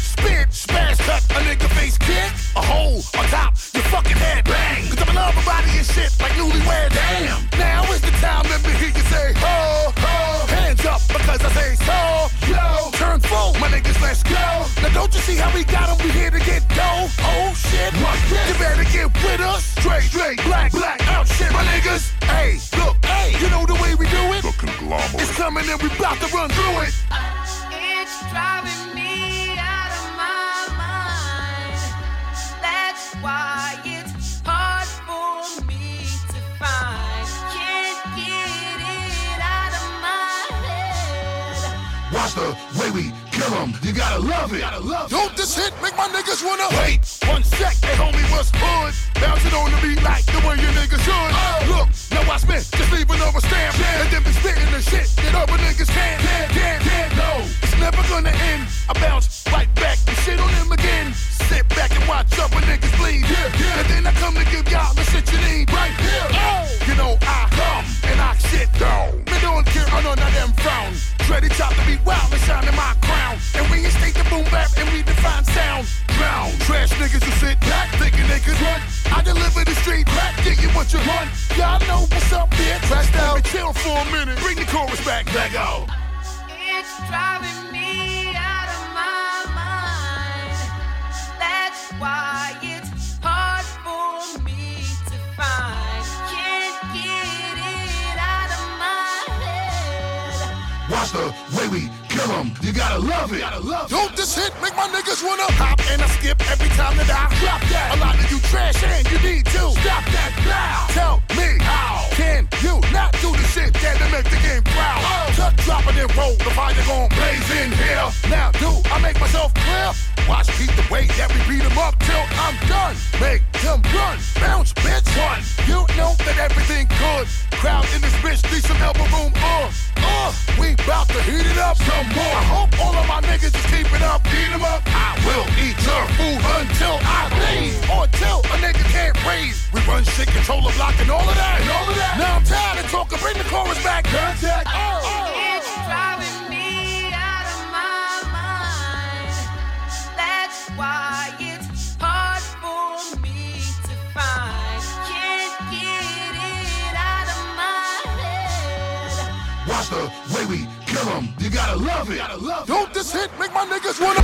You gotta love it. Don't this hit make my niggas wanna.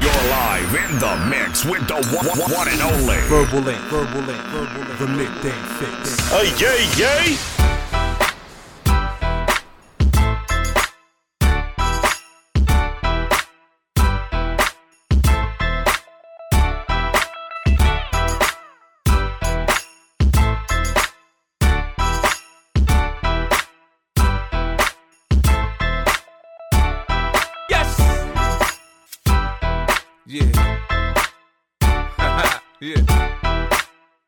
You're live in the mix with the one, one- one and only. Verbal Ink, Verbal Ink, Verbal Ink, the Midday Fixx. Hey, yay, yay. Yeah.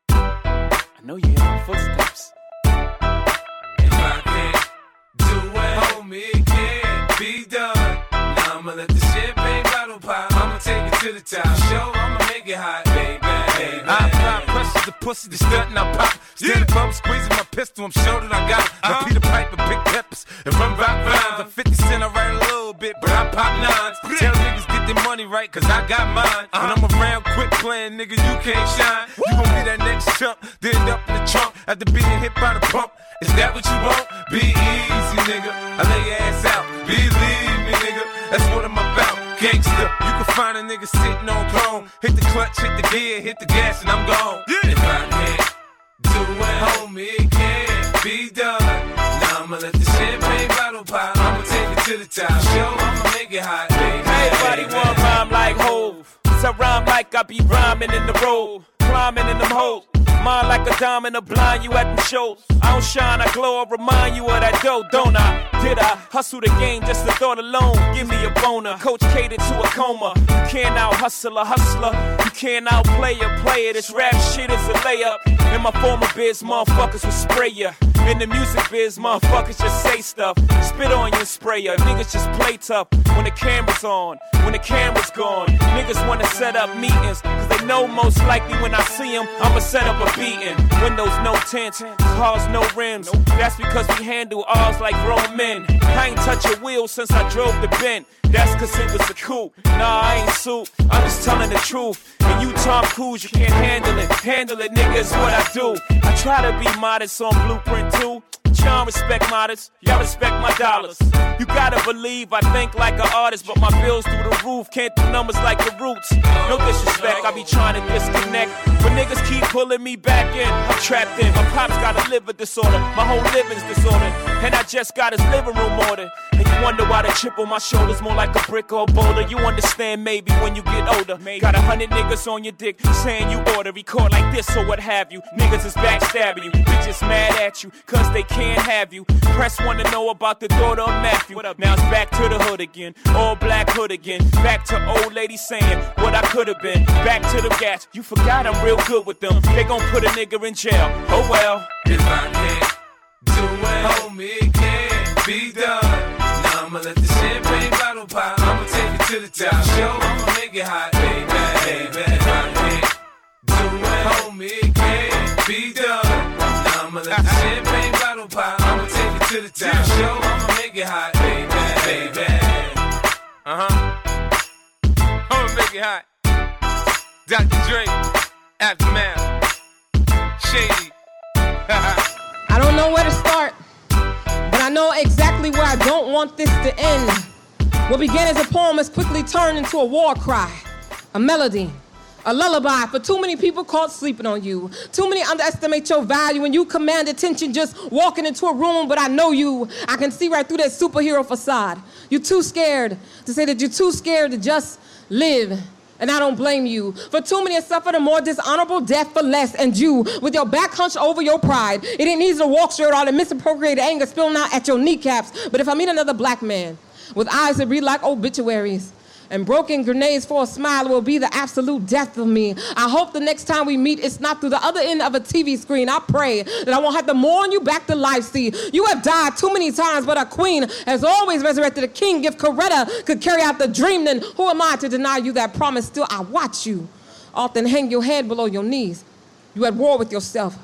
I know you hear my footsteps. If I can't do it, homie, it can't be done. Now I'ma let the champagne bottle pop. I'ma take it to the top. Show, I'ma make it hot, baby. baby. I apply pressure to pussy, the stunt and I pop. Stand above, squeezing my pistol, I'm sure that I got. it. Uh-huh. I Peter Piper, big peppers, and run rock rhymes. I'm 50 cent, I write a little bit, but I pop nines. Tell niggas get their money right, cause I got mine. When I'm around, quit playing, nigga, you can't shine. You gon' be that next chump, then end up in the trunk after being hit by the pump. Is that what you want? Be easy, nigga. I lay your ass out. Believe me, nigga. That's what I'm about. Gangsta, you can find a nigga sitting on chrome. Hit the clutch, hit the gear, hit the gas, and I'm gone. If I can't do it, homie, it can't be done. Now I'ma let the champagne bottle pop. I'ma take it to the top. I rhyme like I be rhyming in the road. Climbing in them hoes. Mine like a diamond, a blind you at them shows. I don't shine, I glow, I remind you of that dough, don't I? Did I hustle the game just the thought alone? Give me a boner. Coach catered to a coma. You can't out hustle a hustler. You can't outplay a player. This rap shit is a layup. In my former biz, motherfuckers will spray ya. In the music biz, motherfuckers just say stuff. Spit on your and spray ya. Niggas just play tough when the camera's on. When the camera's gone, niggas wanna set up meetings. Cause they know most likely when I see them, I'ma set up a beating. Windows no tint, cars no rims. That's because we handle ours like grown men. I ain't touch a wheel since I drove the bent. That's cause it was a coupe. Nah, I ain't suit. I'm just telling the truth. And you Tom Cruise, you can't handle it. Handle it, nigga, is what I do. I try to be modest on Blueprint too. But y'all respect modest, y'all respect my dollars. You gotta believe I think like an artist, but my bills through the roof can't do numbers like the roots. No disrespect, I be trying to disconnect. But niggas keep pulling me back in. I'm trapped in. My pops got a liver disorder, my whole living's disordered. And I just got his living room ordered. And you wonder why the chip on my shoulder's more like a brick or a boulder. You understand maybe when you get older. Got a hundred niggas on your dick saying you oughta record like this or what have you. Niggas is backstabbing you, bitches mad at you, cause they can't have you. Press wanna know about the daughter of Matthew. What up, Now it's back to the hood again, all black hood again. Back to old lady saying what I could've been. Back to the gas, you forgot I'm real good with them. They gon' put a nigga in jail. Oh well. If I can't do it, homie, it can't be done. Now I'ma let the champagne bottle pop. I'ma take it to the top. Show, I'ma make it hot, baby, baby. If I can't do it, homie, it can't be done. Now I'ma let the champagne bottle pop. I'ma take it to the top. Show, I'ma make it hot, baby, baby. Uh huh. I'ma make it hot. Dr. Dre, Aftermath, Shady. I don't know where to start, but I know exactly where I don't want this to end. What began as a poem has quickly turned into a war cry, a melody, a lullaby for too many people caught sleeping on you. Too many underestimate your value and you command attention just walking into a room, but I know you. I can see right through that superhero facade. You're too scared to say that you're too scared to just live. And I don't blame you. For too many have suffered a more dishonorable death for less. And you, with your back hunched over your pride, it ain't easy to walk straight all the misappropriated anger spilling out at your kneecaps. But if I meet another black man with eyes that read like obituaries, and broken grenades for a smile will be the absolute death of me. I hope the next time we meet, it's not through the other end of a TV screen. I pray that I won't have to mourn you back to life. See, you have died too many times, but a queen has always resurrected a king. If Coretta could carry out the dream, then who am I to deny you that promise? Still, I watch you often hang your head below your knees. You at war with yourself,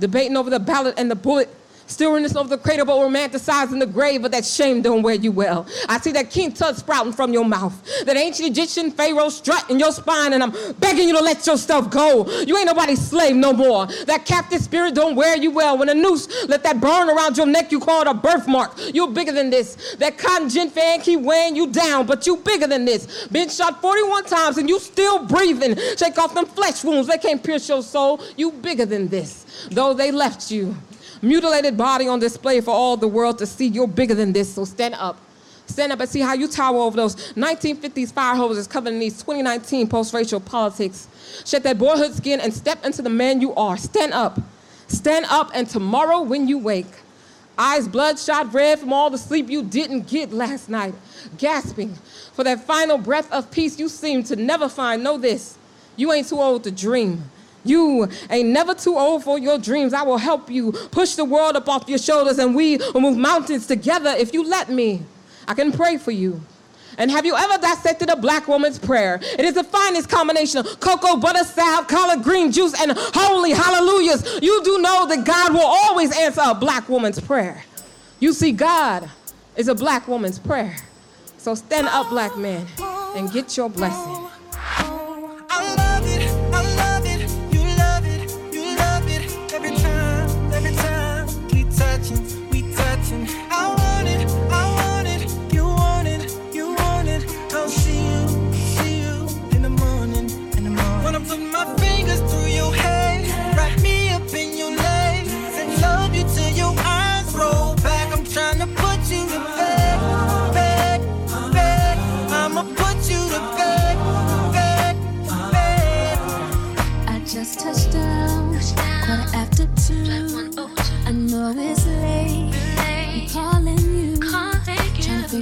debating over the ballot and the bullet. Still reminiscing over the cradle, but romanticizing the grave, but that shame don't wear you well. I see that king tut sprouting from your mouth, that ancient Egyptian pharaoh strut in your spine, and I'm begging you to let yourself go. You ain't nobody's slave no more. That captive spirit don't wear you well. When a noose let that burn around your neck, you call it a birthmark. You're bigger than this. That cotton gin fan keep weighing you down, but you bigger than this. Been shot 41 times and you still breathing. Shake off them flesh wounds, they can't pierce your soul. You bigger than this. Though they left you mutilated body on display for all the world to see. You're bigger than this, so stand up. Stand up and see how you tower over those 1950s fire hoses covered in these 2019 post-racial politics. Shed that boyhood skin and step into the man you are. Stand up. Stand up and tomorrow when you wake, eyes bloodshot red from all the sleep you didn't get last night, gasping for that final breath of peace you seem to never find. Know this, you ain't too old to dream. You ain't never too old for your dreams. I will help you push the world up off your shoulders and we will move mountains together if you let me. I can pray for you. And have you ever dissected a black woman's prayer? It is the finest combination of cocoa, butter, salve, collard green juice, and holy hallelujahs. You do know that God will always answer a black woman's prayer. You see, God is a black woman's prayer. So stand up, black man, and get your blessing.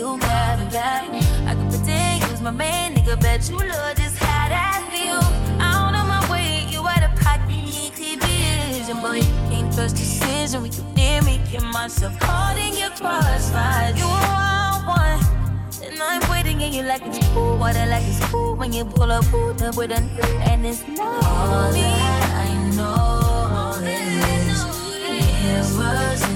you got it, bad. I could pretend you was my man, nigga, bet you love this how I feel. Out of my way, you out of pocket, need clear vision, boy. Ain't trust decision, when you near me, get myself caught in your crossfire. You are one, and I'm waiting, and you like it's cool. What I like is cool when you pull up, pull up with a new, and it's not all me. I know. is It was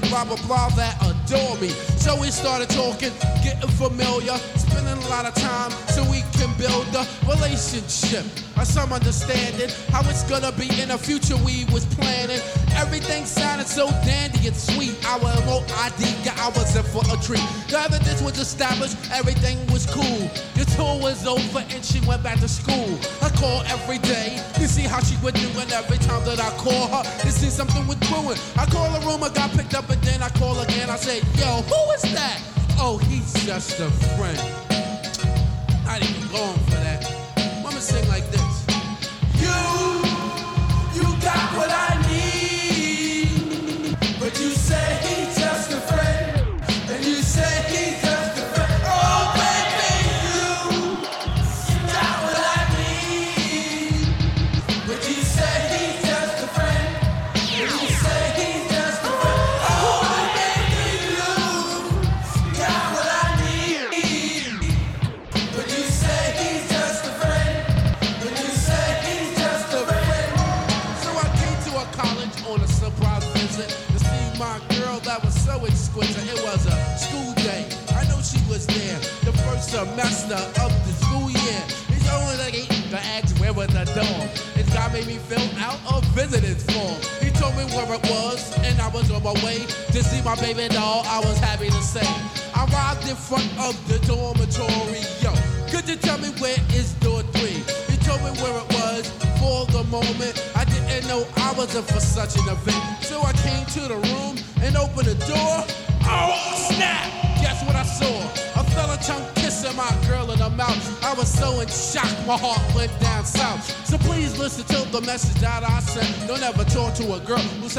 blah blah blah that adore me. So we started talking, getting familiar, spending a lot of time so we can build a relationship or some understanding how it's gonna be in the future we was planning. Everything sounded so dandy and sweet. Our MOID got ours in for a treat. The evidence was established, everything was cool. The tour was over and she went back to school. I call every day to see how she would do, and every time that I call her, to see something I call a room, I got picked up, and then I call again. I say, yo, who is that? Oh, he's just a friend.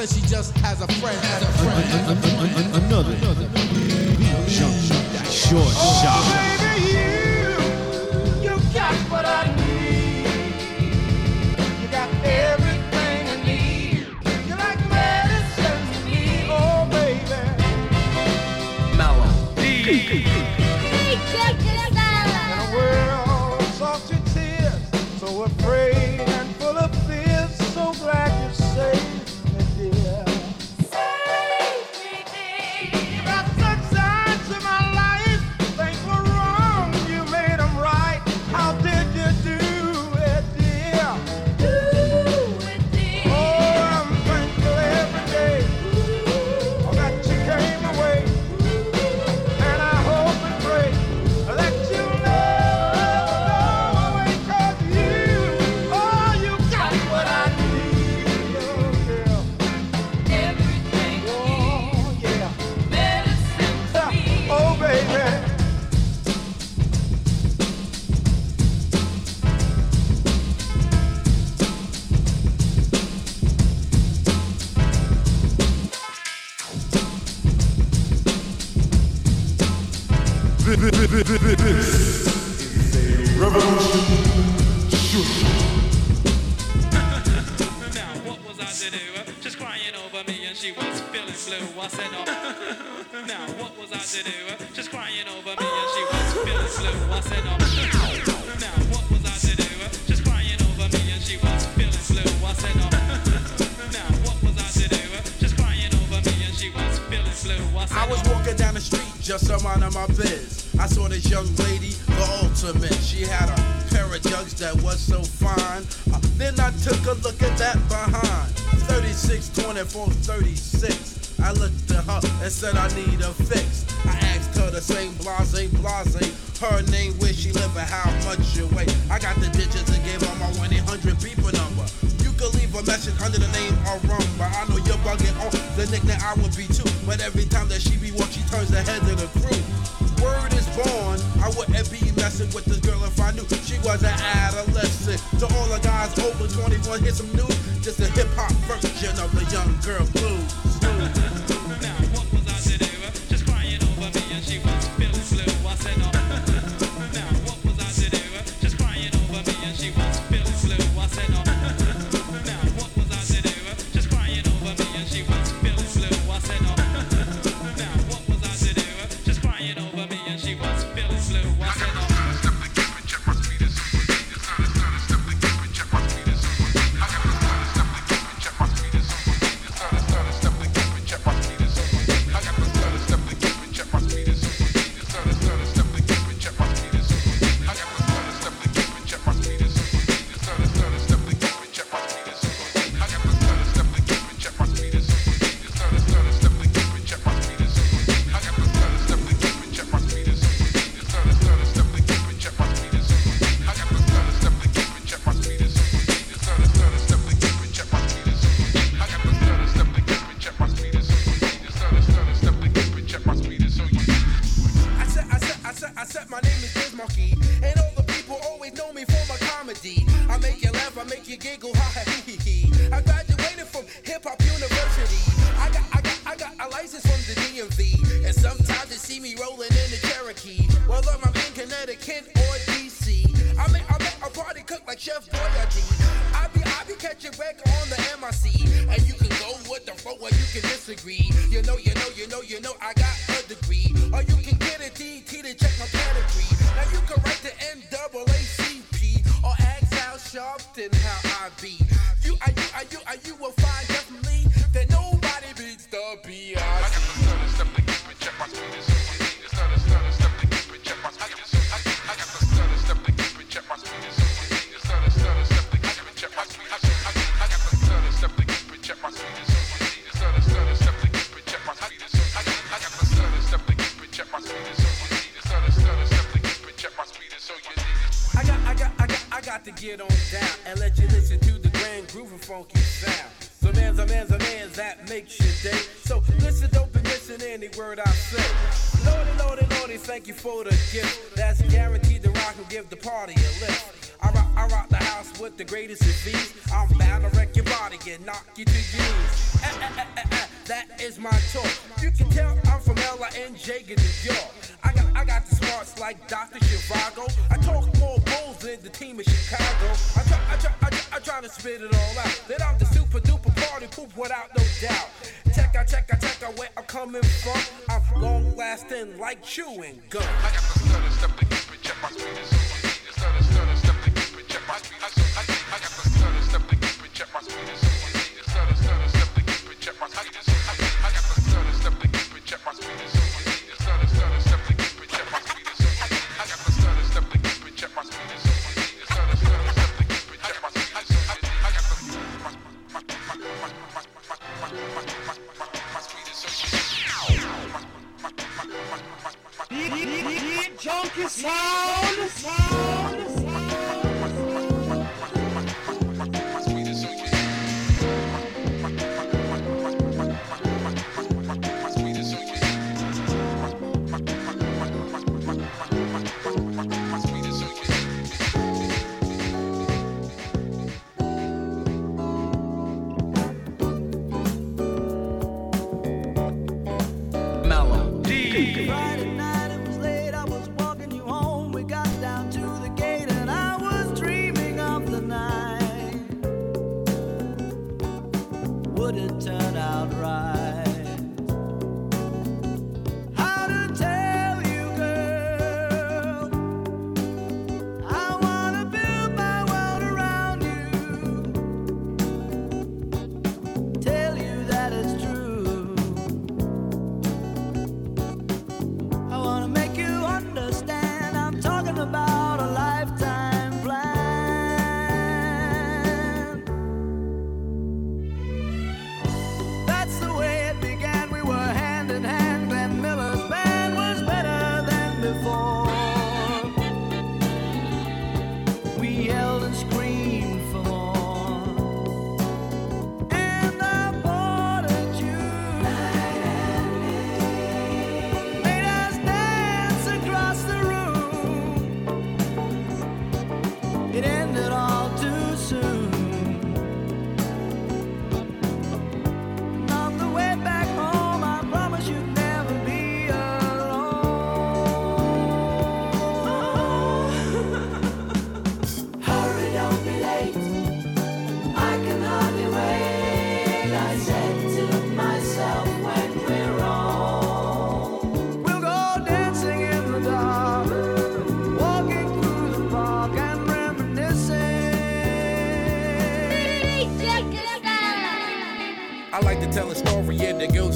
she just has a friend. Has a friend. Another. Another. Short oh, shot. Baby, you, you got what I need. You got everything. Oh,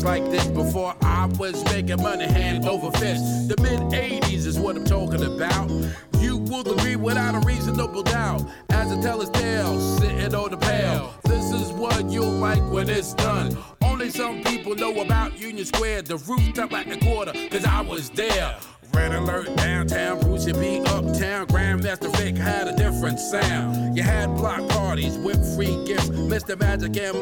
like this before I was making money hand over fist. The mid 80s is what I'm talking about. You will agree without a reasonable doubt. As I tell his tale, sitting on the pail. This is what you'll like when it's done. Only some people know about Union Square, the rooftop at the quarter, cause I was there. Red alert downtown, Brucie B uptown. Grandmaster Vic had a different sound. You had block parties with free gifts, Mr. Magic and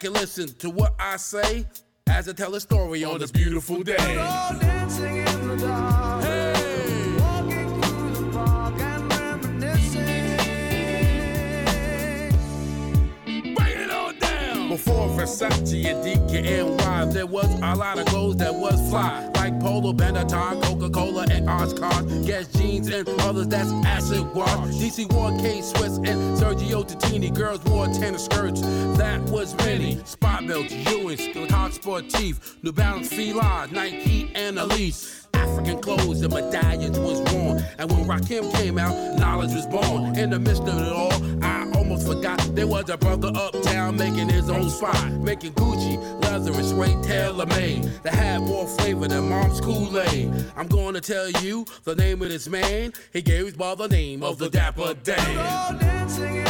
back and listen to what I say as I tell a story on this beautiful day. dancing Before Versace and DKNY, there was a lot of clothes that was fly, like Polo, Benetton, Coca-Cola, and Oshkosh, Guess jeans and others that's acid wash. DC wore K Swiss and Sergio Tacchini. Girls wore tennis skirts. That was many. Spot belts, Ewing, Hot Sportif, New Balance, Fila, Nike, and Ellesse. African clothes and medallions was worn. And when Rakim came out, knowledge was born. In the midst of it all, I almost forgot there was a brother uptown making his own spot, making Gucci, leather, and suede tailor made that had more flavor than mom's Kool-Aid. I'm going to tell you the name of this man. He gave his by the name of the Dapper Dan. Dancing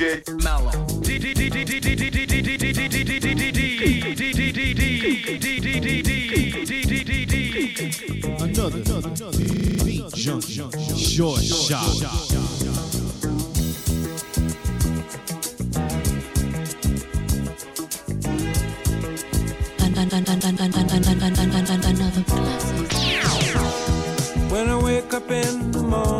Mellow. Another, another beat junkie, short shot. When I wake up in the morning,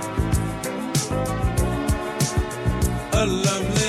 kalemle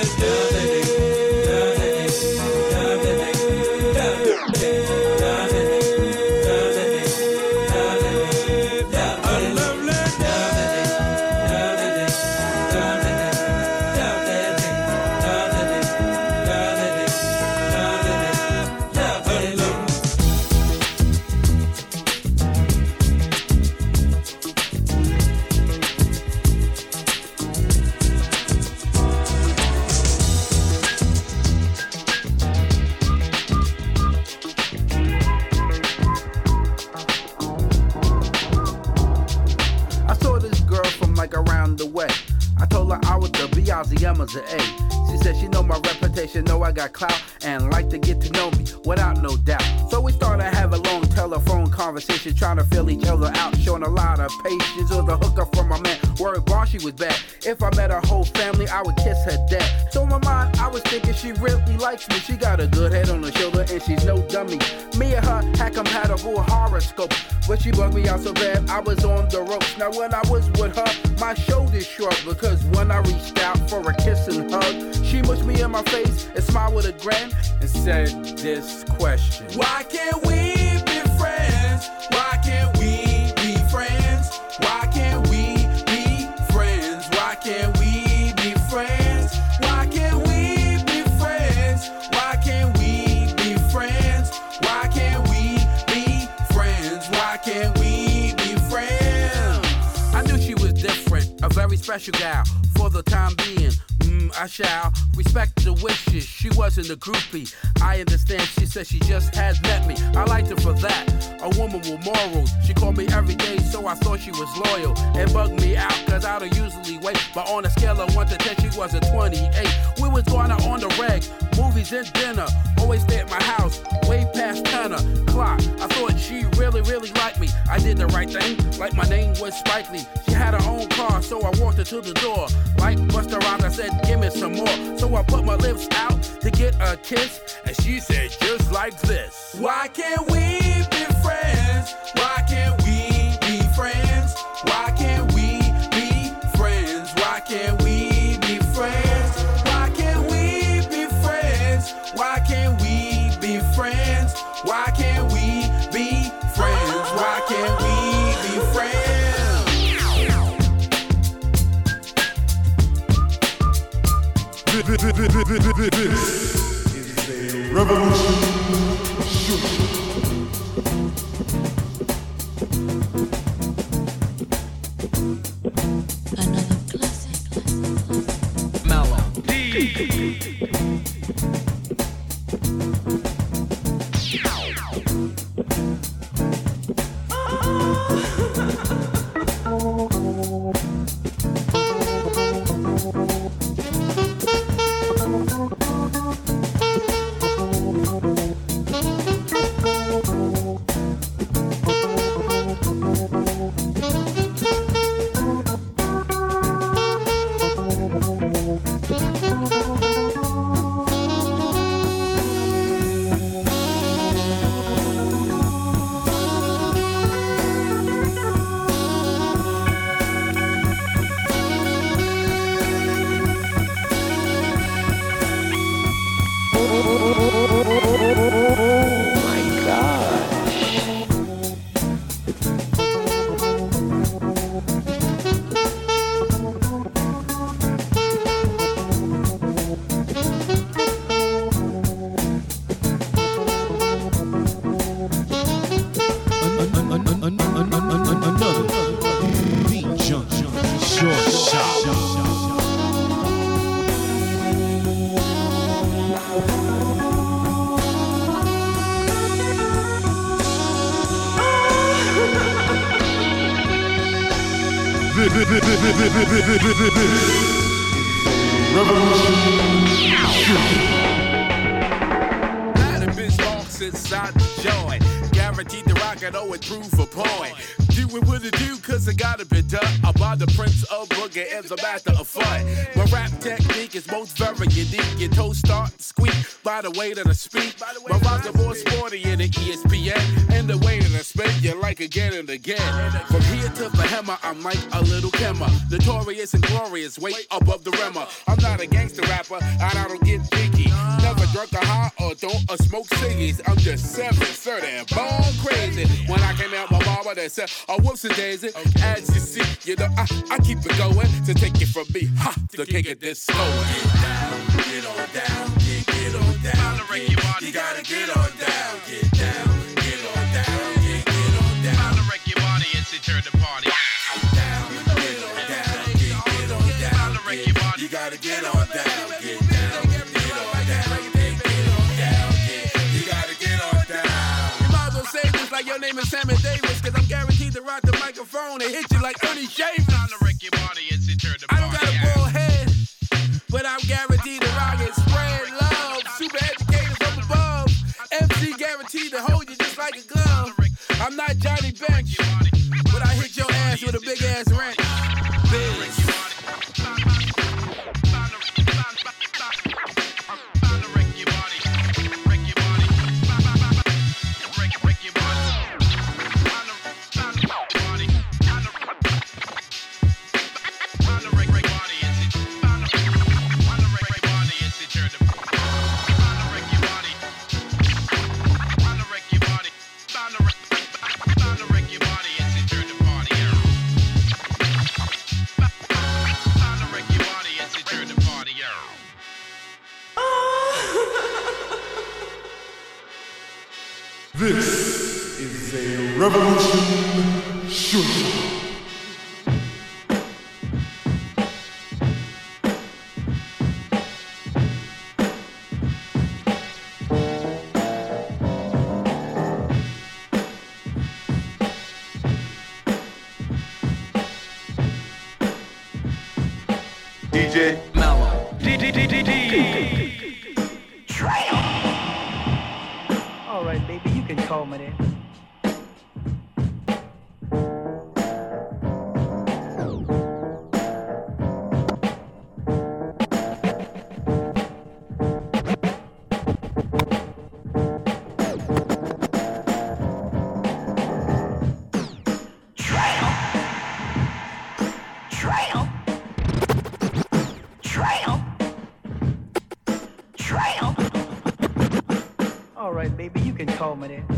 likes me. She got a good head on her shoulder, and she's no dummy. Me and her had compatible horoscope, but she bugged me out so bad I was on the ropes. Now when I was with her, my shoulders shrugged because when I reached out for a kiss and hug, she mushed me in my face and smiled with a grin and said this question: Why a groupie. I understand. And she said, just like this. Why can't we be friends? Why can't we be friends? Why can't we be friends? Why can't we be friends? Why can't we be friends? Why can't we be friends? Why can't we be friends? Why can't we be friends? Revolution. Shoot. A. My rap technique is most very unique. Your toes start to squeak by the way that I speak. My rhymes are more sporty than the ESPN. And the way that I spit, you like again and again. From here to the hammer, I'm like a little kimmer. Notorious and glorious, way above the rimmer. I'm not a gangster rapper, and I don't get picky. Never drunk a high or don't a smoke ciggies. I'm just seven, thirty, and born crazy. When I came out, my mama they said, "Oh, whoops slow. Baby, you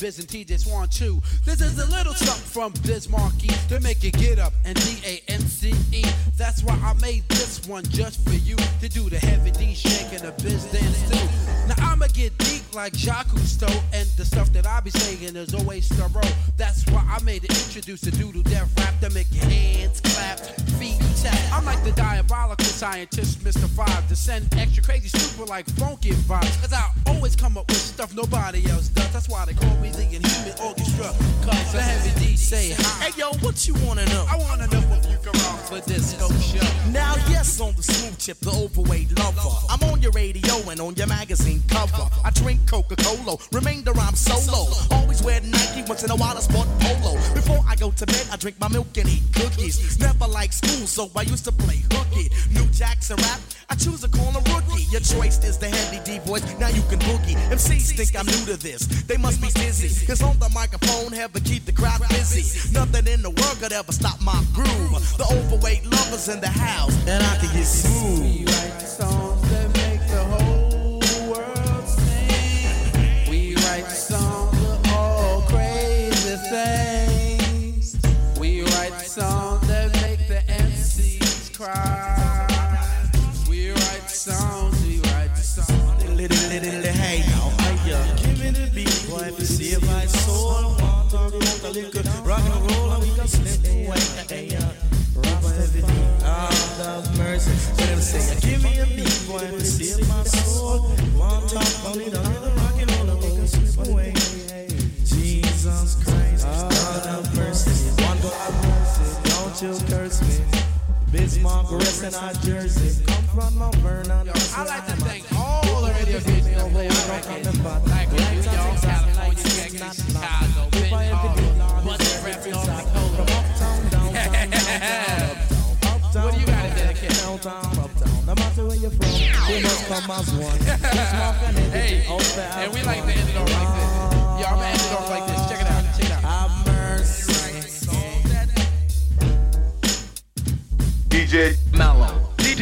and Biz and TJ Swan too. This is a little something from Biz Markie to make you get up and D-A-N-C-E. That's why I made this one just for you to do the heavy D shaking the Biz dance too. Now I'ma get deep like Jacques Cousteau, and the stuff that I be saying is always thorough. That's why I made it introduce the doodle death rap to make your hands clap, feet tap. I'm like the diabolical scientist, Mr. Five, to send super like funky vibes. Cause I always come up with stuff nobody else does. That's why they call me the Inhuman Orchestra. Cause the heavy D say hi. Hey yo, what you wanna know? I wanna know if you can rock for this disco show. Now, yes, on the smooth tip, the overweight lover. I'm on your radio and on your magazine cover. I drink Coca Cola, remainder I'm solo. Always wear Nike, once in a while I sport polo. Before I go to bed, I drink my milk and eat cookies. Never like school, so I used to play hooky. New Jackson rap, I choose to call a rookie. Your choice is the heavy D voice, now you can boogie. MCs think I'm new to this, they must be dizzy. Cause on the microphone, have to keep the crowd busy. Nothing in the world could ever stop my groove. The overweight lovers in the house, and I can get smooth. Say, give me a beat, boy, see if my soul. Want to talk on it, a little rock and roll, we can slip away. Jesus Christ, God of mercy. One God of mercy, don't you curse me. Bismarck, rest in our jersey. Come from Mount Vernon. I like to thank all the radio stations our records. Like New York, California, Texas, Chicago, Benton, Buster Rap, North Dakota. What do you got to dedicate? Downtown, matter where you're from, we must come as one. Bismarck and Hey, Eddie, out there and we like to end it off like this. Yo, I'm gonna end it off like this. Check it out. Check it out. Have mercy. DJ Mallow. The